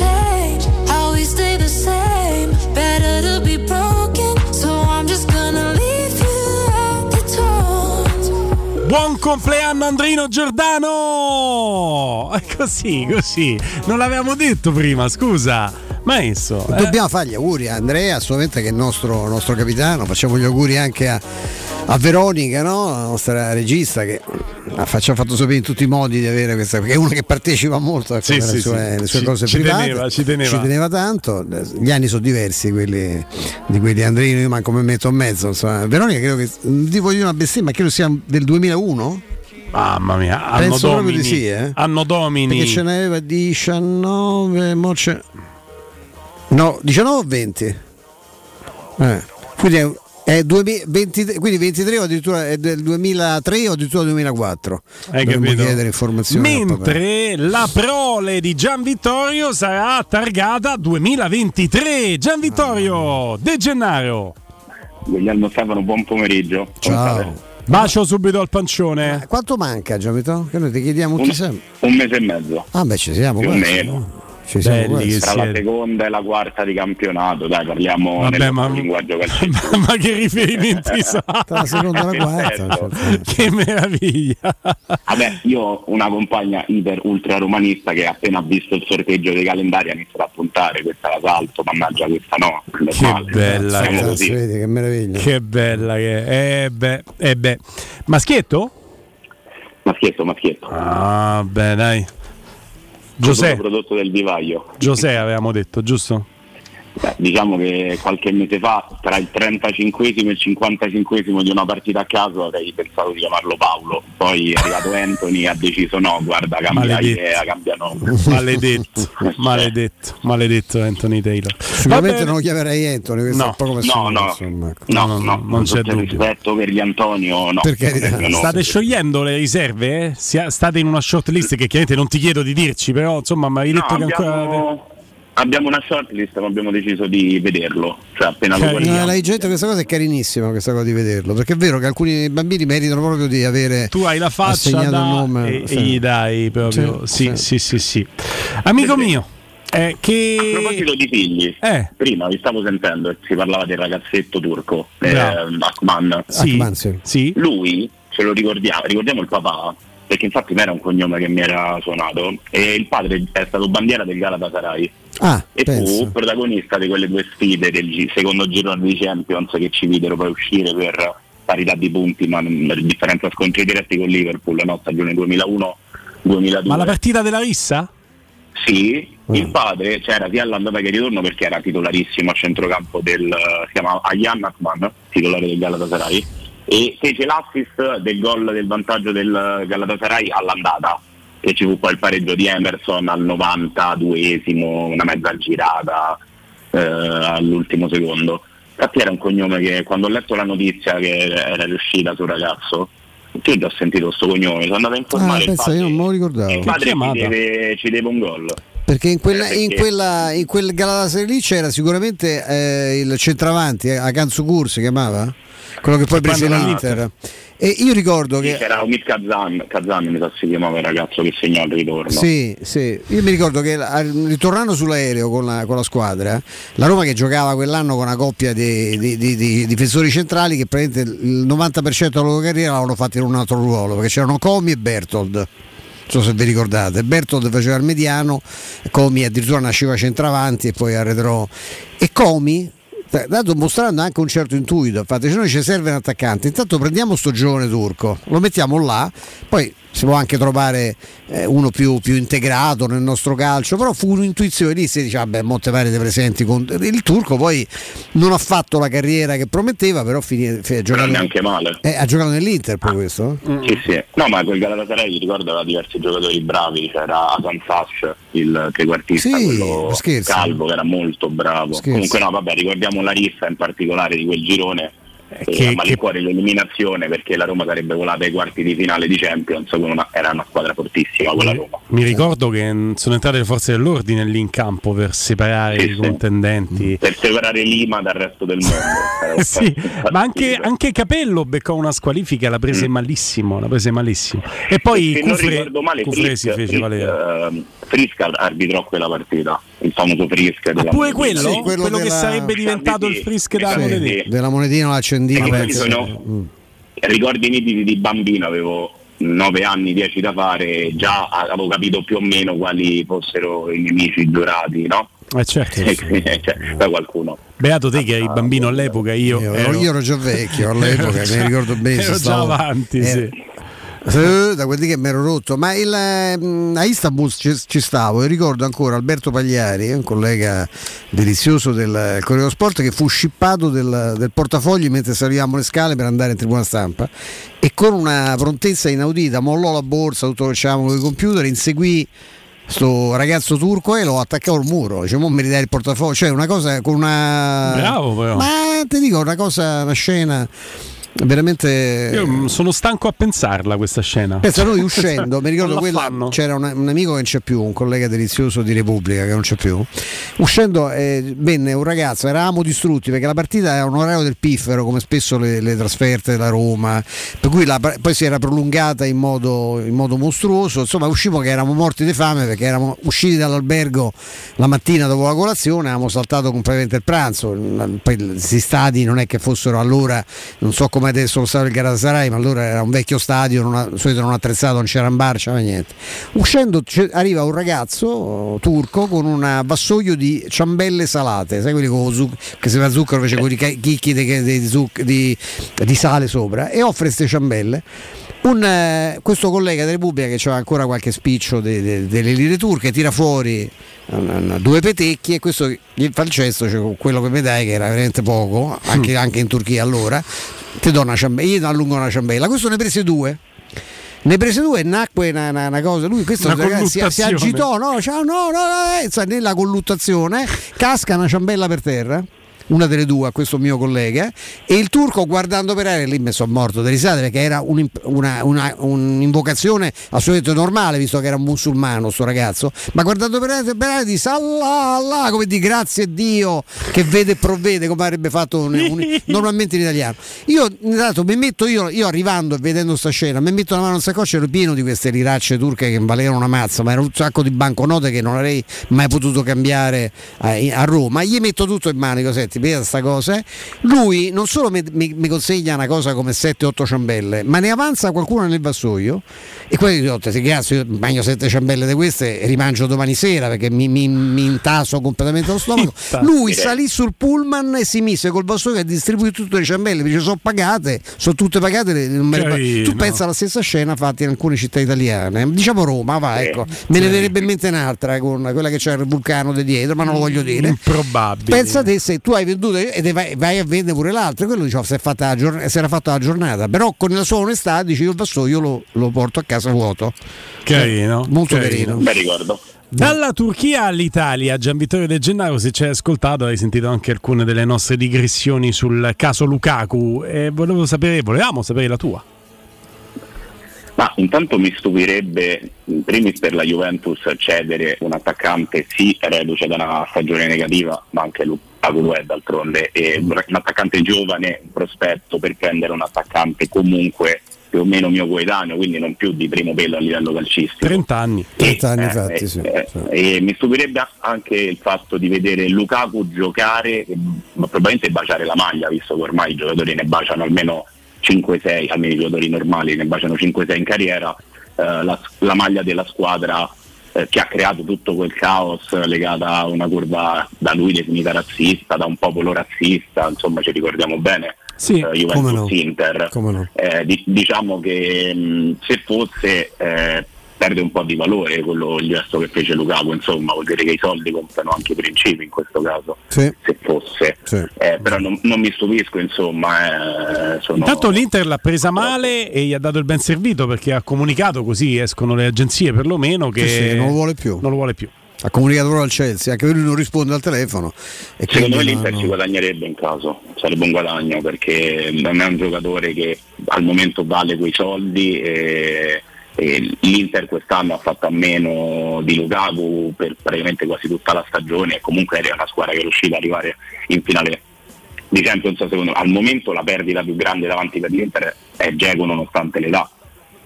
shade Buon compleanno Andrino Giordano! Così, così. Non l'avevamo detto prima, scusa. Maestro. eh? Dobbiamo fare gli auguri a Andrea, assolutamente che è il nostro, nostro capitano. Facciamo gli auguri anche a, a Veronica, no? la nostra regista, che ha faccia- ha fatto sapere in tutti i modi di avere questa. perché è una che partecipa molto ecco, Sì, sì, sue, sì. alle sue Ci- cose ci private. teneva, ci teneva. tanto. Gli anni sono diversi quelli di quelli di Andrino, io manco mi metto in mezzo. Insomma. Veronica credo che. Ti voglio una bestemmia, ma credo sia del 2001. Mamma mia, anno Penso proprio domini. di sì, eh. Anno domini. Perché ce n'aveva 19, mo c'è... No, 19 o 20? Eh. Quindi è, è 2023 quindi 23 o addirittura è del 2003 o addirittura 2004. Hai Dovremmo capito? chiedere informazioni. Mentre la prole di Gian Vittorio sarà targata 2023. Gian Vittorio De Gennaro. Guglielmo Stefano, buon pomeriggio. Ciao. Bacio subito al pancione. Quanto manca Gianvito? Che noi ti chiediamo tutti Un, sempre. un mese e mezzo. Ah beh ci siamo più o meno. Ci siamo quasi. Tra la seconda e la quarta di campionato, dai, parliamo Vabbè, nel ma- linguaggio calcistico. Ma che riferimenti sa? Tra la seconda e la quarta. cioè, che meraviglia. Vabbè, io ho una compagna iper ultra romanista che appena ha visto il sorteggio dei calendari ha iniziato a puntare, questa la salto, mannaggia questa no. Che normale. bella Siamo che- così. Vedi che meraviglia. Che bella che è. Eh beh, eh beh. Maschietto? Maschietto, maschietto. Ah, beh, dai. Giuseppe, prodotto del vivaio. Giuseppe avevamo detto, giusto? Beh, diciamo che qualche mese fa, tra il 35 e il 55 di una partita a caso, avrei pensato di chiamarlo Paolo. Poi è arrivato Anthony e ha deciso no, guarda, cambia Maledetto. idea, cambia nome. Maledetto, maledetto, maledetto Anthony Taylor. Sicuramente non lo chiamerei Anthony, No. è poco No, no, insomma, ecco. no, no, no, no, non c'è dubbio. rispetto per gli Antonio, no. Per carità. No, no. State sciogliendo le riserve? eh? State in una shortlist che chiaramente non ti chiedo di dirci, però insomma mi hai No, detto che ancora... abbiamo, una shortlist, ma abbiamo deciso di vederlo. Cioè, appena lo No, guardiamo. la gente questa cosa è carinissima questa cosa di vederlo perché è vero che alcuni bambini meritano proprio di avere Tu hai la faccia da- nome e, sì. e gli dai proprio... Sì, sì, sì, sì. Amico mio, eh, A che... proposito di figli, Eh. prima vi stavo sentendo e si parlava del ragazzetto turco, eh, Bravo. Akman. Sì, Akman, sì. sì. Lui, ce lo ricordiamo, ricordiamo il papà, perché infatti non era un cognome che mi era suonato, e il padre è stato bandiera del Galatasaray Ah, e pensa. fu protagonista di quelle due sfide del secondo girone di Champions che ci videro poi uscire per parità di punti, ma per differenza scontri diretti con Liverpool, no? stagione 2001-2002. Ma la partita della rissa? Sì, Mm. il padre c'era sia all'andata che ritorno perché era titolarissimo a centrocampo del si chiama Ayan Akman, titolare del Galatasaray, e fece l'assist del gol del vantaggio del Galatasaray all'andata, che ci fu poi il pareggio di Emerson al 92esimo, una mezza girata eh, all'ultimo secondo. Infatti era un cognome che quando ho letto la notizia che era riuscita sul ragazzo, già ho sentito questo cognome, sono andato a Ah, informare il pensa, padre. io non me lo ricordavo. Il padre ci deve, ci deve un gol. Perché in, quella, Eh, in, quella, in quel Galatasaray lì c'era sicuramente eh, il centravanti, eh, Akansukur si chiamava? Quello che poi prese l'Inter. E io ricordo Sì, che c'era Omid Kazan, Kazan mi sa si chiamava il ragazzo che segnò il ritorno. Sì, sì, io mi ricordo che ritornando sull'aereo con la, con la squadra, la Roma che giocava quell'anno con una coppia di, di- di- di difensori centrali che praticamente il 90% della loro carriera l'avevano fatto in un altro ruolo, perché c'erano Comi e Bertold. Non so se vi ricordate, Bertold faceva il mediano, Comi addirittura nasceva centravanti e poi arretrò. E Comi, dato mostrando anche un certo intuito, infatti se noi ci serve un attaccante, intanto prendiamo sto giovane turco, lo mettiamo là, poi si può anche trovare eh, uno più, più integrato nel nostro calcio, però fu un'intuizione lì, si dice vabbè, molte varie presenti con il turco, poi non ha fatto la carriera che prometteva, però finì, fi- ha, giocato, neanche male. eh, ha giocato nell'Inter poi questo? Sì, sì. No, ma quel Galatasaray ricordo aveva diversi giocatori bravi, c'era Hasan Sash, il trequartista, Sì, quello scherzi. calvo che era molto bravo. Scherzi. Comunque no, vabbè, ricordiamo la rissa in particolare di quel girone. Che- che a malincuore l'eliminazione perché la Roma sarebbe volata ai quarti di finale di Champions una- era una squadra fortissima quella Roma Mi ricordo che mm, sono entrate le forze dell'ordine lì in campo per separare Sì, i contendenti. per separare Lima dal resto del mondo Sì, ma anche, anche Capello beccò una squalifica, la prese malissimo, la prese malissimo. E poi Mm. se Cufre, male Cufre Frisk, si fece Frisk, valere. ehm, Frisk arbitrò quella partita il famoso Frisk della Ah, Pure Monetina. quello? Sì, quello quello che della- sarebbe diventato il frisk da Sì. Monetina. Della monetina l'accendino. Questi penso. sono Mm. ricordi nitidi di bambino avevo 9 anni 10 da fare già avevo capito più o meno quali fossero i nemici giurati no? Eh certo. Cioè, da qualcuno Beato te che eri bambino all'epoca, io, Io, ero, io ero già vecchio all'epoca, ero mi ricordo bene. Ero già stavo- avanti, eh, sì. Eh, da quelli che mi ero rotto, ma il, ehm, a Istanbul ci, ci stavo e ricordo ancora Alberto Pagliari, un collega delizioso del Corriere dello Sport che fu scippato del, del portafogli mentre salivamo le scale per andare in tribuna stampa e con una prontezza inaudita mollò la borsa, tutto lo che c'avevamo con i computer, inseguì sto ragazzo turco e lo attaccò al muro, dice mi ridai il portafoglio, cioè una cosa con una... Bravo, però. Ma ti dico una cosa, una scena veramente... Io mm, sono stanco a pensarla questa scena. Pensa noi uscendo, mi ricordo quella, fanno. c'era un, un amico che non c'è più, un collega delizioso di Repubblica che non c'è più. Uscendo eh, venne un ragazzo, eravamo distrutti perché la partita era un orario del piffero, come spesso le, le trasferte della Roma, per cui la- poi si era prolungata in modo, in modo mostruoso. Insomma, uscimmo che eravamo morti di fame perché eravamo usciti dall'albergo la mattina dopo la colazione, avevamo saltato completamente il pranzo. Poi questi stadi non è che fossero allora, non so come adesso lo stadio del Galatasaray, ma allora era un vecchio stadio, non, solito non attrezzato, non c'era un bar, c'era niente. Uscendo arriva un ragazzo eh, turco con un vassoio di ciambelle salate, sai quelli con che si fa zucchero invece con i chicchi di, di di- di sale sopra e offre queste ciambelle. Un, eh, questo collega della Repubblica che aveva ancora qualche spiccio de- de- delle lire turche tira fuori eh, due petecchi e questo gli fa il gesto, cioè, quello che vedai che era veramente poco, anche, anche in Turchia allora, ti do una ciambella, io ti allungo una ciambella, questo ne prese due. Ne prese due e nacque una, una- una cosa. Lui questo ragazzi, si, agitò, no, ciao, no, no, no, eh, sai, nella colluttazione casca una ciambella per terra. Una delle due a questo mio collega e il turco guardando per aria lì mi sono morto di risate perché era un'imp- una- una- un'invocazione assolutamente normale visto che era un musulmano sto ragazzo ma guardando per aria, per aria disse Allah Allah come di grazie Dio che vede e provvede come avrebbe fatto un- un- normalmente in italiano. Io intanto mi metto io, io arrivando e vedendo sta scena mi metto la mano in saccoccia ero pieno di queste liracce turche che valevano una mazza ma era un sacco di banconote che non avrei mai potuto cambiare a, a Roma gli metto tutto in mano dico senti vedi sta cosa eh?" lui non solo mi, mi- mi consegna una cosa come 7-8 ciambelle ma ne avanza qualcuno nel vassoio e poi dico ti cazzo io mangio 7 ciambelle di queste e rimangio domani sera perché mi, mi, mi intaso completamente lo stomaco lui salì sul pullman e si mise col vassoio a distribuire tutte le ciambelle perché sono pagate sono tutte pagate le- non me le- Carino. tu pensa alla stessa scena fatta in alcune città italiane diciamo Roma va ecco me ne verrebbe in mente un'altra con quella che c'era il vulcano di dietro ma non lo voglio dire Improbabile. Pensa te se tu hai venduto e vai, vai a vendere pure l'altro, quello diciamo, si, è fatta la giorn- si era fatto la giornata, però con la sua onestà dice io il vassoio lo, lo porto a casa vuoto. Carino. Molto carino. carino. Bel ricordo. Dalla Turchia all'Italia, Gian Vittorio De Gennaro, se ci hai ascoltato hai sentito anche alcune delle nostre digressioni sul caso Lukaku e volevo sapere, volevamo sapere la tua. Ma intanto mi stupirebbe, in primis per la Juventus, cedere un attaccante sì reduce da una stagione negativa, ma anche Lukaku lo è d'altronde, un attaccante giovane, un prospetto per prendere un attaccante comunque più o meno mio coetaneo, quindi non più di primo pelo a livello calcistico. 30 anni. 30 anni Eh, fatti, eh, sì. eh, E mi stupirebbe anche il fatto di vedere Lukaku giocare, ma probabilmente baciare la maglia, visto che ormai i giocatori ne baciano almeno 5-6, almeno i giocatori normali ne baciano 5-6 in carriera, eh, la, la maglia della squadra eh, che ha creato tutto quel caos legata a una curva da lui definita razzista, da un popolo razzista, insomma ci ricordiamo bene. Sì, eh, Juventus come no. Inter. No. Eh, di- diciamo che mh, se fosse eh, perde un po' di valore quello il gesto che fece Lukaku, insomma vuol dire che i soldi comprano anche i principi in questo caso, Sì. se fosse. Sì. Eh, però non, non mi stupisco, insomma. eh, sono- Intanto l'Inter l'ha presa male e gli ha dato il ben servito perché ha comunicato così escono le agenzie perlomeno che Sì, sì, non lo vuole più. Non lo vuole più. Ha comunicato proprio al Chelsea, anche lui non risponde al telefono. E Secondo me l'Inter no, ci no. guadagnerebbe in caso, sarebbe un guadagno perché non è un giocatore che al momento vale quei soldi e, l'Inter quest'anno ha fatto a meno di Lukaku per praticamente quasi tutta la stagione e comunque era una squadra che è riuscita ad arrivare in finale di Champions secondo me. Al momento la perdita più grande davanti per l'Inter è Dzeko nonostante l'età,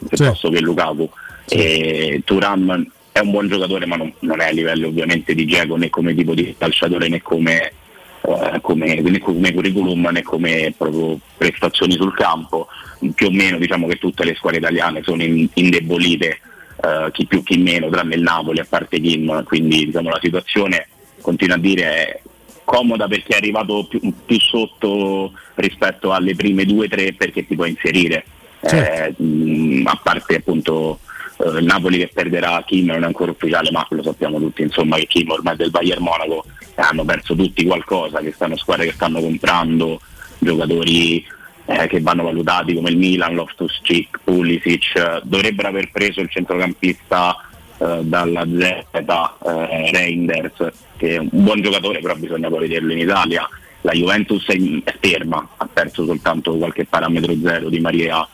piuttosto che Lukaku. E Turam è un buon giocatore ma non, non è a livello ovviamente di Dzeko né come tipo di calciatore né come, eh, come, né come curriculum né come proprio prestazioni sul campo. Più o meno diciamo che tutte le squadre italiane sono in- indebolite, eh, chi più chi meno, tranne il Napoli a parte Kim, quindi diciamo, la situazione continua a dire è comoda perché è arrivato più, più sotto rispetto alle prime due o tre perché ti puoi inserire Eh, mh, a parte appunto eh, Napoli che perderà Kim non è ancora ufficiale, ma lo sappiamo tutti insomma che Kim ormai è del Bayern Monaco eh, hanno perso tutti qualcosa, che stanno squadre che stanno comprando giocatori eh, che vanno valutati come il Milan, Loftus Cheek, Pulisic, eh, dovrebbero aver preso il centrocampista eh, dalla Z eh, Reinders, che è un buon giocatore, però bisogna poi vederlo in Italia. La Juventus è ferma, ha perso soltanto qualche parametro zero di Maria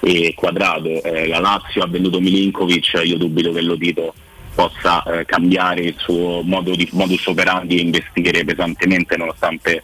e Quadrado. Eh, la Lazio ha venduto Milinkovic, io dubito che lo Tito possa eh, cambiare il suo modo di, modus operandi e investire pesantemente nonostante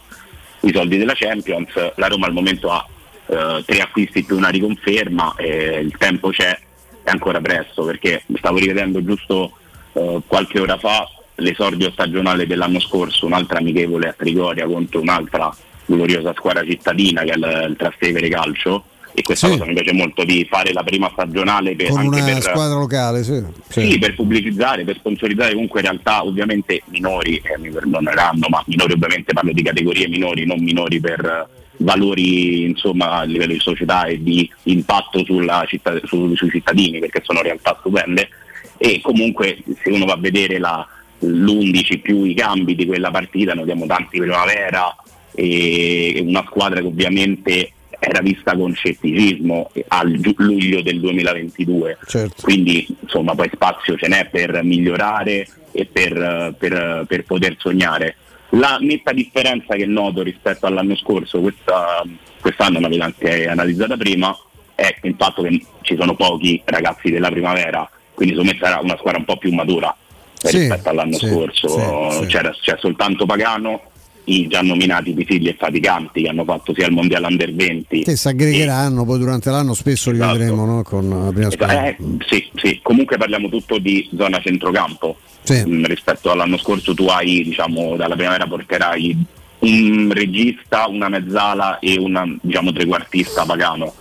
i soldi della Champions. La Roma al momento ha eh, tre acquisti più una riconferma, il tempo c'è, è ancora presto perché stavo rivedendo giusto eh, qualche ora fa l'esordio stagionale dell'anno scorso, un'altra amichevole a Trigoria contro un'altra gloriosa squadra cittadina che è il, il Trastevere Calcio e questa Sì. cosa mi piace molto di fare la prima stagionale per, Con anche una per, squadra locale, sì. sì, per pubblicizzare, per sponsorizzare comunque in realtà ovviamente minori, eh, mi perdoneranno, ma minori ovviamente parlo di categorie minori, non minori per valori insomma a livello di società e di impatto sulla città- su- sui cittadini perché sono realtà stupende e comunque se uno va a vedere la- l'11 più i cambi di quella partita, noi abbiamo tanti primavera e una squadra che ovviamente era vista con scetticismo al luglio del 2022 quindi insomma poi spazio ce n'è per migliorare e per, per- per poter sognare. La netta differenza che noto rispetto all'anno scorso questa- quest'anno l'avete anche analizzata prima è il fatto che ci sono pochi ragazzi della primavera quindi secondo me sarà una squadra un po' più matura Sì, rispetto all'anno sì, scorso. sì. C'era, c'è soltanto Pagano i già nominati Pisilli e Faticanti che hanno fatto sia il mondiale under 20 Che si aggregheranno poi durante l'anno, spesso li Esatto. vedremo no? con la prima squadra. eh, sì, sì, comunque parliamo tutto di zona centrocampo. Mm, rispetto all'anno scorso tu hai, diciamo, dalla primavera porterai un regista, una mezzala e una diciamo trequartista pagano.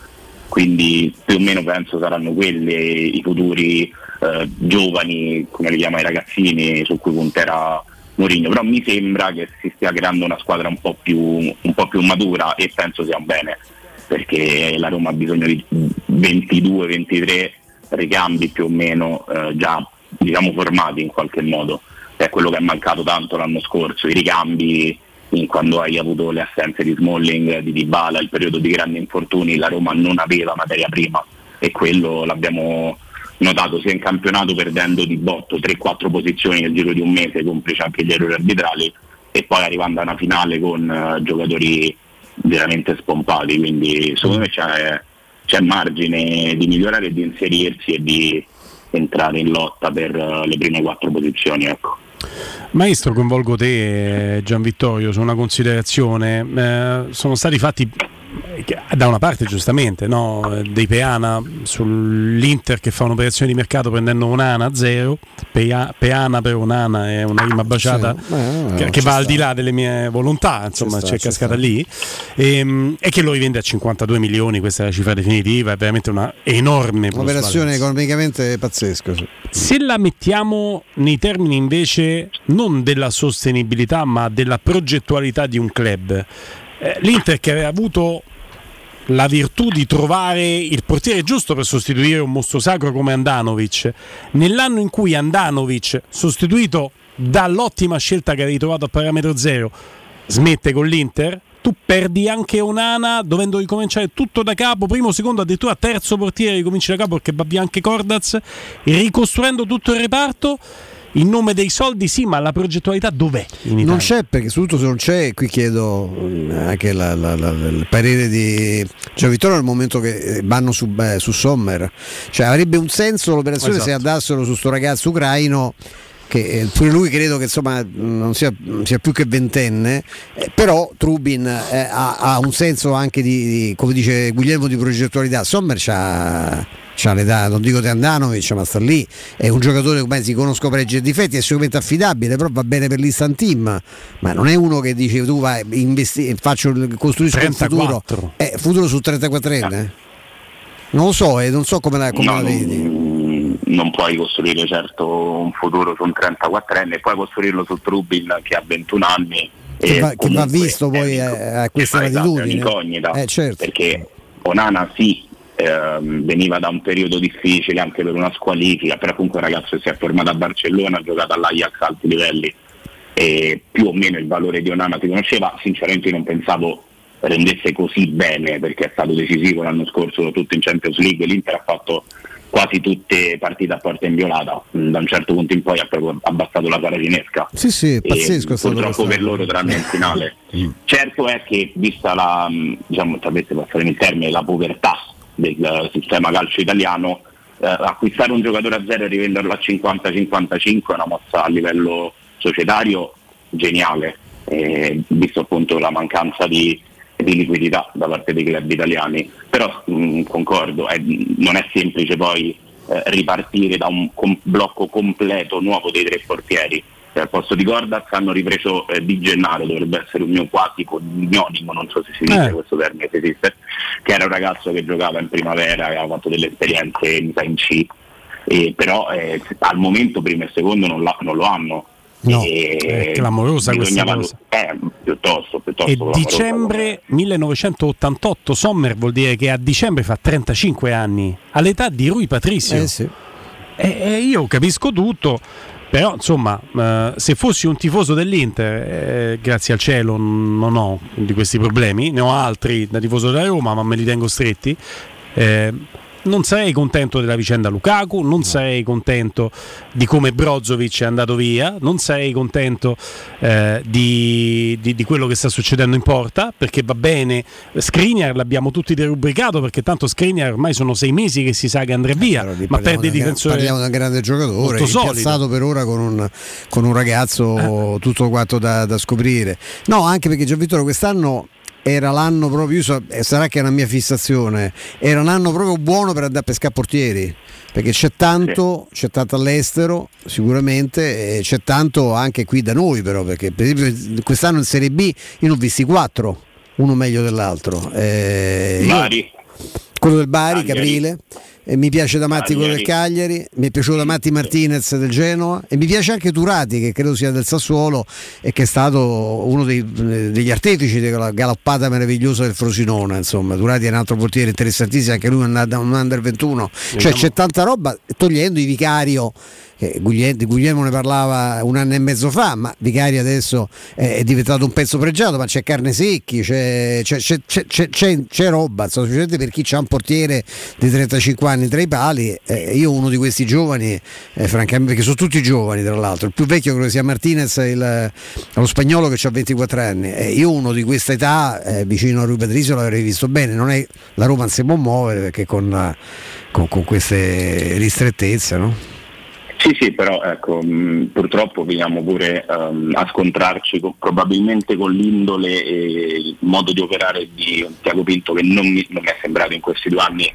Quindi più o meno penso saranno quelli i futuri eh, giovani, come li chiama i ragazzini, su cui punterà Mourinho. Però mi sembra che si stia creando una squadra un po' più, un po' più matura e penso sia un bene perché la Roma ha bisogno di 22-23 ricambi più o meno eh, già diciamo formati in qualche modo. È quello che è mancato tanto l'anno scorso, i ricambi quando hai avuto le assenze di Smalling, di Dybala, il periodo di grandi infortuni, la Roma non aveva materia prima e quello l'abbiamo notato sia in campionato perdendo di botto 3-4 posizioni nel giro di un mese, complice anche gli errori arbitrali, e poi arrivando a una finale con eh, giocatori veramente spompati, quindi secondo me c'è, c'è margine di migliorare di inserirsi e di entrare in lotta per eh, le prime quattro posizioni. Ecco. Maestro, coinvolgo te, eh, Gian Vittorio, su una considerazione. Eh, sono stati fatti da una parte giustamente no, dei Peana sull'Inter che fa un'operazione di mercato prendendo un'ana a zero Pea- Peana per un'ana è una rima baciata Sì, che, che va sta. al di là delle mie volontà insomma c'è ci cascata sta. lì Ehm, e, che lo rivende a 52 milioni questa è la cifra definitiva è veramente una enorme Un'operazione plusvalenza. economicamente pazzesca. sì. Se la mettiamo nei termini invece non della sostenibilità ma della progettualità di un club, eh, l'Inter che aveva avuto la virtù di trovare il portiere giusto per sostituire un mostro sacro come Andanovic, nell'anno in cui Andanovic, sostituito dall'ottima scelta che avevi trovato a parametro zero, smette con l'Inter, tu perdi anche Onana dovendo ricominciare tutto da capo, primo, secondo, addirittura terzo portiere ricominci da capo perché va via anche Cordaz, ricostruendo tutto il reparto. In nome dei soldi sì, ma la progettualità dov'è in? Non c'è perché soprattutto se non c'è, qui chiedo mm, anche la- la- la- il parere di Gian Vittorio nel momento che eh, vanno su, beh, su Sommer. Cioè avrebbe un senso l'operazione se Esatto. andassero su sto ragazzo ucraino che eh, pure lui credo che insomma non sia, sia più che ventenne, eh, però Trubin eh, ha, ha un senso anche di, di- come dice Guglielmo, di progettualità. Sommer c'ha, c'ha l'età, non dico di Andanovic, ma sta lì, è un giocatore come si conosco pregi e difetti, è sicuramente affidabile, però va bene per l'instant team, ma non è uno che dice tu vai, investi, faccio, il- costruisco un 34. futuro, eh, futuro su 34 enne. Non lo so, e non so come la, come No, la non- vedi. non puoi costruire certo un futuro su un 34enne, puoi costruirlo su Trubin che ha 21 anni. Che e va, che va visto poi è a, a questa Esatto, è latitudine. un'incognita Eh, certo. perché Onana sì ehm, veniva da un periodo difficile anche per una squalifica, però comunque un ragazzo si è formato a Barcellona, ha giocato all'Ajax a alti livelli e più o meno il valore di Onana si conosceva, sinceramente non pensavo rendesse così bene perché è stato decisivo l'anno scorso tutto in Champions League, l'Inter ha fatto quasi tutte partite a porta inviolata, Mm, da un certo punto in poi ha proprio abbassato la saracinesca. Sì, sì, E pazzesco. purtroppo per loro tranne in finale. certo è che vista la, mh, diciamo, se avesse passare il termine, la povertà del eh, sistema calcio italiano, eh, acquistare un giocatore a zero e rivenderlo a 50-55 è una mossa a livello societario geniale, eh, visto appunto la mancanza di, di liquidità da parte dei club italiani. Però mh, concordo, è- non è semplice poi eh, ripartire da un com- blocco completo nuovo dei tre portieri. Al posto di Gordas hanno ripreso eh, Di Gennaro, dovrebbe essere un mio quasi cognonimo, non so se si dice Eh. questo termine, se esiste, che era un ragazzo che giocava in primavera, aveva fatto delle esperienze sa, in C, e però eh, al momento primo e secondo non, la- non lo hanno. No, E è clamorosa questa cosa. Eh, piuttosto, piuttosto E dicembre 1988 Sommer vuol dire che a dicembre fa 35 anni, all'età di Rui Patricio. Eh sì. E, e io capisco tutto, però insomma, eh, se fossi un tifoso dell'Inter, eh, grazie al cielo non ho di questi problemi, ne ho altri da tifoso della Roma, ma me li tengo stretti. eh, non sarei contento della vicenda Lukaku, non sarei contento di come Brozovic è andato via, non sarei contento eh, di, di- di quello che sta succedendo in porta, perché va bene, Skriniar l'abbiamo tutti derubricato, perché tanto Skriniar ormai sono sei mesi che si sa che andrà via, ma Parliamo perde il difensore. Parliamo di un grande giocatore, piazzato per ora con un, con un ragazzo tutto quanto da, da scoprire. No, anche perché Gian Vittorio quest'anno era l'anno proprio, io so- sarà che è una mia fissazione, era un anno proprio buono per andare a pescare portieri. Perché c'è tanto, c'è tanto all'estero sicuramente, e c'è tanto anche qui da noi però, perché per esempio quest'anno in Serie B io ne ho visti quattro, uno meglio dell'altro. Eh, io- Bari. quello del Bari, Cagliari. Caprile. E mi piace da Matti quello del Cagliari, mi è piaciuto da Matti Martinez del Genoa e mi piace anche Turati che credo sia del Sassuolo e che è stato uno dei- degli artefici della galoppata meravigliosa del Frosinone. Insomma, Turati è un altro portiere interessantissimo, anche lui è un, un under 21. Cioè c'è tanta roba, togliendo i vicario. Che Guglielmo, ne parlava un anno e mezzo fa, ma Vicari adesso è, è diventato un pezzo pregiato, ma c'è carne secchi, c'è, c'è, c'è, c'è, roba, insomma, per chi ha un portiere di 35 anni tra i pali. eh, io uno di questi giovani, eh, francamente, perché sono tutti giovani tra l'altro, il più vecchio credo sia Martinez, il- lo spagnolo che ha 24 anni. Eh, io uno di questa età, eh, vicino a Rui Patrizio, l'avrei visto bene. Non è, la Roma non si può muovere perché con, eh, con- con queste ristrettezze, no? Sì, sì, però ecco, mh, purtroppo veniamo pure ehm, a scontrarci con- probabilmente con l'indole e il modo di operare di Tiago Pinto che non mi, non mi è sembrato in questi due anni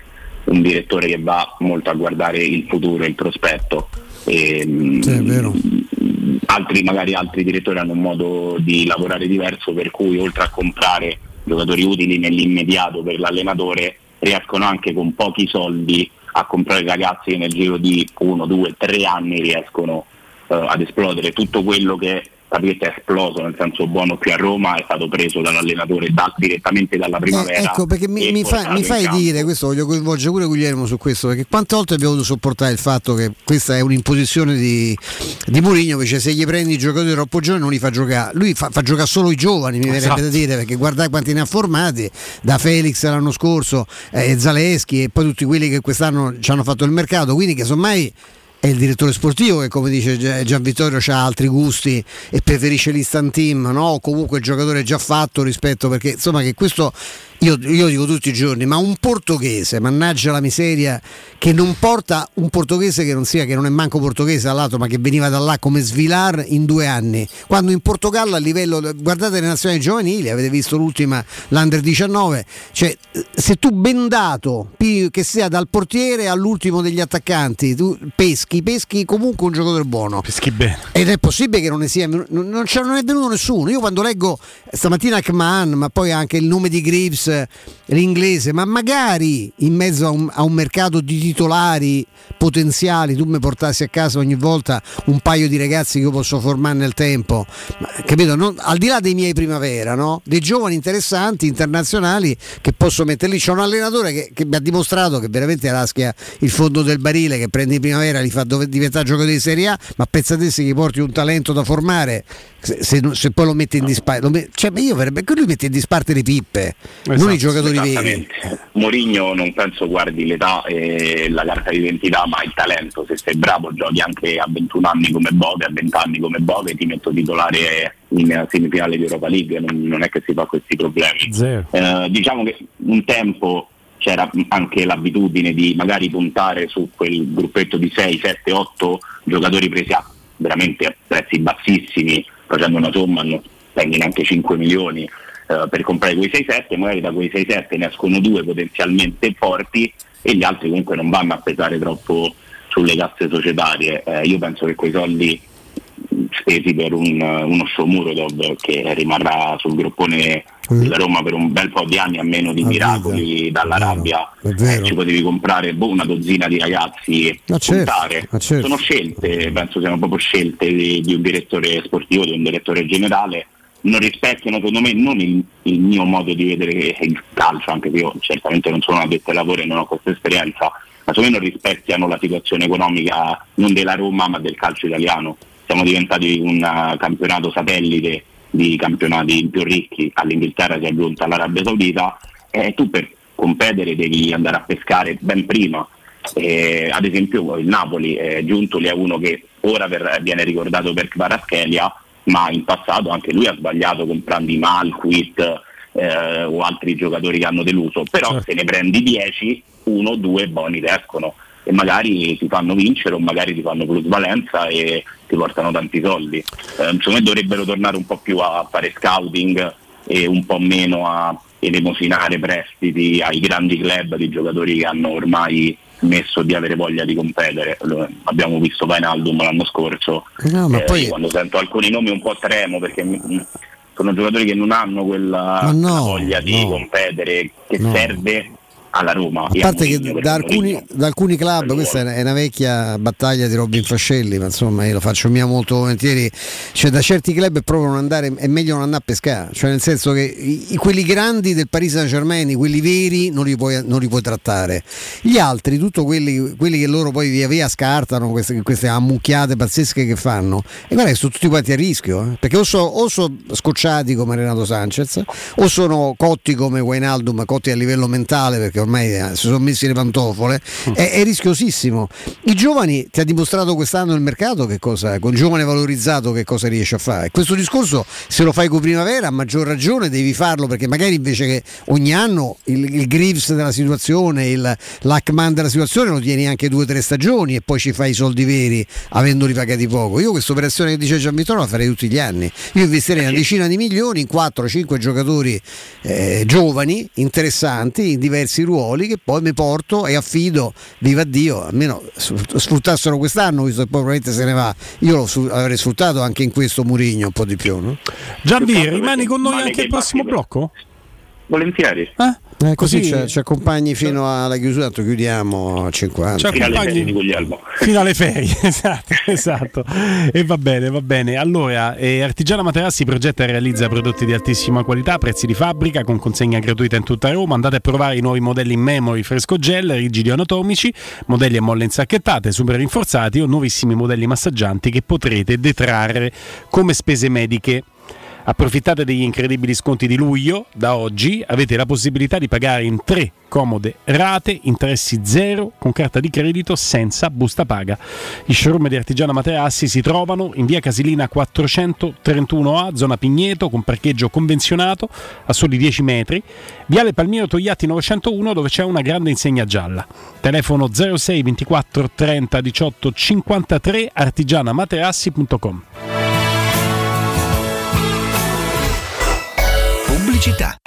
un direttore che va molto a guardare il futuro il prospetto. E, mh, altri, magari altri direttori hanno un modo di lavorare diverso per cui oltre a comprare giocatori utili nell'immediato per l'allenatore riescono anche con pochi soldi a comprare ragazzi che nel giro di uno, due, tre anni riescono eh, ad esplodere. Tutto quello che capite, è esploso nel senso buono qui a Roma è stato preso dall'allenatore da- direttamente dalla primavera. Eh, ecco perché mi, mi fa- mi fai campo. dire, questo voglio coinvolgere pure Guglielmo su questo, perché quante volte abbiamo dovuto sopportare il fatto che questa è un'imposizione di, di Mourinho, invece se gli prendi i giocatori troppo giovani non li fa giocare, lui fa, fa giocare solo i giovani, mi verrebbe Esatto. da dire, perché guardate quanti ne ha formati, da Felix l'anno scorso, eh, Zaleschi e poi tutti quelli che quest'anno ci hanno fatto il mercato, quindi casomai è il direttore sportivo che come dice Gia- Gian Vittorio ha altri gusti e preferisce l'instant team no? o comunque il giocatore già fatto rispetto perché insomma che questo io, io dico tutti i giorni ma un portoghese mannaggia la miseria che non porta un portoghese che non sia che non è manco portoghese dall'altro ma che veniva da là come Svilar in due anni quando in Portogallo a livello guardate le nazionali giovanili avete visto l'ultima l'Under 19 cioè se tu bendato che sia dal portiere all'ultimo degli attaccanti tu peschi peschi comunque un giocatore buono peschi bene ed è possibile che non ne sia non, non, non è venuto nessuno io quando leggo stamattina Akman ma poi anche il nome di Greaves l'inglese, ma magari in mezzo a un, a un mercato di titolari potenziali tu mi portassi a casa ogni volta un paio di ragazzi che io posso formare nel tempo, Ma, capito? Non- al di là dei miei primavera, no? dei giovani interessanti, internazionali che posso mettere lì. C'è un allenatore che, che mi ha dimostrato che veramente raschia il fondo del barile, che prende i primavera, li fa dove- diventare giocatori di Serie A, ma pensate se gli porti un talento da formare, se, se- se poi lo mette in disparte, cioè, ma io verrebbe che lui mette in disparte le pippe, non i giocatori veri. Mourinho non penso guardi l'età e la carta di identità, ma il talento. Se sei bravo giochi anche a 21 anni come Bove, a 20 anni come Bove, ti metto titolare in semifinale di Europa League, non, non è che si fa questi problemi. Eh, diciamo che un tempo c'era anche l'abitudine di magari puntare su quel gruppetto di 6, 7, 8 giocatori presi a veramente a prezzi bassissimi, facendo una somma non spendi neanche 5 milioni eh, per comprare quei 6-7, magari da quei 6-7 ne escono due potenzialmente forti e gli altri comunque non vanno a pesare troppo sulle casse societarie. Eh, io penso che quei soldi spesi per un, uno Shomurodov che rimarrà sul groppone della Roma per un bel po' di anni a meno di miracoli dall'Arabia eh, ci potevi comprare boh, una dozzina di ragazzi e certo, puntare. certo. sono scelte, penso siano proprio scelte di, di un direttore sportivo, di un direttore generale non rispecchiano secondo me non il, il mio modo di vedere il calcio, anche se io certamente non sono un addetto ai lavori e non ho questa esperienza, ma secondo me non rispecchiano la situazione economica non della Roma ma del calcio italiano. Siamo diventati un uh, campionato satellite di campionati più ricchi, all'Inghilterra si è aggiunta l'Arabia Saudita. E tu per competere devi andare a pescare ben prima. Eh, ad esempio il Napoli, eh, Giuntoli è uno che ora ver- viene ricordato per Kvaratskhelia, ma in passato anche lui ha sbagliato comprando i Malquit eh, o altri giocatori che hanno deluso, però se ne prendi 10, uno, due buoni escono. E magari ti fanno vincere o magari ti fanno plusvalenza e ti portano tanti soldi. Eh, me dovrebbero tornare un po' più a fare scouting e un po' meno a elemosinare prestiti ai grandi club di giocatori che hanno ormai smesso di avere voglia di competere. Abbiamo visto Vainaldum l'anno scorso, No, ma eh, poi- quando sento alcuni nomi un po' tremo perché mi- sono giocatori che non hanno quella, no, quella voglia di no. competere che serve alla Roma. A parte che da alcuni, da alcuni club, questa è una- vecchia battaglia di Robin Fascelli, ma insomma io lo faccio mia molto volentieri, cioè da certi club è proprio non andare, è meglio non andare a pescare, cioè nel senso che i, quelli grandi del Paris Saint Germain, quelli veri, non li, puoi, non li puoi trattare. Gli altri, tutto quelli, quelli che loro poi via via scartano, queste, queste ammucchiate pazzesche che fanno, e guarda che sono tutti quanti a rischio, eh, perché o sono so scocciati come Renato Sanchez, o sono cotti come Wijnaldum, cotti a livello mentale perché ormai eh, si sono messi le pantofole, è, è rischiosissimo. I giovani ti ha dimostrato quest'anno il mercato che cosa, con giovane valorizzato che cosa riesce a fare. Questo discorso se lo fai con primavera a maggior ragione devi farlo perché magari invece che ogni anno il, il Greaves della situazione, il l'Hackman della situazione lo tieni anche due o tre stagioni e poi ci fai i soldi veri avendoli pagati poco. Io questa operazione che dice Gianvittorio la farei tutti gli anni. Io investirei una decina di milioni in 4-5 giocatori eh, giovani, interessanti, in diversi ruoli che poi mi porto e affido, viva Dio, almeno sfrut- sfruttassero quest'anno, visto che poi probabilmente se ne va. Io lo avrei sfruttato anche in questo Murigno un po' di più. No? Gianvi, rimani con noi anche il prossimo blocco? Volentieri. Eh, così Così- ci, accompagni fino alla chiusura, tanto chiudiamo a 50. Ci accompagni fino alle ferie, esatto, esatto. E va bene, va bene. Allora, eh, Artigiana Materassi progetta e realizza prodotti di altissima qualità, prezzi di fabbrica, con consegna gratuita in tutta Roma. Andate a provare i nuovi modelli in memory, fresco gel, rigidi anatomici, modelli a molle insacchettate, super rinforzati o nuovissimi modelli massaggianti che potrete detrarre come spese mediche. Approfittate degli incredibili sconti di luglio, da oggi avete la possibilità di pagare in tre comode rate, interessi zero, con carta di credito senza busta paga. I showroom di Artigiana Materassi si trovano in via Casilina 431A, zona Pigneto, con parcheggio convenzionato a soli 10 metri, viale Palmiro Togliatti 901 dove c'è una grande insegna gialla. Telefono 06 24 30 18 53 artigianamaterassi.com. Pubblicità.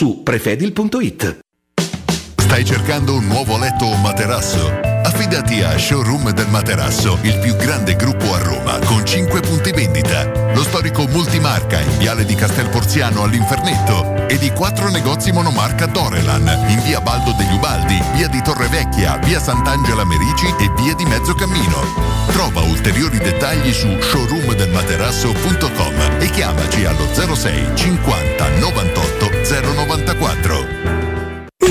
prefedil.it. Stai cercando un nuovo letto o materasso? Affidati a Showroom del Materasso, il più grande gruppo a Roma, con 5 punti vendita. Lo storico multimarca in Viale di Castel Porziano all'Infernetto e di 4 negozi monomarca Dorelan in Via Baldo degli Ubaldi, Via di Torrevecchia, Via Sant'Angela Merici e Via di Mezzocammino. Trova ulteriori dettagli su showroomdelmaterasso.com e chiamaci allo 06 50 98 094.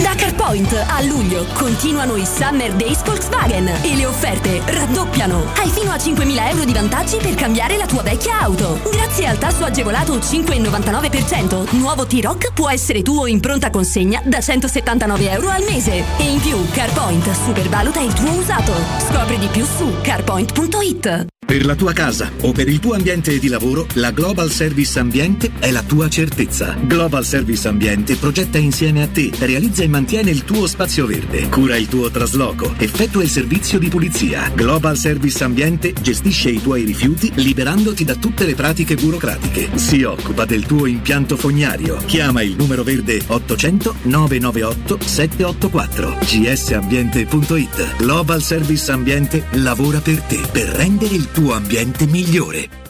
Da CarPoint a luglio continuano i Summer Days Volkswagen e le offerte raddoppiano. Hai fino a 5.000 euro di vantaggi per cambiare la tua vecchia auto. Grazie al tasso agevolato 5,99%, nuovo T-Rock può essere tuo in pronta consegna da 179 euro al mese. E in più CarPoint supervaluta il tuo usato. Scopri di più su carpoint.it. Per la tua casa o per il tuo ambiente di lavoro, la Global Service Ambiente è la tua certezza. Global Service Ambiente progetta insieme a te, realizza e mantiene il tuo spazio verde, cura il tuo trasloco, effettua il servizio di pulizia. Global Service Ambiente gestisce i tuoi rifiuti liberandoti da tutte le pratiche burocratiche. Si occupa del tuo impianto fognario. Chiama il numero verde 800 998 784 gsambiente.it. Global Service Ambiente lavora per te per rendere il tuo ambiente migliore.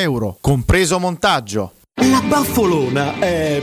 euro, compreso montaggio. La baffolona è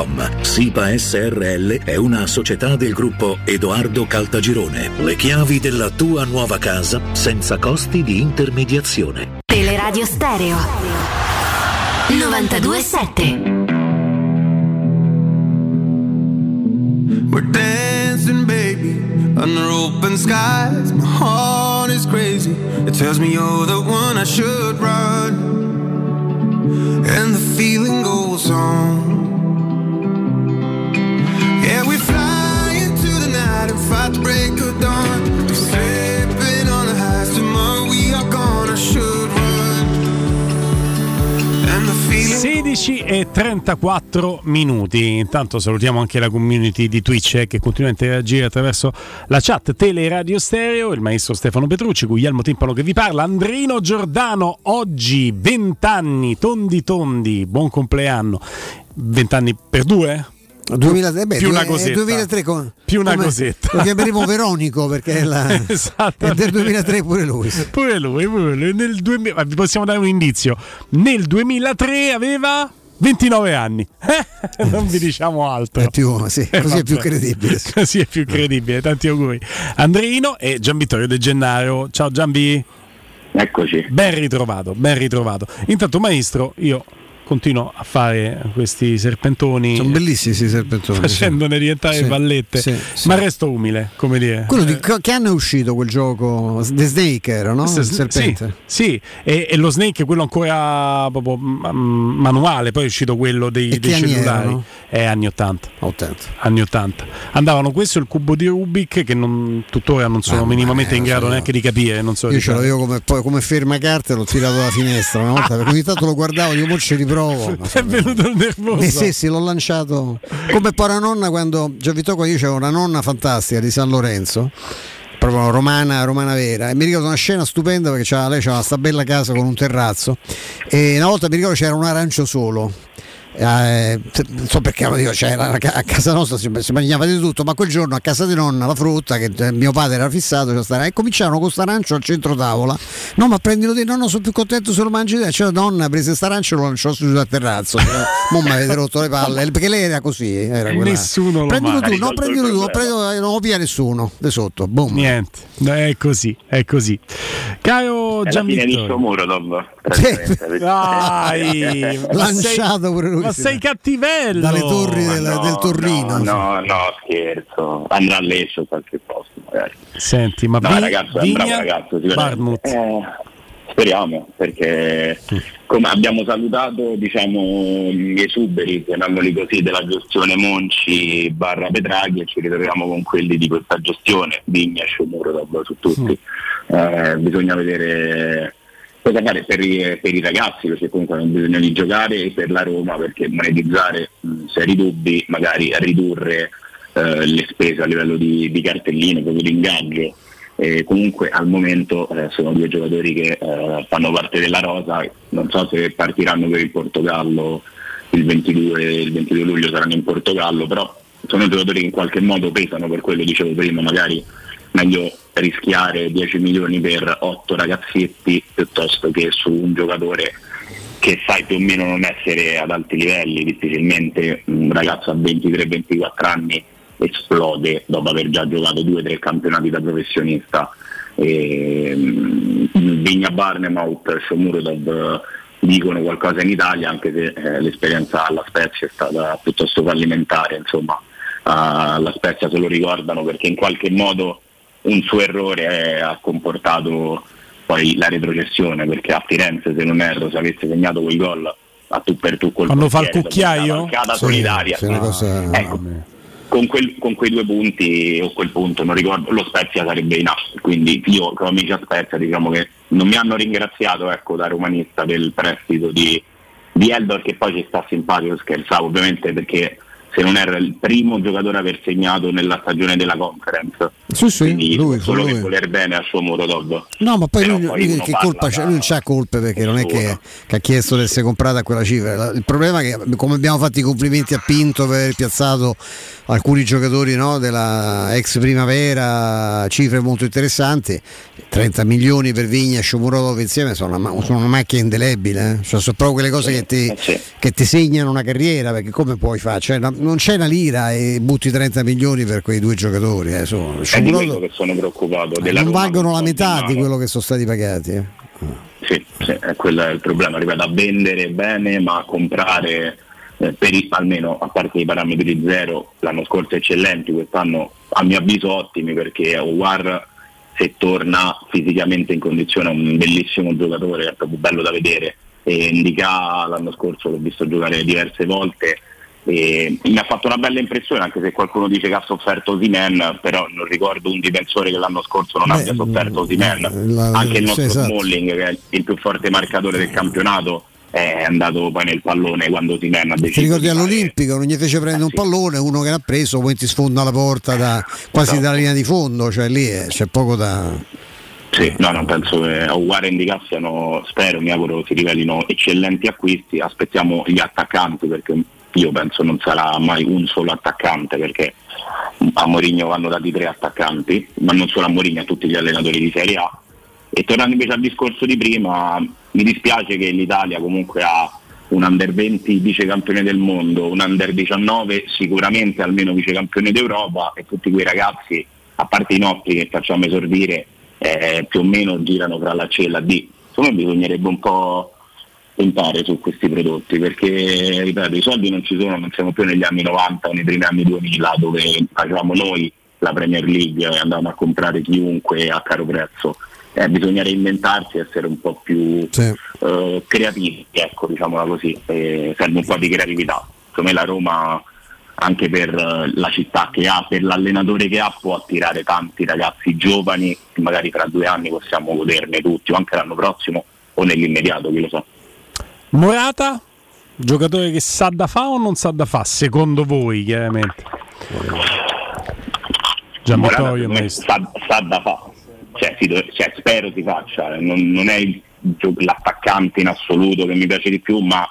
www.keicalt.com. SIPA SRL è una società del gruppo Edoardo Caltagirone. Le chiavi della tua nuova casa senza costi di intermediazione. Teleradio Stereo 927 We're dancing, baby, under open skies. My heart is crazy. It tells me you're the one I should run. And the feeling goes on. Fight the break of dawn. We're slipping on the highs. Tomorrow we are gonna should run. And the feeling 16 e 34 minuti. Intanto salutiamo anche la community di Twitch eh, che continua a interagire attraverso la chat Tele Radio Stereo, il maestro Stefano Petrucci, Guglielmo Timpano che vi parla, Andrino Giordano, oggi 20 anni, tondi tondi, buon compleanno. 20 anni per due? 2003, beh, più una due- cosetta. 2003 con- più una come- cosetta. Lo chiameremo Veronico perché è, la, è del 2003 pure lui. Pure lui, pure lui. Nel 2000 ma vi possiamo dare un indizio. Nel 2003 aveva 29 anni. Eh, non vi diciamo altro. È più, sì, Eh, così è più credibile. Così è più credibile. Tanti auguri. Andreino e Gian Vittorio De Gennaro. Ciao Gianvi. Eccoci. Ben ritrovato, ben ritrovato. Intanto maestro, io continuo a fare questi serpentoni. Sono bellissimi questi serpentoni. Facendone diventare Sì, vallette. sì, sì. Ma resto umile, come dire. Quello di, che anno è uscito quel gioco? The Snake era, no? È Il serpente. Sì, sì. E, e lo Snake, quello ancora proprio mm, manuale, poi è uscito quello dei, dei anni cellulari. erano? È anni 80. 80. Anni 80. Andavano questo e il cubo di Rubik che non- tuttora non sono Ah, minimamente ma, in eh, grado so neanche di capire. Non so Io di ce l'avevo come, poi come fermacarte, l'ho tirato dalla finestra una volta, perché ogni tanto lo guardavo, dico, mo ci riprovo. Ma È venuto il nervoso. Eh sì, sì, l'ho lanciato. Come poi la nonna quando Giovito qua io c'avevo una nonna fantastica di San Lorenzo. Proprio romana, romana vera, e mi ricordo una scena stupenda perché c'era, lei aveva questa bella casa con un terrazzo. E una volta mi ricordo c'era un arancio solo. Eh, non so perché lo dico, cioè, a ca- a casa nostra si, si mangiava di tutto, ma quel giorno a casa di nonna la frutta che eh, mio padre era fissato, cioè, stare- e cominciarono con sto arancio al centro tavola. No, ma prendilo te, no, no, sono più contento se lo mangi te. Cioè, la nonna prese sto arancio e lo lanciò su dal terrazzo. Mo mi avete rotto le palle, perché lei era così. Era quella- Nessuno lo Prendilo mangia. tu, no, prendilo il tu, prendilo- non lo piglia nessuno, di sotto. Boom. Niente, è così, è così. Caro È la fine di. Dai, ma Lanciato pure lui, Ma sei cattivello. Dalle torri del, no, del Torrino. No, no, scherzo. Andrà a Lecce o qualche posto magari. Senti, ma No, Vi- ragazzo, è un bravo ragazzo, sicuramente. Eh, speriamo, perché come abbiamo salutato diciamo, gli esuberi, chiamiamoli così, della gestione Monci barra Petraghi e ci ritroviamo con quelli di questa gestione, Vigna Shomurodov su tutti. Eh, bisogna vedere cosa fare per i, per i ragazzi, perché comunque hanno bisogno di giocare, e per la Roma, perché monetizzare mh, seri dubbi, magari ridurre eh, le spese a livello di, di cartelline, proprio di ingaggio. E comunque al momento eh, sono due giocatori che eh, fanno parte della rosa, non so se partiranno per il Portogallo il 22, il 22 luglio saranno in Portogallo, però sono giocatori che in qualche modo pesano per quello dicevo prima, magari meglio rischiare 10 milioni per 8 ragazzetti piuttosto che su un giocatore che sai più o meno non essere ad alti livelli, difficilmente un ragazzo a 23-24 anni esplode dopo aver già giocato due o tre campionati da professionista. E, mm, Vigna Barnemouth, Shomurodov dicono qualcosa in Italia, anche se eh, l'esperienza alla Spezia è stata piuttosto fallimentare, insomma alla Spezia se lo ricordano perché in qualche modo un suo errore eh, ha comportato poi la retrocessione perché a Firenze se non erro se avesse segnato quel gol a tu per tu col Quando fa il cucchiaio? Sì, solitaria. sì, una cosa- Ecco, con, quel- con quei due punti o quel punto non ricordo lo Spezia sarebbe in up quindi io come amici a Spezia diciamo che non mi hanno ringraziato ecco, da romanista del prestito di, di Eldor che poi ci sta simpatico scherzavo ovviamente perché se non era il primo giocatore a aver segnato nella stagione della conference. Sì, sì, Quindi lui, solo lui. che voler bene a suo Murodov. No, ma poi Però lui, poi lui che colpa c'ha? Lui non c'ha colpe perché non è che, che ha chiesto di essere comprato a quella cifra. Il problema è che come abbiamo fatto i complimenti a Pinto per aver piazzato alcuni giocatori no, della ex primavera, cifre molto interessanti, 30 milioni per Vigna e Shomurodov insieme sono una, sono una macchina indelebile, eh. Cioè, sono proprio quelle cose che ti, che ti segnano una carriera, perché come puoi fare? Cioè, no- non c'è una lira e butti 30 milioni per quei due giocatori. Eh. Sono- È di quello che sono preoccupato. Della non Roma valgono la metà di quello che sono stati pagati. eh. Sì, sì, è quello è il problema, ripeto, a vendere bene ma a comprare eh, per almeno a parte i parametri zero l'anno scorso eccellenti, quest'anno a mio avviso ottimi perché Owar se torna fisicamente in condizione è un bellissimo giocatore, è proprio bello da vedere e Indica l'anno scorso l'ho visto giocare diverse volte e mi ha fatto una bella impressione anche se qualcuno dice che ha sofferto Osimen però non ricordo un difensore che l'anno scorso non abbia sofferto Osimen la- anche il nostro esatto. Smalling che è il più forte marcatore del campionato è andato poi nel pallone quando Osimen ha Ti deciso ricordi di fare- all'Olimpico non gli fece prendere un pallone, uno che l'ha preso, poi ti sfonda la porta da, quasi Esatto. dalla linea di fondo, cioè lì eh, c'è poco da. Sì, no, no, penso che Aguara e Indica siano, spero, mi auguro si rivelino eccellenti acquisti, aspettiamo gli attaccanti perché io penso non sarà mai un solo attaccante perché a Mourinho vanno dati tre attaccanti, ma non solo a Mourinho, a tutti gli allenatori di Serie A. E tornando invece al discorso di prima, mi dispiace che l'Italia comunque ha un under 20 vice campione del mondo, un under 19 sicuramente almeno vice campione d'Europa e tutti quei ragazzi, a parte i nostri che facciamo esordire, eh, più o meno girano fra la C e la D. Secondo me bisognerebbe un po' puntare su questi prodotti perché ripeto i soldi non ci sono, non siamo più negli anni 90 o nei primi anni 2000 dove facevamo noi la Premier League e andavamo a comprare chiunque a caro prezzo. Eh, bisogna reinventarsi e essere un po' più eh, creativi, ecco, diciamola così, Eh, serve un po' di creatività. Secondo me la Roma, anche per la città che ha, per l'allenatore che ha, può attirare tanti ragazzi giovani, magari tra due anni possiamo goderne tutti, o anche l'anno prossimo o nell'immediato, chi lo sa. Morata, giocatore che sa da fa o non sa da fa, secondo voi chiaramente. Me, maestro. sa, sa da fa, cioè, si cioè, spero si faccia, non, non è il l'attaccante in assoluto che mi piace di più, ma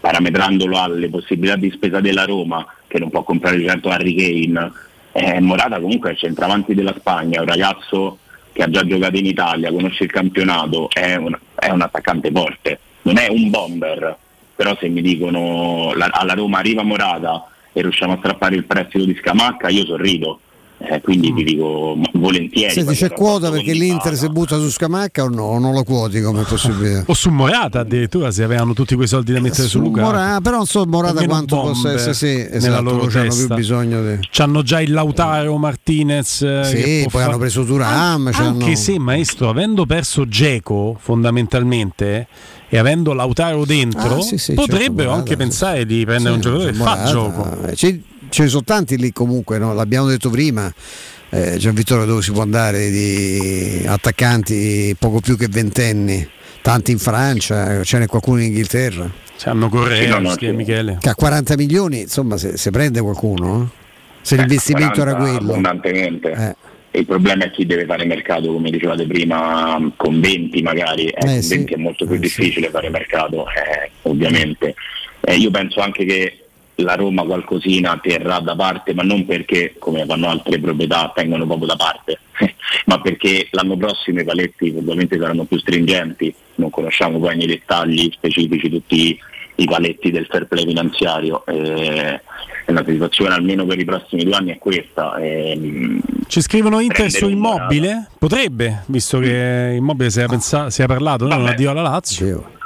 parametrandolo alle possibilità di spesa della Roma, che non può comprare certo Harry Kane, eh, Morata comunque è il centravanti della Spagna, un ragazzo che ha già giocato in Italia, conosce il campionato, è un, è un attaccante forte, non è un bomber, però se mi dicono la- alla Roma arriva Morata e riusciamo a strappare il prestito di Scamacca, io sorrido. Eh, quindi ti dico volentieri. Senti, c'è quota perché l'Inter si butta su Scamacca o no? O non lo quoti come possibilità? O su Morata addirittura se avevano tutti quei soldi da mettere su Luca. Mora- però non so Morata quanto possa essere sì, nella esatto, loro c'hanno testa. più bisogno di... C'hanno già il Lautaro Martinez. eh, Sì, poi hanno preso Thuram, An- c'hanno- Anche se, maestro, avendo perso Geco fondamentalmente e avendo Lautaro dentro, Ah, sì, sì, potrebbero certo, anche Morata, pensare di prendere un giocatore che fa gioco. eh, ce ne sono tanti lì comunque, no? l'abbiamo detto prima. Eh, Gian Vittorio dove si può andare di attaccanti poco più che ventenni, tanti in Francia, ce n'è qualcuno in Inghilterra. C'hanno Correa, Sì, no. Michele. Che a 40 milioni, insomma, se, se prende qualcuno, eh? se l'investimento era 40 quello. Abbondantemente. Eh. Il problema è chi deve fare mercato, come dicevate prima, con 20 magari. Eh, Eh, con sì. 20 è molto più difficile fare mercato, eh, ovviamente. Eh, io penso anche che la Roma qualcosina terrà da parte, ma non perché, come fanno altre proprietà, tengono proprio da parte, ma perché l'anno prossimo i paletti ovviamente saranno più stringenti, non conosciamo poi nei dettagli specifici tutti i paletti del fair play finanziario. eh, la situazione almeno per i prossimi due anni è questa. ehm, Ci scrivono Inter su un immobile? Potrebbe, visto che immobile si è, pensa- si è parlato, no? non addio alla Lazio.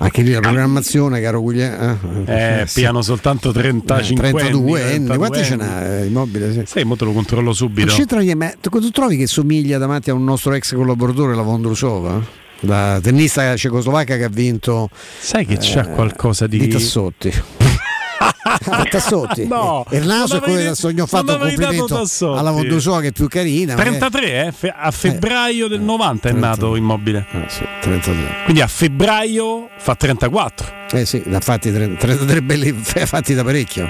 Anche lì la programmazione, caro Guglielmo. Eh, piano soltanto 35 32 anni, quanti ce n'ha eh, immobile? Sì. Sì, mo te lo controllo subito. C'entra niente, ma tu, trovi che somiglia davanti a un nostro ex collaboratore, la Vondrusova? La tennista cecoslovacca che ha vinto. Sai che c'è eh, qualcosa di. Di Tassotti. Ah, Tassotti. No, Eh, il naso è quello del sogno fatto un complimento alla Vondrusova che è più carina. ma che- 33, eh? Fe- a febbraio del 90 è nato immobile. Ah, sì, 33. Quindi a febbraio fa 34. Eh sì, ha fatti tre- 33 belli fatti da parecchio.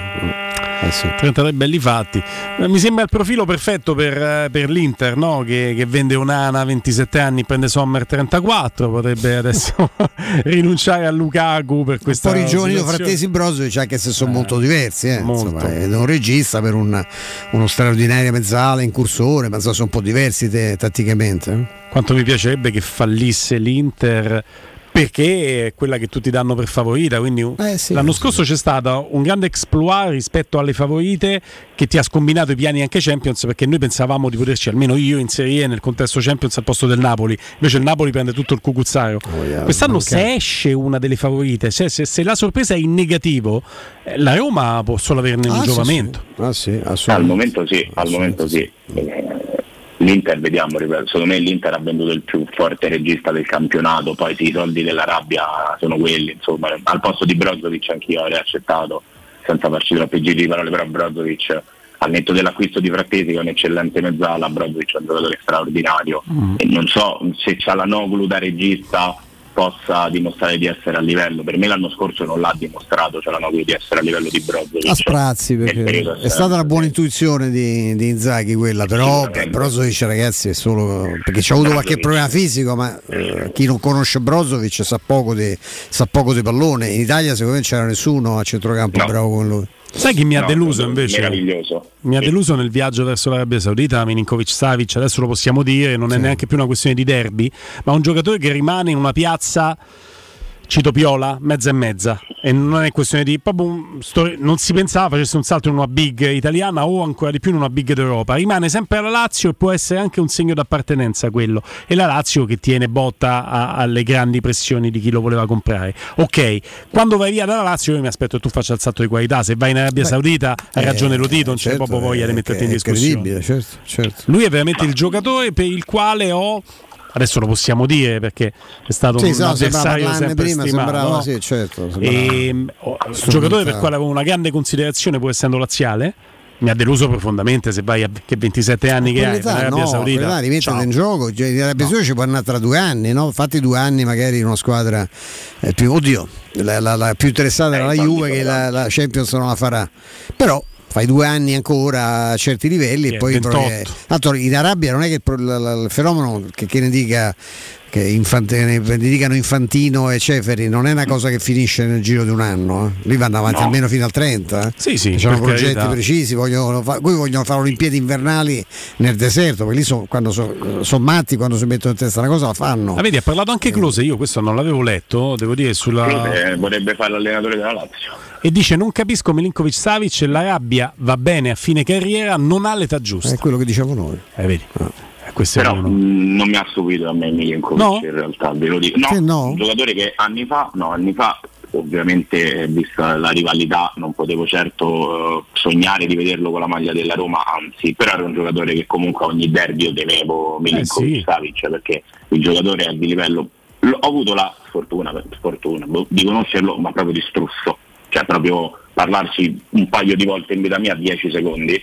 33 belli fatti. Eh, Mi sembra il profilo perfetto per, eh, per l'Inter, no? che, che vende un'Ana a 27 anni, prende Sommer 34, potrebbe adesso rinunciare a Lukaku per questa Poi i giovani. Frattesi Brozovic anche se sono molto diversi eh, insomma, è un regista per un- uno straordinario mezzala incursore ma insomma, sono un po' diversi te- tatticamente eh. Quanto mi piacerebbe che fallisse l'Inter perché è quella che tutti danno per favorita. Quindi l'anno scorso c'è stato un grande exploit rispetto alle favorite che ti ha scombinato i piani anche Champions perché noi pensavamo di poterci, almeno io in Serie E nel contesto Champions al posto del Napoli. Invece il Napoli prende tutto il cucuzzaro. Quest'anno non se esce una delle favorite, se, se- se la sorpresa è in negativo, eh, la Roma può solo averne un Ah, sì, giovamento. Ah, sì, Al momento sì, al momento sì. Eh, L'Inter, vediamo, ripeto, secondo me l'Inter ha venduto il più forte regista del campionato, poi sì, i soldi della rabbia sono quelli, insomma, al posto di Brozovic anch'io avrei accettato, senza farci troppi giri di parole, però Brozovic al netto dell'acquisto di Frattesi che è un eccellente mezzala, Brozovic è un giocatore straordinario Mm. e non so se c'ha la Noglu da regista possa dimostrare di essere a livello, per me l'anno scorso non l'ha dimostrato, c'è la Noglu di essere a livello di Brozovic. a sprazzi perché periodo è stata una buona intuizione di, di Inzaghi quella però Brozovic ragazzi è solo perché c'ha avuto qualche problema fisico ma eh, chi non conosce Brozovic sa poco di, sa poco di pallone. In Italia secondo me non c'era nessuno a centrocampo bravo come lui Sai chi mi ha No, deluso invece? meraviglioso. Mi ha deluso nel viaggio verso l'Arabia Saudita Milinkovic Savic, adesso lo possiamo dire, non è neanche più una questione di derby, ma un giocatore che rimane in una piazza Cito Piola, mezza e mezza. E non è questione di. proprio sto- non si pensava facesse un salto in una big italiana o ancora di più in una big d'Europa. Rimane sempre alla Lazio e può essere anche un segno d'appartenenza quello. E la Lazio che tiene botta a- alle grandi pressioni di chi lo voleva comprare. Ok, quando vai via dalla Lazio, io mi aspetto che tu faccia il salto di qualità. Se vai in Arabia Beh, Saudita, hai eh, ragione Lotito, non c'è certo, proprio voglia di è- metterti in è discussione. credibile, certo, certo. Lui è veramente il giocatore per il quale ho. Adesso lo possiamo dire perché è stato Sì, un sembrava avversario sempre prima, stimato. sembrava, no? sì, certo, sembrava E, oh, un strumentale. giocatore per quale avevo una grande considerazione, pur essendo laziale. Mi ha deluso profondamente se vai a che 27 anni che hai in Quell'età, Arabia no, Saudita. in gioco cioè, in Arabia Saudita ci può andare tra due anni no? fatti due anni magari in una squadra eh, più oddio la, la- la più interessata era la Juve che la, la Champions non la farà però fai due anni ancora a certi livelli Sì, e poi 28. provi- tanto in Arabia non è che il fenomeno che, che ne dica che infante- ne dicano Infantino e Ceferi non è una cosa che finisce nel giro di un anno eh. lì vanno avanti No. almeno fino al 30 eh. Sì, sì, Ci sono progetti carità. precisi vogliono fa- poi vogliono fare Olimpiadi invernali nel deserto perché lì so- quando sono matti quando si mettono in testa una cosa la fanno Ah, vedi, ha parlato anche Close, io questo non l'avevo letto, devo dire, sulla... Crede, vorrebbe fare l'allenatore della Lazio. E dice, non capisco Milinkovic Savic, la rabbia va bene a fine carriera, non ha l'età giusta. è quello che diciamo noi Eh, vedi, Eh, questo Però mh, non mi ha stupito a me Milinkovic No? in realtà, ve lo dico. No, no? un giocatore che anni fa, no, anni fa ovviamente eh, vista la rivalità non potevo certo eh, sognare di vederlo con la maglia della Roma, anzi, però era un giocatore che comunque a ogni derby io temevo Milinkovic Eh, sì. Savic perché il giocatore è di livello l- ho avuto la sfortuna, sfortuna boh, di conoscerlo, ma proprio di strusso, cioè proprio parlarci un paio di volte in vita mia 10 secondi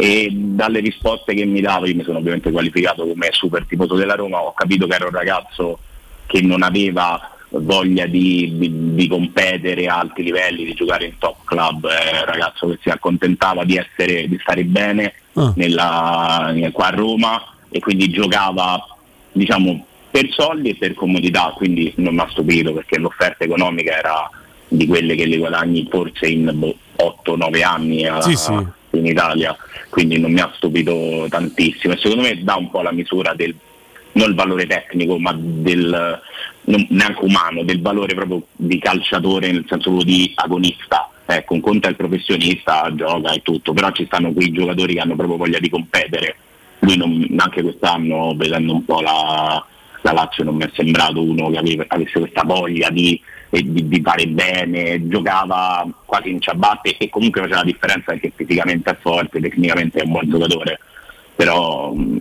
e dalle risposte che mi dava, io mi sono ovviamente qualificato come super tifoso della Roma, ho capito che era un ragazzo che non aveva voglia di, di- di competere a alti livelli, di giocare in top club, è un ragazzo che si accontentava di, essere, di stare bene Ah. nella- qua a Roma e quindi giocava diciamo per soldi e per comodità, quindi non mi ha stupito perché l'offerta economica era di quelle che le guadagni forse in boh, 8-9 anni a- Sì, sì. In Italia, quindi non mi ha stupito tantissimo e secondo me dà un po' la misura del non il valore tecnico ma del non- neanche umano, del valore proprio di calciatore nel senso proprio di agonista. Ecco, un conto è il professionista, gioca e tutto, però ci stanno quei giocatori che hanno proprio voglia di competere. Lui non- anche quest'anno, vedendo un po' la, la Lazio, non mi è sembrato uno che avesse questa voglia di, di, di fare bene, giocava quasi in ciabatte e comunque faceva la differenza perché fisicamente è forte, tecnicamente è un buon giocatore però mh,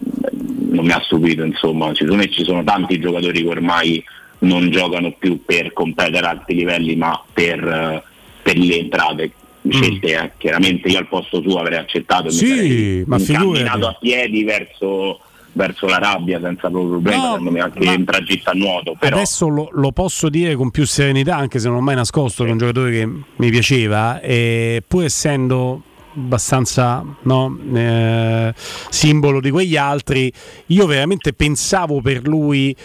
non mi ha stupito insomma ci sono, ci sono tanti giocatori che ormai non giocano più per competere a alti livelli ma per, eh, per le entrate scelte eh. chiaramente io al posto suo avrei accettato e Sì, mi sarei figurati. a piedi verso, verso la rabbia senza problemi No, facendomi anche ma- in tragitto a nuoto però Adesso lo, lo posso dire con più serenità, anche se non ho mai nascosto che è un giocatore che mi piaceva, e pur essendo abbastanza no, eh, simbolo di quegli altri. Io veramente pensavo per lui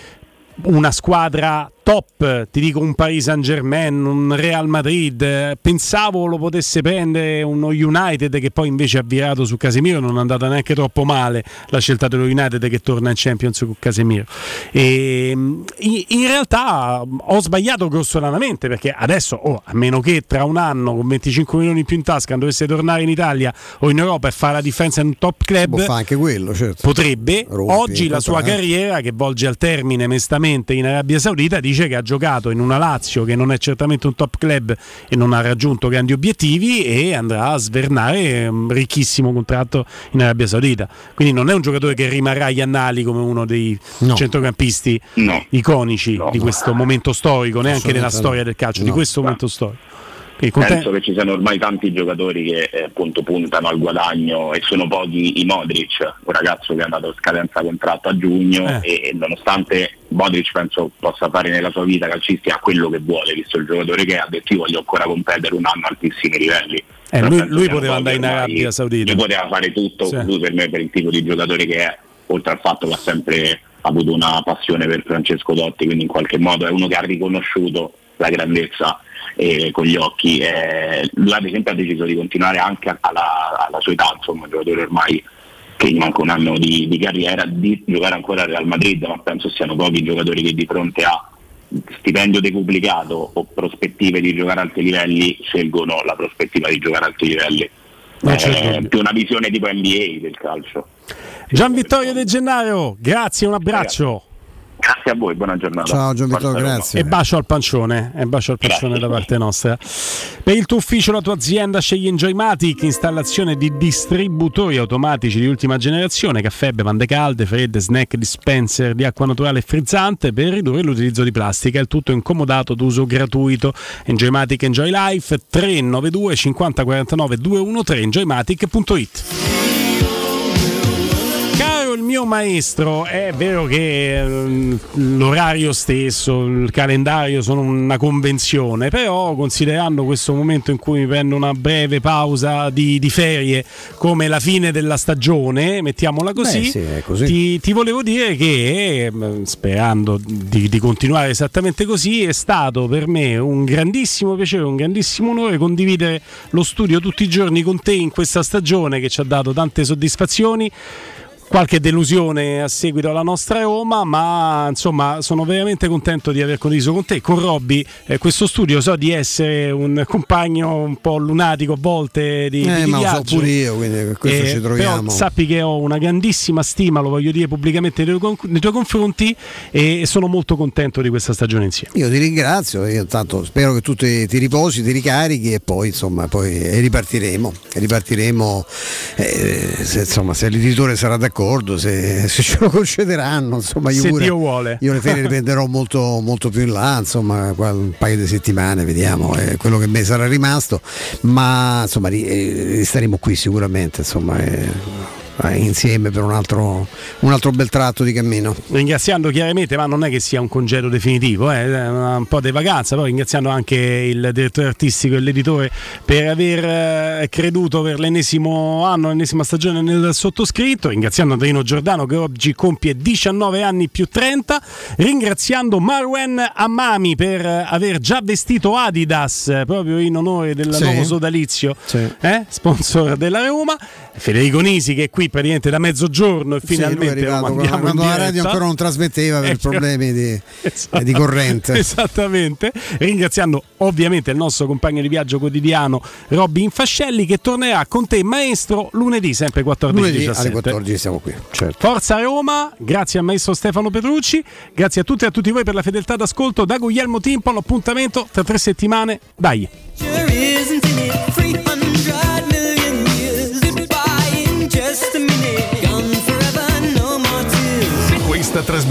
una squadra top, ti dico un Paris Saint Germain, un Real Madrid, eh, pensavo lo potesse prendere uno United che poi invece ha virato su Casemiro, non è andata neanche troppo male la scelta dello United che torna in Champions con Casemiro. E, mm, in, realtà mm, ho sbagliato grossolanamente perché adesso, oh, a meno che tra un anno con 25 milioni in più in tasca dovesse tornare in Italia o in Europa e fare la differenza in un top club, fare anche quello, certo. potrebbe. Rompi Oggi la sua contratto. carriera che volge al termine mestamente in Arabia Saudita dice che ha giocato in una Lazio che non è certamente un top club e non ha raggiunto grandi obiettivi e andrà a svernare un ricchissimo contratto in Arabia Saudita. Quindi non è un giocatore che rimarrà agli annali come uno dei centrocampisti iconici di questo momento storico, neanche nella Assolutamente storia del calcio, di no. questo momento storico. Penso che ci siano ormai tanti giocatori che eh, appunto puntano al guadagno e sono pochi i Modric, un ragazzo che è andato a scadenza contratto a giugno Eh. e, e nonostante Modric penso possa fare nella sua vita calcistica quello che vuole, visto il giocatore che ha detto io voglio ancora competere un anno a altissimi livelli. Eh, lui- lui poteva andare in Arabia Saudita. Lui poteva fare tutto, Sì. lui per me per il tipo di giocatore che è, oltre al fatto che ha sempre avuto una passione per Francesco Dotti, quindi in qualche modo è uno che ha riconosciuto la grandezza eh, con gli occhi. Eh, lui ad esempio ha deciso di continuare anche alla, alla sua età, insomma, un giocatore ormai che gli manca un anno di, di carriera, di giocare ancora al Real Madrid, ma penso siano pochi i giocatori che di fronte a stipendio decuplicato o prospettive di giocare a alti livelli scelgono la prospettiva di giocare a alti livelli. Dubbio. più una visione tipo NBA del calcio. Gian Vittorio De Gennaro, grazie, un abbraccio. Grazie a voi, buona giornata. Ciao Gian Vittorio, grazie. E bacio al pancione, e bacio al pancione da parte nostra. Per il tuo ufficio, la tua azienda, scegli Enjoymatic, installazione di distributori automatici di ultima generazione, caffè, bevande calde, fredde, snack, dispenser di acqua naturale e frizzante per ridurre l'utilizzo di plastica. Il tutto incomodato d'uso gratuito. Enjoymatic Enjoy Life 392 50 49 213 enjoymatic.it. Mio maestro, è vero che ehm, l'orario stesso, il calendario sono una convenzione, però considerando questo momento in cui mi prendo una breve pausa di, di ferie come la fine della stagione, mettiamola così, Beh, sì, così. Ti, ti volevo dire che, ehm, sperando di, di continuare esattamente così, è stato per me un grandissimo piacere, un grandissimo onore condividere lo studio tutti i giorni con te in questa stagione che ci ha dato tante soddisfazioni qualche delusione a seguito alla nostra Roma, ma insomma sono veramente contento di aver condiviso con te, con Robby, eh, questo studio. So di essere un compagno un po' lunatico a volte di, Eh, di ma lo so viaggio. pure io, quindi questo Eh, ci troviamo. Però sappi che ho una grandissima stima, lo voglio dire pubblicamente nei tuoi, nei tuoi confronti e sono molto contento di questa stagione insieme. Io ti ringrazio, io intanto spero che tu ti, ti riposi, ti ricarichi e poi insomma poi ripartiremo. Ripartiremo eh, se, insomma, se l'editore sarà d'accordo, se, se ce lo concederanno, insomma io Se pure- Dio vuole. Io le ferie le prenderò molto, molto più in là, insomma, un paio di settimane, vediamo eh, quello che me sarà rimasto, ma insomma ri- eh, staremo qui sicuramente, insomma. eh, insieme per un altro, un altro bel tratto di cammino. Ringraziando chiaramente, ma non è che sia un congedo definitivo, eh, è una- un po' di vacanza, però ringraziando anche il direttore artistico e l'editore per aver eh, creduto per l'ennesimo anno, l'ennesima stagione nel sottoscritto, ringraziando Andrino Giordano che oggi compie 19 anni più 30, ringraziando Marwen Amami per eh, aver già vestito Adidas eh, proprio in onore del Sì. nuovo sodalizio, Sì. eh, sponsor della Roma, Federico Nisi che è qui praticamente da mezzogiorno e Sì, finalmente lo arrivato mandiamo quando, quando la radio ancora non trasmetteva per Ecco. problemi di, Esatto. di corrente. Esattamente. Ringraziando ovviamente il nostro compagno di viaggio quotidiano Robby Infascelli che tornerà con te maestro lunedì sempre 14 Lunedì alle 14 siamo qui. Certo. Forza Roma, grazie al maestro Stefano Petrucci, grazie a tutti e a tutti voi per la fedeltà d'ascolto. Da Guglielmo Timpano, appuntamento tra tre settimane. Dai! Goodbye in